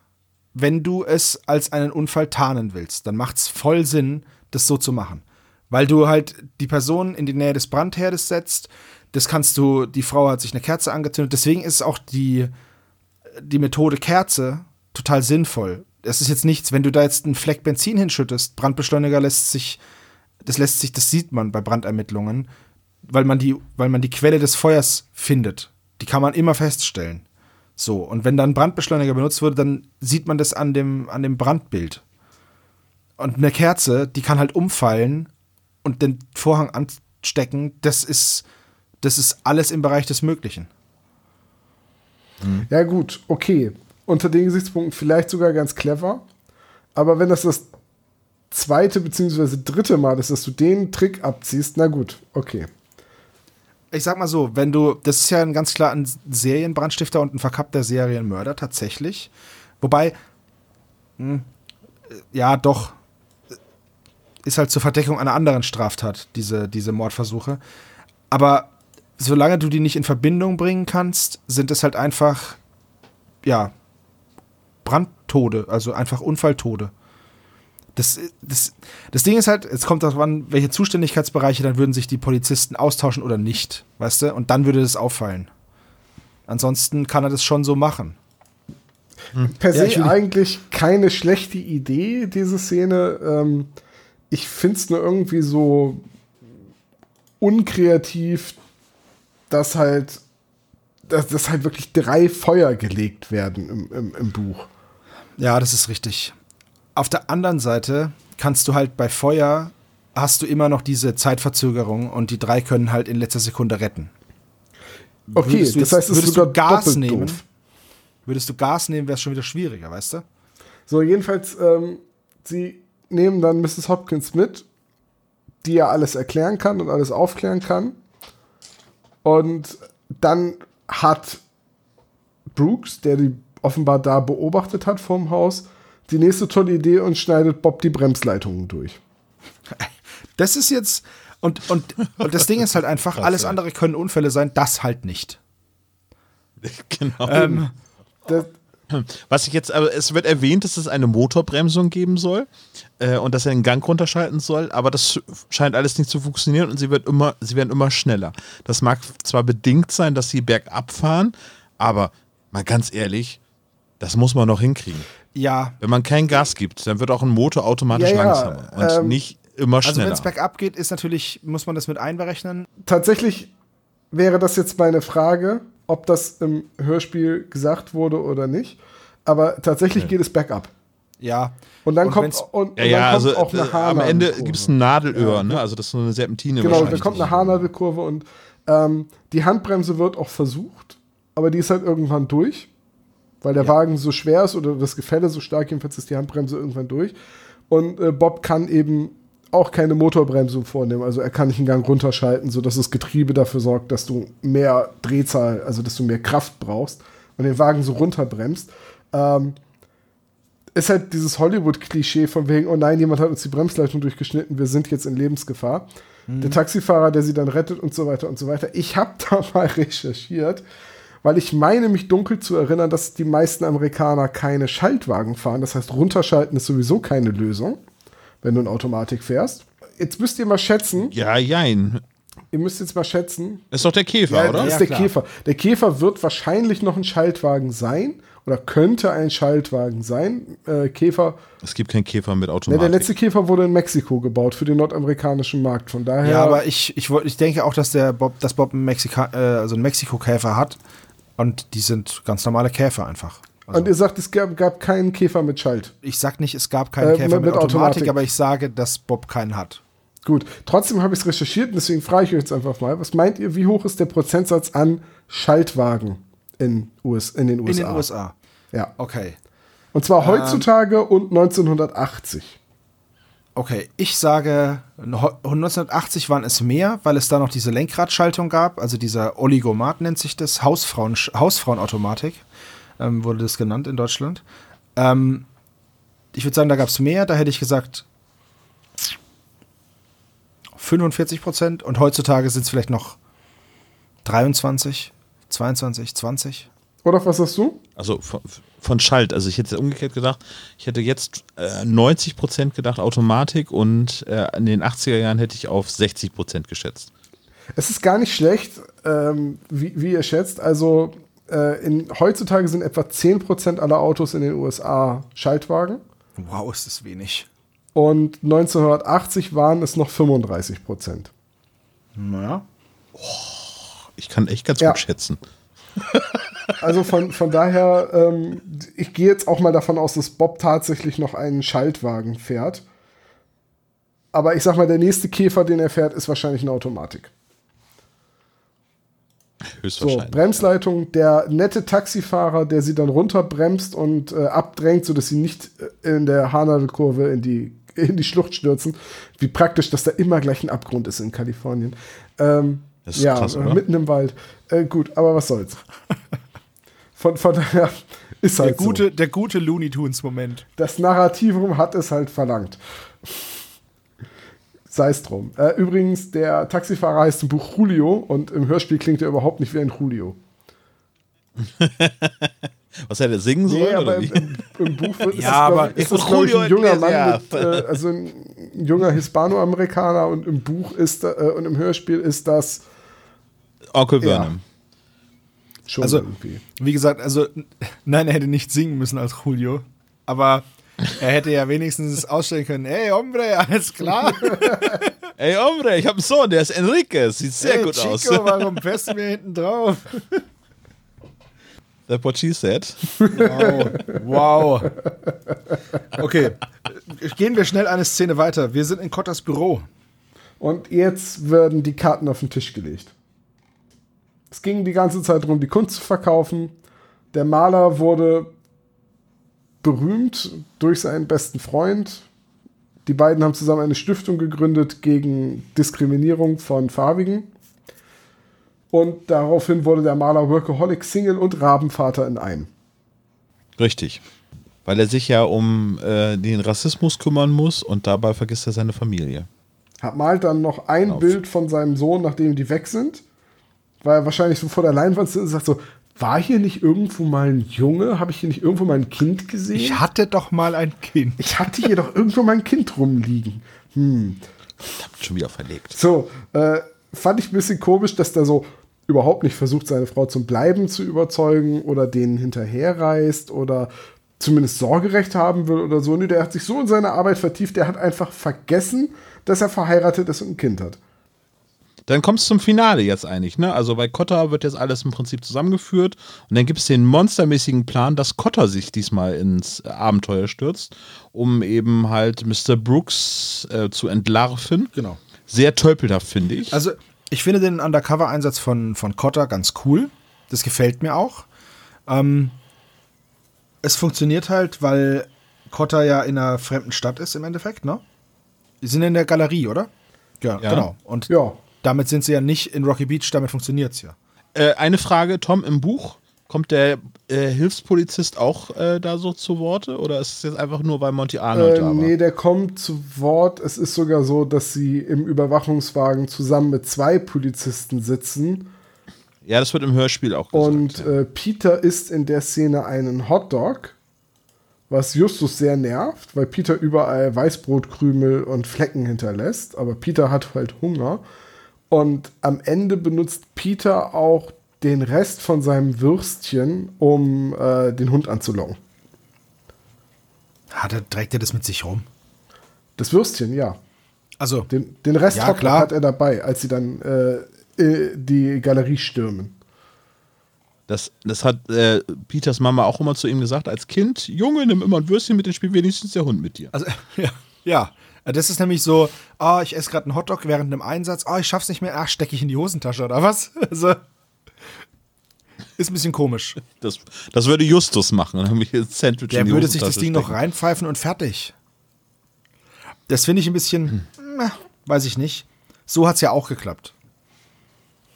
wenn du es als einen Unfall tarnen willst. Dann macht es voll Sinn, das so zu machen. Weil du halt die Person in die Nähe des Brandherdes setzt. Das kannst du, die Frau hat sich eine Kerze angezündet. Deswegen ist auch die, die Methode Kerze total sinnvoll. Das ist jetzt nichts, wenn du da jetzt einen Fleck Benzin hinschüttest, Brandbeschleuniger lässt sich, das lässt sich, das sieht man bei Brandermittlungen, weil man die, weil man die Quelle des Feuers findet. Die kann man immer feststellen. So, und wenn dann Brandbeschleuniger benutzt wurde, dann sieht man das an dem, an dem Brandbild. Und eine Kerze, die kann halt umfallen und den Vorhang anstecken, das ist, das ist alles im Bereich des Möglichen. Ja, gut, okay. Unter den Gesichtspunkten vielleicht sogar ganz clever. Aber wenn das das zweite bzw. dritte Mal ist, dass du den Trick abziehst, na gut, okay. Ich sag mal so, wenn du, das ist ja ein ganz klar ein Serienbrandstifter und ein verkappter Serienmörder tatsächlich. Wobei, mh, ja, doch, ist halt zur Verdeckung einer anderen Straftat, diese, diese Mordversuche. Aber solange du die nicht in Verbindung bringen kannst, sind es halt einfach, ja, Brandtode, also einfach Unfalltode. Das, das, das Ding ist halt, es kommt darauf an, welche Zuständigkeitsbereiche, dann würden sich die Polizisten austauschen oder nicht, weißt du? Und dann würde das auffallen. Ansonsten kann er das schon so machen. Per Ja, se eigentlich keine schlechte Idee, diese Szene. Ähm, ich finde es nur irgendwie so unkreativ, dass halt, dass, dass halt wirklich drei Feuer gelegt werden im, im, im Buch. Ja, das ist richtig. Auf der anderen Seite kannst du halt bei Feuer hast du immer noch diese Zeitverzögerung und die drei können halt in letzter Sekunde retten. Okay, Würdest du das jetzt- heißt, es ist würdest du Gas nehmen? doof. Würdest du Gas nehmen, wäre es schon wieder schwieriger, weißt du? So, jedenfalls, ähm, sie nehmen dann Mrs. Hopkins mit, die ja alles erklären kann und alles aufklären kann. Und dann hat Brooks, der die offenbar da beobachtet hat vorm Haus, die nächste tolle Idee und schneidet Bob die Bremsleitungen durch. Das ist jetzt und, und, und das Ding ist halt einfach, *laughs* alles andere können Unfälle sein, das halt nicht. *laughs* genau. Ähm, Das, Was ich jetzt, aber es wird erwähnt, dass es eine Motorbremsung geben soll äh, und dass er den Gang runterschalten soll, aber das scheint alles nicht zu funktionieren und sie wird immer, sie werden immer schneller. Das mag zwar bedingt sein, dass sie bergab fahren, aber mal ganz ehrlich, das muss man noch hinkriegen. ja, Wenn man kein Gas gibt, dann wird auch ein Motor automatisch Ja, ja, langsamer und ähm, nicht immer also schneller. wenn es bergab geht, ist natürlich, muss man das mit einberechnen. tatsächlich wäre das jetzt meine Frage, ob das im Hörspiel gesagt wurde oder nicht. Aber tatsächlich geht es bergab. Ja. Und dann Und kommt, und, und ja, dann ja, kommt also auch eine äh, am Ende Haarnadelkurve. gibt es ein Nadelöhr, ne? also das ist so eine Serpentine Genau, da kommt eine Haarnadelkurve und ähm, die Handbremse wird auch versucht, aber die ist halt irgendwann durch, weil der Wagen so schwer ist oder das Gefälle so stark, jedenfalls ist die Handbremse irgendwann durch. Und äh, Bob kann eben auch keine Motorbremsung vornehmen, also er kann nicht einen Gang runterschalten, sodass das Getriebe dafür sorgt, dass du mehr Drehzahl, also dass du mehr Kraft brauchst und den Wagen so runterbremst. Ähm, ist halt dieses Hollywood-Klischee von wegen, oh nein, jemand hat uns die Bremsleitung durchgeschnitten, wir sind jetzt in Lebensgefahr. Der Taxifahrer, der sie dann rettet und so weiter und so weiter. Ich habe da *laughs* mal recherchiert, weil ich meine, mich dunkel zu erinnern, dass die meisten Amerikaner keine Schaltwagen fahren. Das heißt, runterschalten ist sowieso keine Lösung, wenn du in Automatik fährst. Jetzt müsst ihr mal schätzen, Ja, jein. ihr müsst jetzt mal schätzen, Ist doch der Käfer, ja, oder? ist Ja, der klar. Käfer. Der Käfer wird wahrscheinlich noch ein Schaltwagen sein oder könnte ein Schaltwagen sein. Äh, Käfer, Es gibt keinen Käfer mit ne, Automatik. der letzte Käfer wurde in Mexiko gebaut für den nordamerikanischen Markt. Von daher, Ja, aber ich, ich, ich denke auch, dass der Bob, dass Bob einen Mexika äh, also einen Mexiko-Käfer hat. Und die sind ganz normale Käfer einfach. Also, und ihr sagt, es gab, gab keinen Käfer mit Schalt. ich sag nicht, es gab keinen Äh, Käfer mit mit, Automatik, Automatik. aber ich sage, dass Bob keinen hat. Gut, trotzdem habe ich es recherchiert und deswegen frage ich euch jetzt einfach mal, was meint ihr, wie hoch ist der Prozentsatz an Schaltwagen in, US, in den In USA? den USA. Ja. Okay. Und zwar heutzutage und 1980. Okay, ich sage, no- 1980 waren es mehr, weil es da noch diese Lenkradschaltung gab, also dieser Oligomat nennt sich das, Hausfrauen, Hausfrauenautomatik, ähm, wurde das genannt in Deutschland. Ähm, ich würde sagen, da gab es mehr, da hätte ich gesagt 45 Prozent und heutzutage sind es vielleicht noch 23, 22, 20. Oder was sagst du? Also von, von Schalt. Also ich hätte umgekehrt gedacht, ich hätte jetzt äh, 90% gedacht Automatik und äh, in den 80er Jahren hätte ich auf 60% geschätzt. Es ist gar nicht schlecht, ähm, wie, wie ihr schätzt. Also äh, in, heutzutage sind etwa 10% aller Autos in den USA Schaltwagen. Wow, ist das wenig. Und 1980 waren es noch 35 Prozent. Naja. Ich kann echt ganz Ja. gut schätzen. *laughs* Also von, von daher, ähm, ich gehe jetzt auch mal davon aus, dass Bob tatsächlich noch einen Schaltwagen fährt. Aber ich sag mal, der nächste Käfer, den er fährt, ist wahrscheinlich eine Automatik. So, Höchstwahrscheinlich. Bremsleitung, der nette Taxifahrer, der sie dann runterbremst und äh, abdrängt, sodass sie nicht äh, in der Haarnadelkurve in die, in die Schlucht stürzen. Wie praktisch, dass da immer gleich ein Abgrund ist in Kalifornien. Ähm, Das ist ja, krass, äh, oder? mitten im Wald. Äh, gut, aber was soll's. *laughs* Von, von daher ist Der halt gute, so. der gute Looney Tunes-Moment. Das Narrativum hat es halt verlangt. Sei es drum. Äh, übrigens, der Taxifahrer heißt im Buch Julio und im Hörspiel klingt er überhaupt nicht wie ein Julio. *laughs* Was hätte er singen sollen? Nee, aber oder im, im, im Buch wird, *laughs* Ja, aber- ist das, glaube ich, ein junger Mann, Iglesias. mit, äh, also ein junger Hispanoamerikaner und im Buch ist, äh, und im Hörspiel ist das Onkel Ja. Vernon. schon Also- irgendwie. Wie gesagt, also, nein, er hätte nicht singen müssen als Julio, aber er hätte ja wenigstens ausstellen können, hey, Hombre, alles klar. *laughs* Ey, Hombre, ich habe einen Sohn, der ist Enrique. Sieht sehr hey, gut Chico, aus. warum *laughs* fährst du mir hinten drauf? That's what she said. Wow. wow. Okay, gehen wir schnell eine Szene weiter. Wir sind in Kottas Büro. Und jetzt werden die Karten auf den Tisch gelegt. Es ging die ganze Zeit darum, die Kunst zu verkaufen. Der Maler wurde berühmt durch seinen besten Freund. Die beiden haben zusammen eine Stiftung gegründet gegen Diskriminierung von Farbigen. Und daraufhin wurde der Maler Workaholic Single und Rabenvater in einem. Richtig. Weil er sich ja um äh, den Rassismus kümmern muss und dabei vergisst er seine Familie. Hat malt dann noch ein Auf. Bild von seinem Sohn, nachdem die weg sind. Weil er wahrscheinlich so vor der Leinwand sitzt und sagt so, war hier nicht irgendwo mal ein Junge? Habe ich hier nicht irgendwo mal ein Kind gesehen? Ich hatte doch mal ein Kind. Ich hatte hier doch irgendwo mal ein Kind rumliegen. Schon wieder verlegt. So, äh, fand ich ein bisschen komisch, dass der so überhaupt nicht versucht, seine Frau zum Bleiben zu überzeugen oder denen hinterherreist oder zumindest Sorgerecht haben will oder so. Nee, der hat sich so in seine Arbeit vertieft, der hat einfach vergessen, dass er verheiratet ist und ein Kind hat. Dann kommt es zum Finale jetzt eigentlich, ne? Also bei Cotta wird jetzt alles im Prinzip zusammengeführt und dann gibt es den monstermäßigen Plan, dass Cotta sich diesmal ins Abenteuer stürzt, um eben halt Mr. Brooks äh, zu entlarven. Genau. Sehr tölpelhaft, finde ich. Also, ich finde den Undercover-Einsatz von, von Cotta ganz cool. Das gefällt mir auch. Ähm, es funktioniert halt, weil Cotta ja in einer fremden Stadt ist im Endeffekt, ne? Die sind in der Galerie, oder? Ja, Ja. genau. Und Ja. Damit sind sie ja nicht in Rocky Beach, damit funktioniert es ja. Äh, eine Frage, Tom, im Buch kommt der äh, Hilfspolizist auch äh, da so zu Worte oder ist es jetzt einfach nur, weil Monty Arnold Äh, da war? nee, der kommt zu Wort. Es ist sogar so, dass sie im Überwachungswagen zusammen mit zwei Polizisten sitzen. Ja, das wird im Hörspiel auch gesagt. Und ja. äh, Peter isst in der Szene einen Hotdog, was Justus sehr nervt, weil Peter überall Weißbrotkrümel und Flecken hinterlässt. Aber Peter hat halt Hunger. Und am Ende benutzt Peter auch den Rest von seinem Würstchen, um äh, den Hund anzulocken. Hat er, trägt er das mit sich rum? Das Würstchen, ja. Also, Den, den Rest Ja, klar. hat er dabei, als sie dann äh, äh, die Galerie stürmen. Das, das hat äh, Peters Mama auch immer zu ihm gesagt, als Kind, Junge, nimm immer ein Würstchen mit, dann spielt wenigstens der Hund mit dir. also *laughs* ja, ja. Das ist nämlich so, ah, ich esse gerade einen Hotdog während einem Einsatz, ah, ich schaff's nicht mehr, ach, stecke ich in die Hosentasche oder was? *laughs* Also, ist ein bisschen komisch. Das, das würde Justus machen. Dann hier ein Sandwich Der in die würde sich das Ding noch stecken. reinpfeifen und fertig. Das finde ich ein bisschen, na, weiß ich nicht. So hat es ja auch geklappt.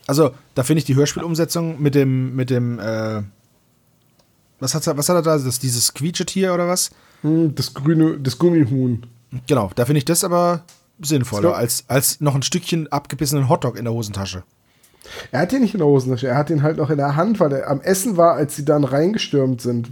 Also, da finde ich die Hörspielumsetzung mit dem, mit dem, äh, was hat, er- was hat er da? Das, dieses Quietschetier oder was? Hm, das grüne, das Gummihuhn. Genau, da finde ich das aber sinnvoller, So. als, als noch ein Stückchen abgebissenen Hotdog in der Hosentasche. Er hat den nicht in der Hosentasche, er hat den halt noch in der Hand, weil er am Essen war, als sie dann reingestürmt sind.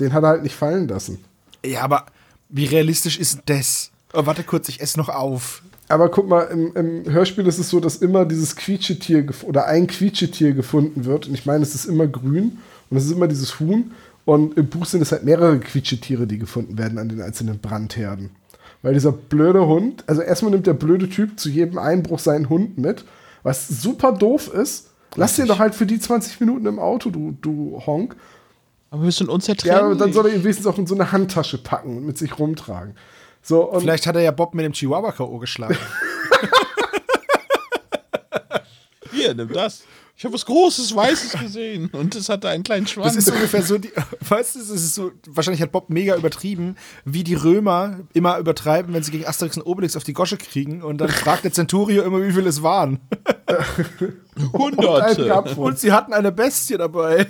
Den hat er halt nicht fallen lassen. Ja, aber wie realistisch ist das? Oh, warte kurz, ich esse noch auf. Aber guck mal, im, im Hörspiel ist es so, dass immer dieses Quietschetier oder ein Quietschetier gefunden wird. Und ich meine, es ist immer grün und es ist immer dieses Huhn. Und im Buch sind es halt mehrere Quietschetiere, die gefunden werden an den einzelnen Brandherden. Weil dieser blöde Hund, also erstmal nimmt der blöde Typ zu jedem Einbruch seinen Hund mit, was super doof ist. Lass den doch halt für die 20 Minuten im Auto, du, du Honk. Aber wir sind unzertrennlich. Ja, aber dann soll er ihn wenigstens auch in so eine Handtasche packen und mit sich rumtragen. So, Vielleicht hat er ja Bob mit dem Chihuahua K.O. geschlagen. *laughs* Hier, nimm das. Ich habe was Großes, Weißes gesehen und es hatte einen kleinen Schwanz. Das ist ungefähr so, die, weißt du, es ist so, wahrscheinlich hat Bob mega übertrieben, wie die Römer immer übertreiben, wenn sie gegen Asterix und Obelix auf die Gosche kriegen und dann fragt der Centurio immer, wie viel es waren. Hunderte. Und sie hatten eine Bestie dabei.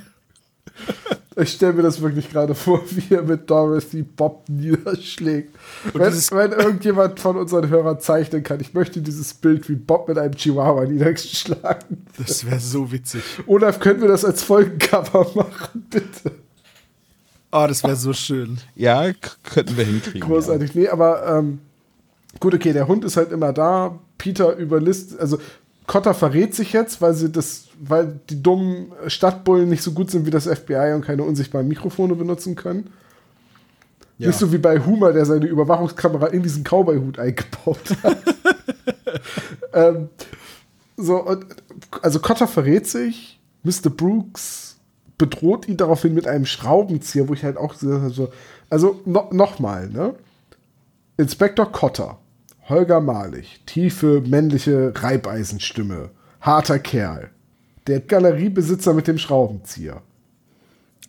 Ich stelle mir das wirklich gerade vor, wie er mit Dorothy Bob niederschlägt. Wenn, wenn, irgendjemand von unseren Hörern zeichnen kann, ich möchte dieses Bild wie Bob mit einem Chihuahua niedergeschlagen. Das wäre so witzig. Olaf, können wir das als Folgencover machen, bitte? Oh, das wäre so schön. Ja, könnten wir hinkriegen. Großartig. Ja. Nee, aber ähm, gut, okay, der Hund ist halt immer da. Peter überlistet, also Cotter verrät sich jetzt, weil sie das, weil die dummen Stadtbullen nicht so gut sind wie das FBI und keine unsichtbaren Mikrofone benutzen können. Ja. Nicht so wie bei Humor, der seine Überwachungskamera in diesen Cowboy-Hut eingebaut hat. *laughs* ähm, so, und, also Cotter verrät sich, Mr. Brooks bedroht ihn daraufhin mit einem Schraubenzieher, wo ich halt auch so, also no, nochmal, ne? Inspektor Cotter Holger Malich, tiefe männliche Reibeisenstimme, harter Kerl. Der Galeriebesitzer mit dem Schraubenzieher.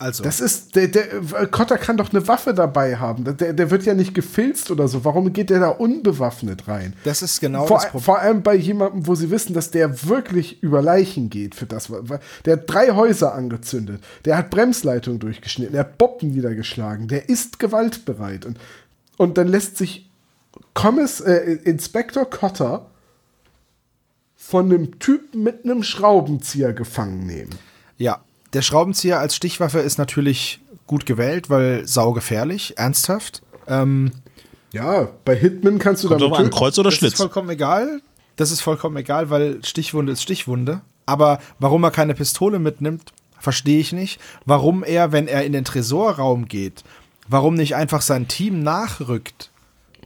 Also. Das ist, der, der Kotter kann doch eine Waffe dabei haben. Der, der wird ja nicht gefilzt oder so. Warum geht der da unbewaffnet rein? Das ist genau vor, das Problem. Vor allem bei jemandem, wo sie wissen, dass der wirklich über Leichen geht für das. Der hat drei Häuser angezündet. Der hat Bremsleitung durchgeschnitten. Der hat Boppen niedergeschlagen. Der ist gewaltbereit. Und, und dann lässt sich Kommiss, äh, Inspektor Cotter von einem Typen mit einem Schraubenzieher gefangen nehmen. Ja, der Schraubenzieher als Stichwaffe ist natürlich gut gewählt, weil saugefährlich, ernsthaft. Ähm, ja, bei Hitman kannst du Kommt damit. An Kreuz oder Schlitz? Das ist vollkommen egal. Das ist vollkommen egal, weil Stichwunde ist Stichwunde. Aber warum er keine Pistole mitnimmt, verstehe ich nicht. Warum er, wenn er in den Tresorraum geht, warum nicht einfach sein Team nachrückt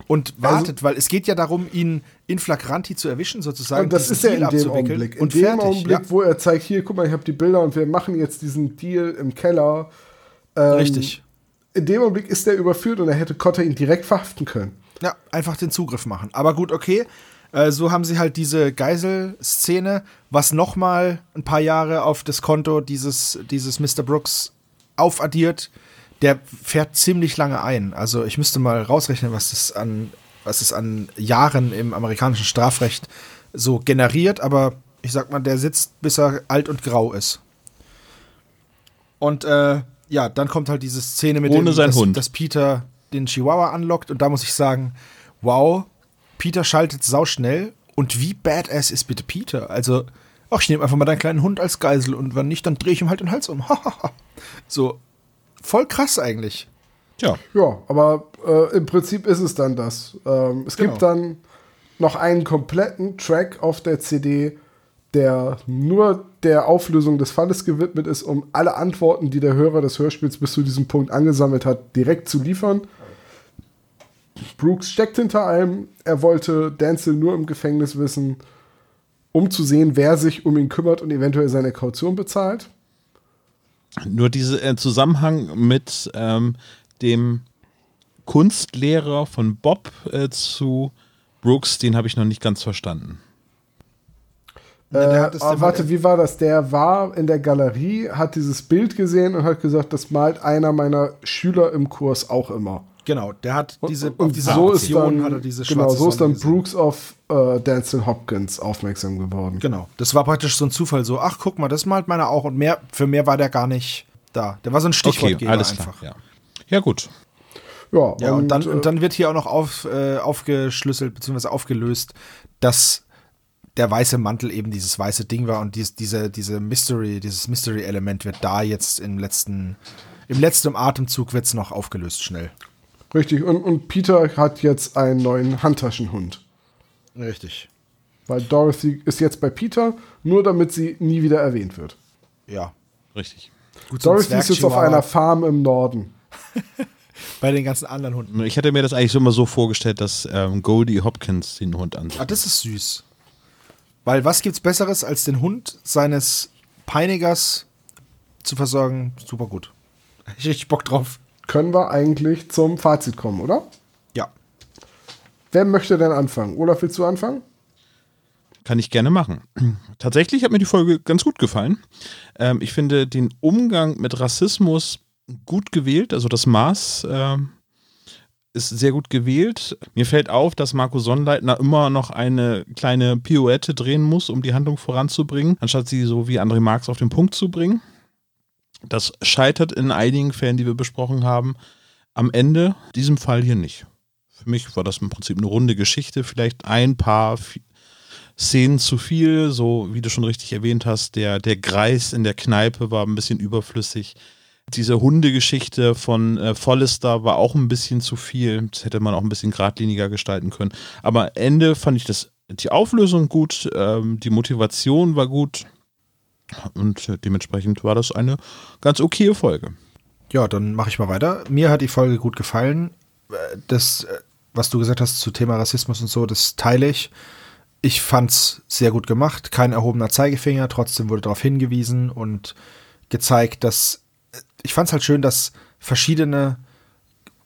und wartet, also, weil es geht ja darum, ihn in flagranti zu erwischen, sozusagen. Und das ist ja in dem Augenblick. In und dem fertig, Augenblick, ja. wo er zeigt, hier, guck mal, ich habe die Bilder und wir machen jetzt diesen Deal im Keller. Ähm, Richtig. In dem Augenblick ist er überführt und er hätte Cotter ihn direkt verhaften können. Ja, einfach den Zugriff machen. Aber gut, okay. Äh, so haben sie halt diese Geiselszene, was nochmal ein paar Jahre auf das Konto dieses, dieses Mr. Brooks aufaddiert der fährt ziemlich lange ein. Also ich müsste mal rausrechnen, was das an, was es an Jahren im amerikanischen Strafrecht so generiert, aber ich sag mal, der sitzt, bis er alt und grau ist. Und äh, ja, dann kommt halt diese Szene mit Ohne dem, dass, Hund. dass Peter den Chihuahua anlockt und da muss ich sagen, wow, Peter schaltet sauschnell und wie badass ist bitte Peter? Also, ach, ich nehme einfach mal deinen kleinen Hund als Geisel und wenn nicht, dann drehe ich ihm halt den Hals um. *laughs* so, voll krass eigentlich. Ja. Ja, aber äh, im Prinzip ist es dann das. Ähm, es genau. gibt dann noch einen kompletten Track auf der CD, der nur der Auflösung des Falles gewidmet ist, um alle Antworten, die der Hörer des Hörspiels bis zu diesem Punkt angesammelt hat, direkt zu liefern. Brooks steckt hinter allem. Er wollte Denzel nur im Gefängnis wissen, um zu sehen, wer sich um ihn kümmert und eventuell seine Kaution bezahlt. Nur dieser äh, Zusammenhang mit ähm, dem Kunstlehrer von Bob äh, zu Brooks, den habe ich noch nicht ganz verstanden. Äh, ah, warte, wie war das? Der war in der Galerie, hat dieses Bild gesehen und hat gesagt, das malt einer meiner Schüler im Kurs auch immer. Genau, der hat diese, und, und diese so ist dann, hat er diese Genau, so ist dann gesehen. Brooks auf äh, Denzel Hopkins aufmerksam geworden. Genau, das war praktisch so ein Zufall, so, ach guck mal, das malt meiner auch und mehr, für mehr war der gar nicht da. Der war so ein Stichwortgeber okay, alles einfach. Klar, ja. ja, gut. Ja, ja und, und, dann, äh, und dann wird hier auch noch auf, äh, aufgeschlüsselt bzw. aufgelöst, dass der weiße Mantel eben dieses weiße Ding war und dies, diese, diese Mystery, dieses Mystery-Element wird da jetzt im letzten, im letzten Atemzug wird es noch aufgelöst schnell. Richtig, und, und Peter hat jetzt einen neuen Handtaschenhund. Richtig. Weil Dorothy ist jetzt bei Peter, nur damit sie nie wieder erwähnt wird. Ja. Richtig. Gut, Dorothy ist jetzt auf einer Farm im Norden. *laughs* bei den ganzen anderen Hunden. Ich hatte mir das eigentlich immer so vorgestellt, dass ähm, Goldie Hopkins den Hund ansieht. Ah, das ist süß. Weil was gibt's Besseres, als den Hund seines Peinigers zu versorgen? Super gut. *laughs* Ich richtig Bock drauf können wir eigentlich zum Fazit kommen, oder? Ja. Wer möchte denn anfangen? Olaf, willst du anfangen? Kann ich gerne machen. *clears throat* Tatsächlich hat mir die Folge ganz gut gefallen. Ähm, ich finde den Umgang mit Rassismus gut gewählt, also das Maß äh, ist sehr gut gewählt. Mir fällt auf, dass Marco Sonnleitner immer noch eine kleine Pirouette drehen muss, um die Handlung voranzubringen, anstatt sie so wie André Marx auf den Punkt zu bringen. Das scheitert in einigen Fällen, die wir besprochen haben, am Ende, diesem Fall hier nicht. Für mich war das im Prinzip eine runde Geschichte, vielleicht ein paar Szenen zu viel, so wie du schon richtig erwähnt hast, der, der Greis in der Kneipe war ein bisschen überflüssig. Diese Hundegeschichte von äh, Follister war auch ein bisschen zu viel. Das hätte man auch ein bisschen geradliniger gestalten können. Aber Ende fand ich das, die Auflösung gut, ähm, die Motivation war gut. Und äh, dementsprechend war das eine ganz okaye Folge. Ja, dann mache ich mal weiter. Mir hat die Folge gut gefallen. Äh, das, äh, was du gesagt hast zu Thema Rassismus und so, das teile ich. Ich fand es sehr gut gemacht. Kein erhobener Zeigefinger. Trotzdem wurde darauf hingewiesen und gezeigt, dass ich fand es halt schön, dass verschiedene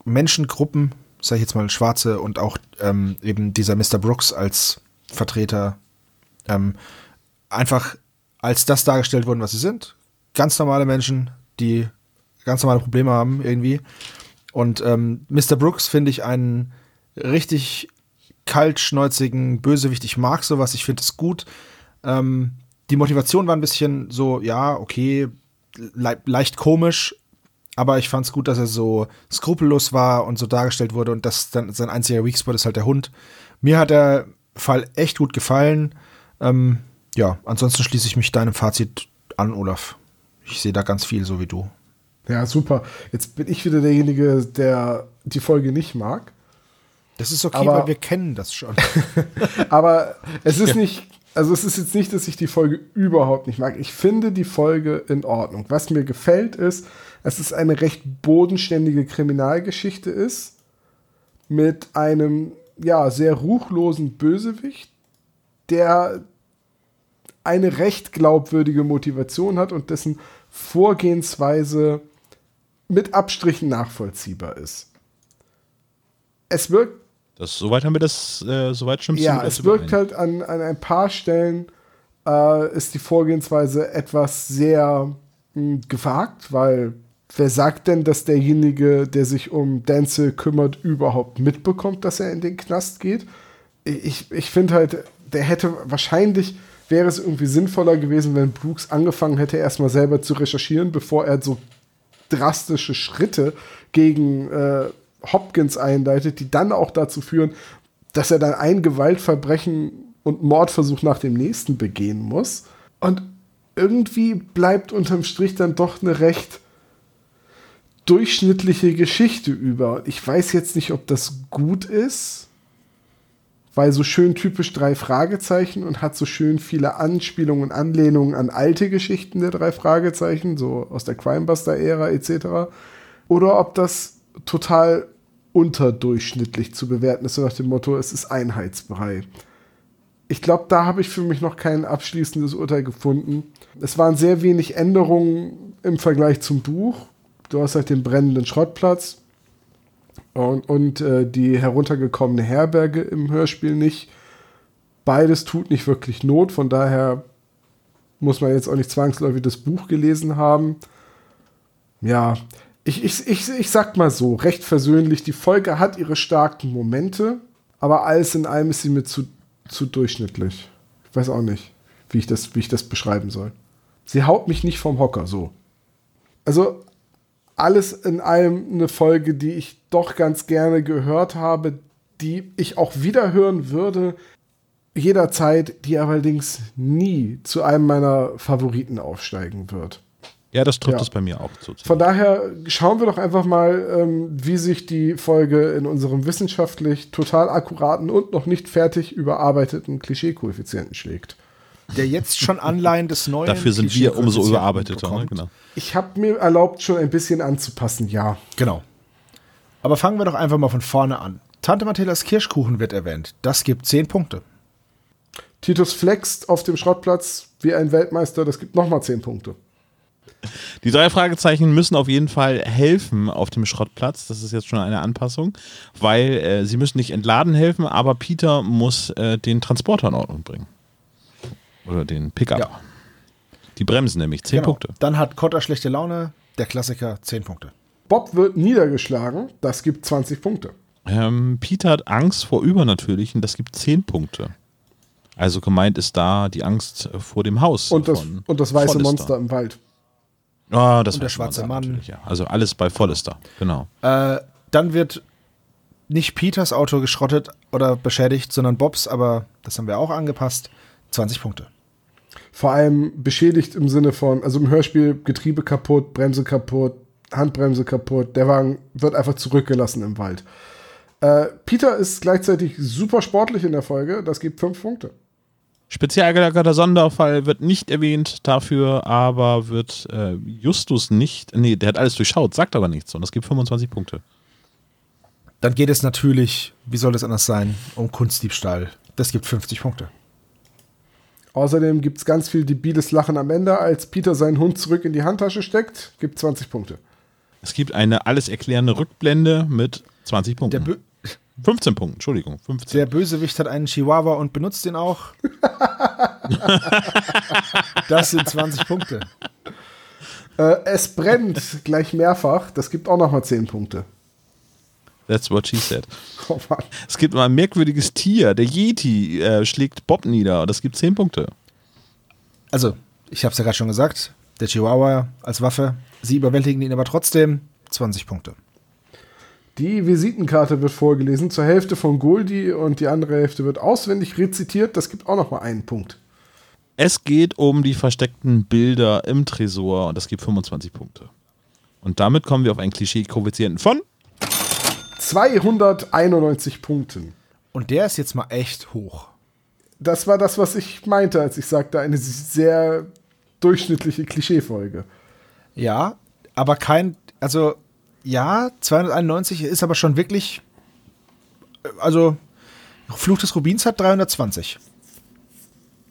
Menschengruppen, sag ich jetzt mal Schwarze und auch ähm, eben dieser Mr. Brooks als Vertreter, ähm, einfach als das dargestellt wurden, was sie sind. Ganz normale Menschen, die ganz normale Probleme haben irgendwie. Und ähm, Mr. Brooks finde ich einen richtig kaltschnäuzigen Bösewicht. Ich mag sowas, ich finde es gut. Ähm, die Motivation war ein bisschen so, ja, okay, le leicht komisch, aber ich fand es gut, dass er so skrupellos war und so dargestellt wurde und dass dann sein einziger Weakspot ist halt der Hund. Mir hat der Fall echt gut gefallen. Ähm, ja, ansonsten schließe ich mich deinem Fazit an, Olaf. Ich sehe da ganz viel, so wie du. Ja, super. Jetzt bin ich wieder derjenige, der die Folge nicht mag. Das ist okay, aber, weil wir kennen das schon. *laughs* aber es ist nicht, also es ist jetzt nicht, dass ich die Folge überhaupt nicht mag. Ich finde die Folge in Ordnung. Was mir gefällt ist, dass es eine recht bodenständige Kriminalgeschichte ist mit einem ja sehr ruchlosen Bösewicht, der eine recht glaubwürdige Motivation hat und dessen Vorgehensweise mit Abstrichen nachvollziehbar ist. Es wirkt. Das, soweit haben wir das, äh, soweit stimmt Ja, es wirkt halt an, an ein paar Stellen, äh, ist die Vorgehensweise etwas sehr mh, hm, gewagt, weil wer sagt denn, dass derjenige, der sich um Denzel kümmert, überhaupt mitbekommt, dass er in den Knast geht? Ich, ich finde halt, der hätte wahrscheinlich wäre es irgendwie sinnvoller gewesen, wenn Brooks angefangen hätte, erstmal selber zu recherchieren, bevor er so drastische Schritte gegen äh, Hopkins einleitet, die dann auch dazu führen, dass er dann ein Gewaltverbrechen und Mordversuch nach dem nächsten begehen muss. Und irgendwie bleibt unterm Strich dann doch eine recht durchschnittliche Geschichte über. Ich weiß jetzt nicht, ob das gut ist, weil so schön typisch drei Fragezeichen und hat so schön viele Anspielungen und Anlehnungen an alte Geschichten der drei Fragezeichen, so aus der Crimebuster-Ära etc. Oder ob das total unterdurchschnittlich zu bewerten ist, so nach dem Motto, es ist Einheitsbrei. Ich glaube, da habe ich für mich noch kein abschließendes Urteil gefunden. Es waren sehr wenig Änderungen im Vergleich zum Buch. Du hast halt den brennenden Schrottplatz und, und äh, die heruntergekommene Herberge im Hörspiel nicht. Beides tut nicht wirklich Not, von daher muss man jetzt auch nicht zwangsläufig das Buch gelesen haben. Ja, ich, ich, ich, ich sag mal so, recht versöhnlich, die Folge hat ihre starken Momente, aber alles in allem ist sie mir zu, zu durchschnittlich. Ich weiß auch nicht, wie ich, das, wie ich das beschreiben soll. Sie haut mich nicht vom Hocker, so. Also alles in allem eine Folge, die ich doch ganz gerne gehört habe, die ich auch wieder hören würde, jederzeit, die allerdings nie zu einem meiner Favoriten aufsteigen wird. Ja, das trifft ja. es bei mir auch zu. Von daher schauen wir doch einfach mal, ähm, wie sich die Folge in unserem wissenschaftlich total akkuraten und noch nicht fertig überarbeiteten Klischee-Koeffizienten schlägt der jetzt schon Anleihen des neuen. Dafür sind wir umso überarbeiteter. Ne? Genau. Ich habe mir erlaubt, schon ein bisschen anzupassen, ja. Genau. Aber fangen wir doch einfach mal von vorne an. Tante Mathildas Kirschkuchen wird erwähnt. Das gibt zehn Punkte. Titus flext auf dem Schrottplatz wie ein Weltmeister. Das gibt nochmal zehn Punkte. Die drei Fragezeichen müssen auf jeden Fall helfen auf dem Schrottplatz. Das ist jetzt schon eine Anpassung, weil äh, sie müssen nicht entladen helfen, aber Peter muss äh, den Transporter in Ordnung bringen. Oder den Pickup. Ja. Die bremsen nämlich. Zehn Genau. Punkte. Dann hat Kotter schlechte Laune, der Klassiker 10 Punkte. Bob wird niedergeschlagen, das gibt 20 Punkte. Ähm, Peter hat Angst vor Übernatürlichen, das gibt 10 Punkte. Also gemeint ist da die Angst vor dem Haus. Und das, von und das weiße Follister. Monster im Wald. Ah, das Und der schwarze Mann. Ja. Also alles bei Follister, genau. Äh, dann wird nicht Peters Auto geschrottet oder beschädigt, sondern Bobs, aber das haben wir auch angepasst. 20 Punkte. Vor allem beschädigt im Sinne von, also im Hörspiel Getriebe kaputt, Bremse kaputt, Handbremse kaputt, der Wagen wird einfach zurückgelassen im Wald. Äh, Peter ist gleichzeitig super sportlich in der Folge, das gibt fünf Punkte. Spezial gelagerter Sonderfall wird nicht erwähnt dafür, aber wird äh, Justus nicht, nee, der hat alles durchschaut, sagt aber nichts und das gibt 25 Punkte. Dann geht es natürlich, wie soll das anders sein, um Kunstdiebstahl. Das gibt 50 Punkte. Außerdem gibt es ganz viel debiles Lachen am Ende, als Peter seinen Hund zurück in die Handtasche steckt, gibt 20 Punkte. Es gibt eine alles erklärende Rückblende mit 20 Der, Punkten. Bö 15 Punkten, Entschuldigung, 15. der Bösewicht hat einen Chihuahua und benutzt den auch. *laughs* das sind 20 Punkte. Äh, es brennt gleich mehrfach, das gibt auch nochmal 10 Punkte. That's what she said. *laughs* Oh Mann. Es gibt mal ein merkwürdiges Tier, der Yeti äh, schlägt Bob nieder und das gibt 10 Punkte. Also, ich habe es ja gerade schon gesagt, der Chihuahua als Waffe. Sie überwältigen ihn aber trotzdem 20 Punkte. Die Visitenkarte wird vorgelesen, zur Hälfte von Goldie und die andere Hälfte wird auswendig rezitiert, das gibt auch nochmal einen Punkt. Es geht um die versteckten Bilder im Tresor und das gibt 25 Punkte. Und damit kommen wir auf einen Klischee-Koeffizienten von 291 Punkten. Und der ist jetzt mal echt hoch. Das war das, was ich meinte, als ich sagte, eine sehr durchschnittliche Klischeefolge. Ja, aber kein, also ja, 291 ist aber schon wirklich, äh, also Fluch des Rubins hat 320.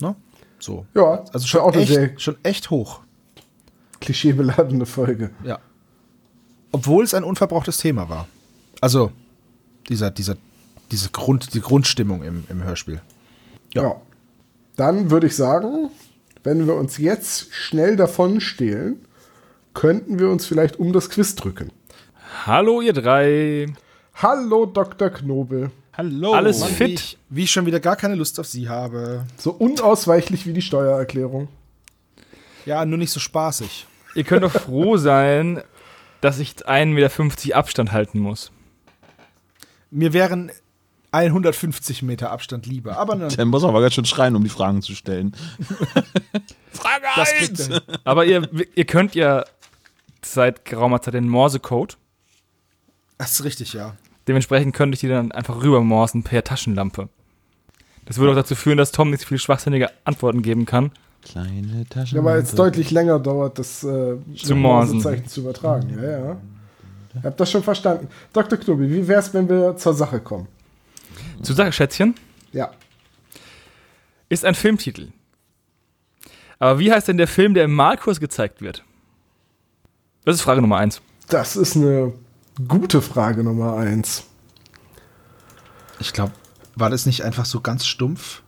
Ne? So. Ja, Also schon auch echt, schon echt hoch. klischeebeladene Folge. Ja. Obwohl es ein unverbrauchtes Thema war. Also, dieser, dieser, diese Grund, die Grundstimmung im, im Hörspiel. Ja. Dann würde ich sagen, wenn wir uns jetzt schnell davon stehlen, könnten wir uns vielleicht um das Quiz drücken. Hallo ihr drei. Hallo Dr. Knobel. Hallo. Alles Mann, fit. Wie ich, wie ich schon wieder gar keine Lust auf sie habe. So unausweichlich wie die Steuererklärung. Ja, nur nicht so spaßig. Ihr könnt doch froh sein, dass ich 1,50 Meter Abstand halten muss. Mir wären 150 Meter Abstand lieber, aber dann, Der muss aber ganz schön schreien, um die Fragen zu stellen. *laughs* Frage das 1! kriegt er. Aber ihr, ihr könnt ja seit geraumer Zeit den Morsecode. Das ist richtig, ja. Dementsprechend könnte ich die dann einfach rübermorsen per Taschenlampe. Das würde auch dazu führen, dass Tom nicht so viele schwachsinnige Antworten geben kann. Kleine Taschen. Ja, weil es deutlich länger dauert, das äh, Zu morsen. Zeichen zu übertragen. Ja, ja. Ich hab das schon verstanden. Dr. Knobel, wie wär's, wenn wir zur Sache kommen? Zur Sache, Schätzchen, Ja. ist ein Filmtitel. Aber wie heißt denn der Film, der im Malkurs gezeigt wird? Das ist Frage Nummer eins. Das ist eine gute Frage Nummer eins. Ich glaube, war das nicht einfach so ganz stumpf?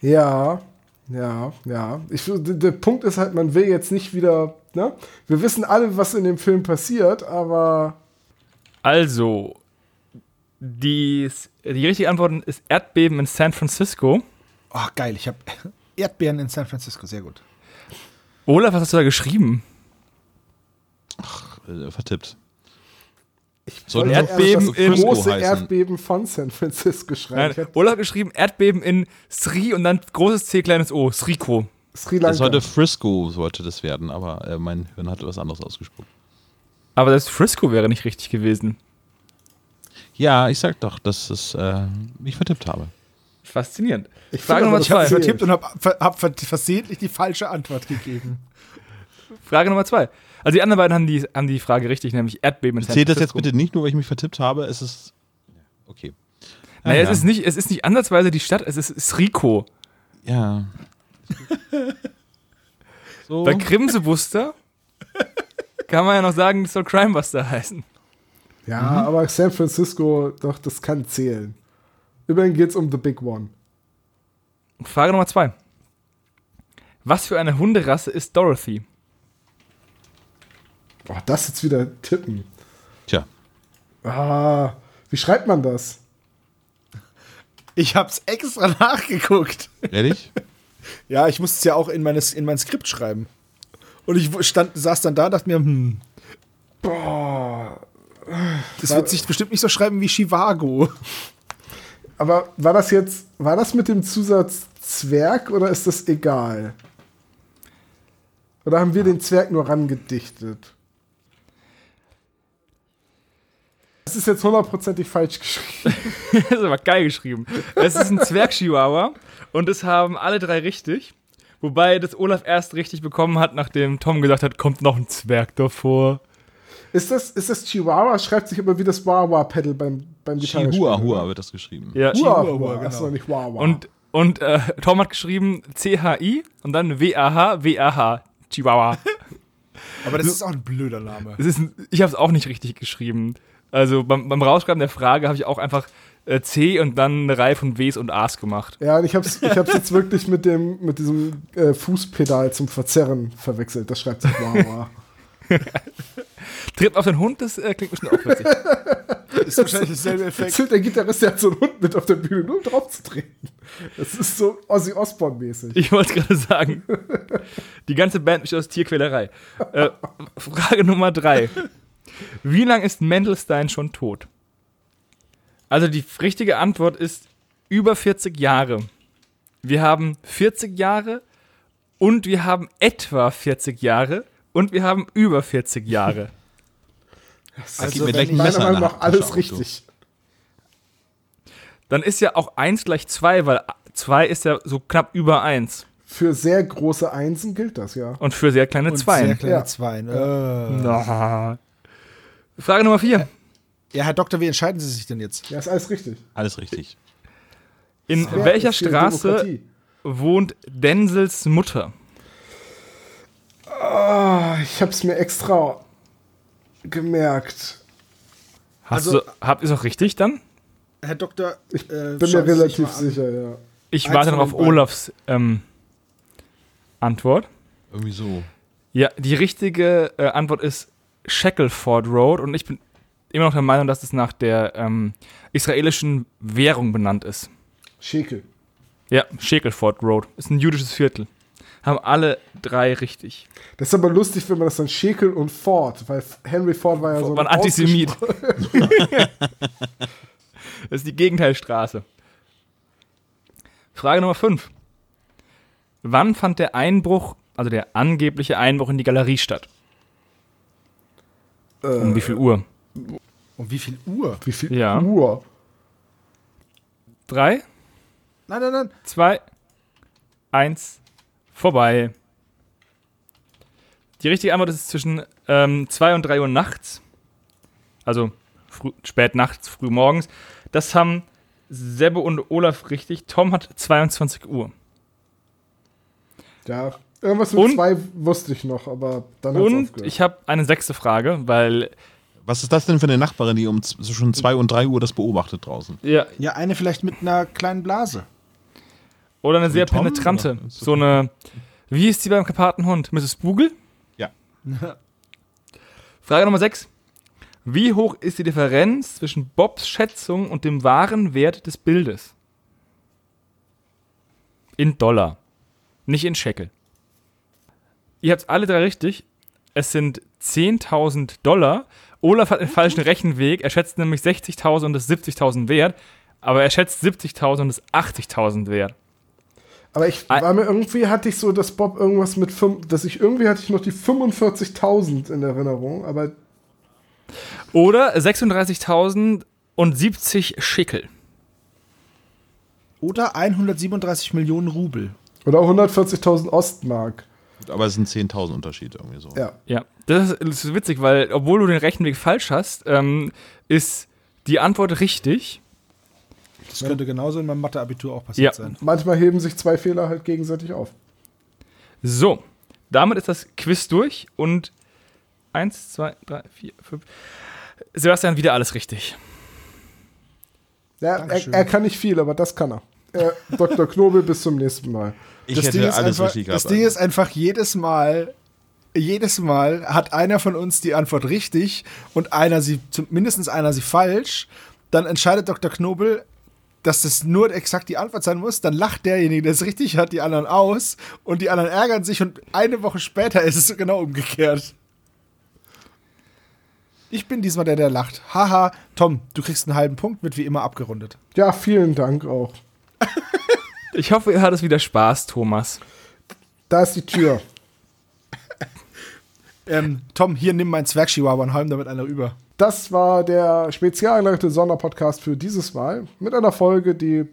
Ja, ja, ja. Ich, der, der Punkt ist halt, man will jetzt nicht wieder, ne? Wir wissen alle, was in dem Film passiert, aber Also, die, die richtige Antwort ist Erdbeben in San Francisco. Oh, geil, ich habe *laughs* Erdbeeren in San Francisco, sehr gut. Olaf, was hast du da geschrieben? Äh, vertippt. ich Sollte wollte Erdbeben in- große heißen. Erdbeben von San Francisco schreiben. Nein, Olaf hat geschrieben Erdbeben in Sri und dann großes C, kleines O, Sriko. Sri Das Lanka. sollte Frisco, sollte das werden, aber äh, mein Hirn hatte was anderes ausgesprochen. Aber das Frisco wäre nicht richtig gewesen. Ja, ich sag doch, dass es, äh, ich vertippt habe. Faszinierend. Ich Frage Nummer das zwei. zählt. Vertippt und habe hab ver- versehentlich die falsche Antwort gegeben. Frage Nummer zwei. Also die anderen beiden haben die, haben die Frage richtig, nämlich Erdbeben Zählt das jetzt bitte nicht nur, weil ich mich vertippt habe? Es ist. Okay. Naja, ja. es, ist nicht, es ist nicht ansatzweise die Stadt, es ist Sriko. Ja. *laughs* so. Bei Krimsebuster kann man ja noch sagen, das soll Crimebuster heißen. Ja, aber San Francisco, doch, das kann zählen. Immerhin geht's um The Big One. Frage Nummer zwei. Was für eine Hunderasse ist Dorothy? Boah, das jetzt wieder tippen. Tja, Ah, wie schreibt man das? Ich hab's extra *laughs* nachgeguckt. ehrlich? Ja, ich musste es ja auch in, meines, in mein Skript schreiben. Und ich stand, saß dann da und dachte mir, hm, Boah. das wird sich bestimmt nicht so schreiben wie Chivago. Aber war das jetzt, war das mit dem Zusatz Zwerg oder ist das egal? Oder haben wir den Zwerg nur rangedichtet? Das ist jetzt hundertprozentig falsch geschrieben. *laughs* das ist aber geil geschrieben. Es ist ein Zwerg-Chihuahua und es haben alle drei richtig. Wobei das Olaf erst richtig bekommen hat, nachdem Tom gesagt hat, kommt noch ein Zwerg davor. Ist das, ist das Chihuahua? Schreibt sich aber wie das Wawa-Pedal beim, beim Gitarrespielen. Chihuahua wird das geschrieben. Ja. Chihuahua, genau. Achso, nicht Wawa. Und, und äh, Tom hat geschrieben C-H-I und dann W-A-H, W-A-H. Chihuahua. Aber das ist auch ein blöder Name. Ein, ich habe es auch nicht richtig geschrieben. Also beim, beim Rausschreiben der Frage habe ich auch einfach äh, C und dann eine Reihe von Ws und As gemacht. ja, und ich hab's, ich hab's jetzt wirklich mit, dem, mit diesem äh, Fußpedal zum Verzerren verwechselt. Das schreibt sich Wawa. *laughs* Tritt auf den Hund, das äh, klingt bestimmt auch witzig. *laughs* ist wahrscheinlich derselbe Effekt. Erzählt der Gitarrist, der hat so einen Hund mit auf der Bühne, nur um drauf zu treten. Das ist so Ozzy Osbourne-mäßig. Ich wollte gerade sagen, die ganze Band besteht aus Tierquälerei. Äh, Frage Nummer drei. Wie lange ist Mendelstein schon tot? Also die richtige Antwort ist über 40 Jahre. Wir haben 40 Jahre und wir haben etwa 40 Jahre und wir haben über 40 Jahre. *laughs* Da Also mir wenn gleich ein ich- Meiner Meinung nach alles Auto. richtig. Dann ist ja auch 1 gleich 2, weil 2 ist ja so knapp über 1. Für sehr große Einsen gilt das, ja. Und für sehr kleine 2. Sehr kleine Ja. Zweien. Äh. Na. Frage Nummer 4. Ja, Herr Doktor, wie entscheiden Sie sich denn jetzt? Ja, ist alles richtig. Alles richtig. In Zwerg welcher Straße wohnt Denzels Mutter? Ah, ich hab's mir extra gemerkt. Hast Also- du, habt ihr es auch richtig dann? Herr Doktor, Ich äh, bin mir relativ sicher, ja. Ich Eins warte noch auf. Olafs ähm, Antwort. Irgendwie so. Ja, die richtige äh, Antwort ist Shackleford Road und ich bin immer noch der Meinung, dass es nach der ähm, israelischen Währung benannt ist. Schekel. Ja, Shackleford Road. Ist ein jüdisches Viertel. Haben alle drei richtig. Das ist aber lustig, wenn man das dann Schekel und Ford, weil Henry Ford war ja so War ein Antisemit. *laughs* das ist die Gegenteilstraße. Frage Nummer 5. Wann fand der Einbruch, also der angebliche Einbruch in die Galerie statt? Um wie viel Uhr? Um wie viel Uhr? Wie viel Ja. Uhr? Drei, Nein, nein, nein. zwei, eins, vorbei. Die richtige Antwort ist zwischen ähm, 2 und 3 Uhr nachts. Also früh, spät nachts, früh morgens. Das haben Sebbe und Olaf richtig. Tom hat 22 Uhr. Ja, irgendwas mit Und- zwei wusste ich noch, aber dann hat's Und aufgehört. ich habe eine sechste Frage, weil Was ist das denn für eine Nachbarin, die um zwischen 2 und 3 Uhr das beobachtet draußen? ja, Ja, eine vielleicht mit einer kleinen Blase. oder eine sehr Tom, penetrante, oder? so eine wie hieß die beim Karpatenhund? Mrs. Bugel? Ja. Frage Nummer 6. Wie hoch ist die Differenz zwischen Bobs Schätzung und dem wahren Wert des Bildes? In Dollar, nicht in Shekel. Ihr habt alle drei richtig. Es sind 10.000 Dollar. Olaf hat den falschen Rechenweg. Er schätzt nämlich 60.000 und ist 70.000 wert. Aber er schätzt 70.000 und ist 80.000 wert. Aber ich war mir irgendwie, hatte ich so, dass Bob irgendwas mit fünf, dass ich irgendwie hatte ich noch die 45.000 in Erinnerung, aber Oder 36.000 und 70 Schickel. Oder 137 Millionen Rubel. oder 140.000 Ostmark. Aber es sind 10.000 Unterschied irgendwie so. Ja. Ja, das ist, das ist witzig, weil obwohl du den Rechenweg falsch hast, ähm, ist die Antwort richtig. Das könnte genauso in meinem Mathe-Abitur auch passiert Ja. sein. Manchmal heben sich zwei Fehler halt gegenseitig auf. So, damit ist das Quiz durch und eins, zwei, drei, vier, fünf. Sebastian, wieder alles richtig. Ja, er, Dankeschön. er kann nicht viel, aber das kann er. Äh, Dr. Knobel, bis zum nächsten Mal. Ich das hätte Ding, ist alles einfach, richtig gehabt. das Ding ist einfach jedes Mal, jedes Mal hat einer von uns die Antwort richtig und einer sie, mindestens einer sie falsch. Dann entscheidet Dr. Knobel, dass das nur exakt die Antwort sein muss. Dann lacht derjenige, der es richtig hat, die anderen aus und die anderen ärgern sich und eine Woche später ist es genau umgekehrt. Ich bin diesmal der, der lacht. Haha, Tom, du kriegst einen halben Punkt, wird wie immer abgerundet. Ja, vielen Dank auch. *laughs* Ich hoffe, ihr hattet wieder Spaß, Thomas. Da ist die Tür. *laughs* Ähm, Tom, hier nimm meinen Zwergchihuahua und halm damit einer über. Das war der spezial Sonderpodcast für dieses Mal mit einer Folge, die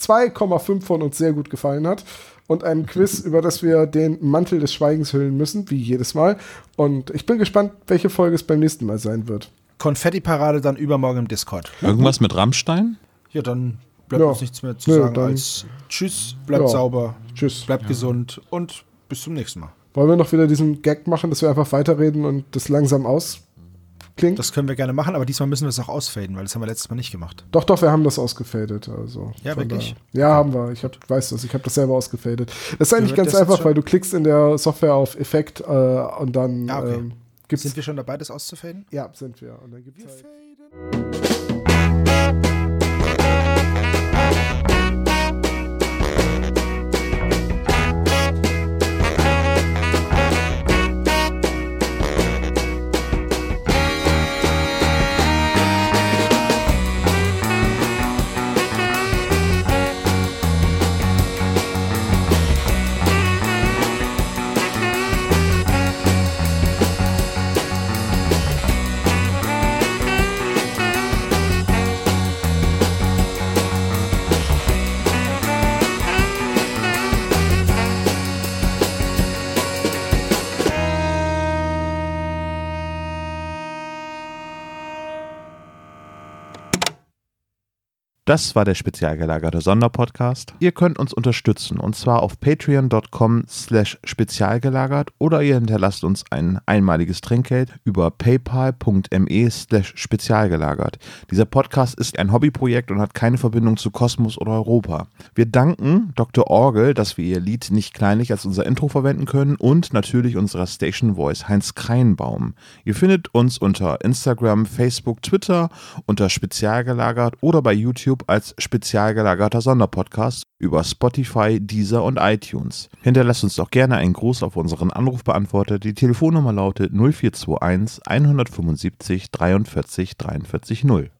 2,5 von uns sehr gut gefallen hat und einem Quiz, *laughs* über das wir den Mantel des Schweigens hüllen müssen, wie jedes Mal. Und ich bin gespannt, welche Folge es beim nächsten Mal sein wird. Konfetti-Parade dann übermorgen im Discord. Irgendwas mit Rammstein? Ja, dann bleibt Ja. uns nichts mehr zu Nö, sagen als Tschüss, bleibt Ja. sauber, Tschüss. bleibt gesund und bis zum nächsten Mal. Wollen wir noch wieder diesen Gag machen, dass wir einfach weiterreden und das langsam ausklingt? Das können wir gerne machen, aber diesmal müssen wir es auch ausfaden, weil das haben wir letztes Mal nicht gemacht. doch, doch, wir haben das ausgefadet. Also Ja, wirklich? daher- Ja, haben wir. Ich hab, weiß das. Ich habe das selber ausgefadet. Das ist eigentlich ganz einfach, weil du klickst in der Software auf Effekt äh, und dann Ja, okay. ähm, gibt's. Sind wir schon dabei, das auszufaden? ja, sind wir. Und dann gibt's halt Das war der spezial gelagerte Sonderpodcast. Ihr könnt uns unterstützen und zwar auf patreon.com slash spezialgelagert oder ihr hinterlasst uns ein einmaliges Trinkgeld über paypal.me slash spezialgelagert. Dieser Podcast ist ein Hobbyprojekt und hat keine Verbindung zu Kosmos oder Europa. Wir danken Dr. Orgel, dass wir ihr Lied nicht kleinlich als unser Intro verwenden können und natürlich unserer Station Voice Heinz Kreinbaum. Ihr findet uns unter Instagram, Facebook, Twitter unter spezialgelagert oder bei YouTube als spezialgelagerter Sonderpodcast über Spotify, Deezer und iTunes. Hinterlasst uns doch gerne einen Gruß auf unseren Anrufbeantworter. Die Telefonnummer lautet 0421 175 43 43 0.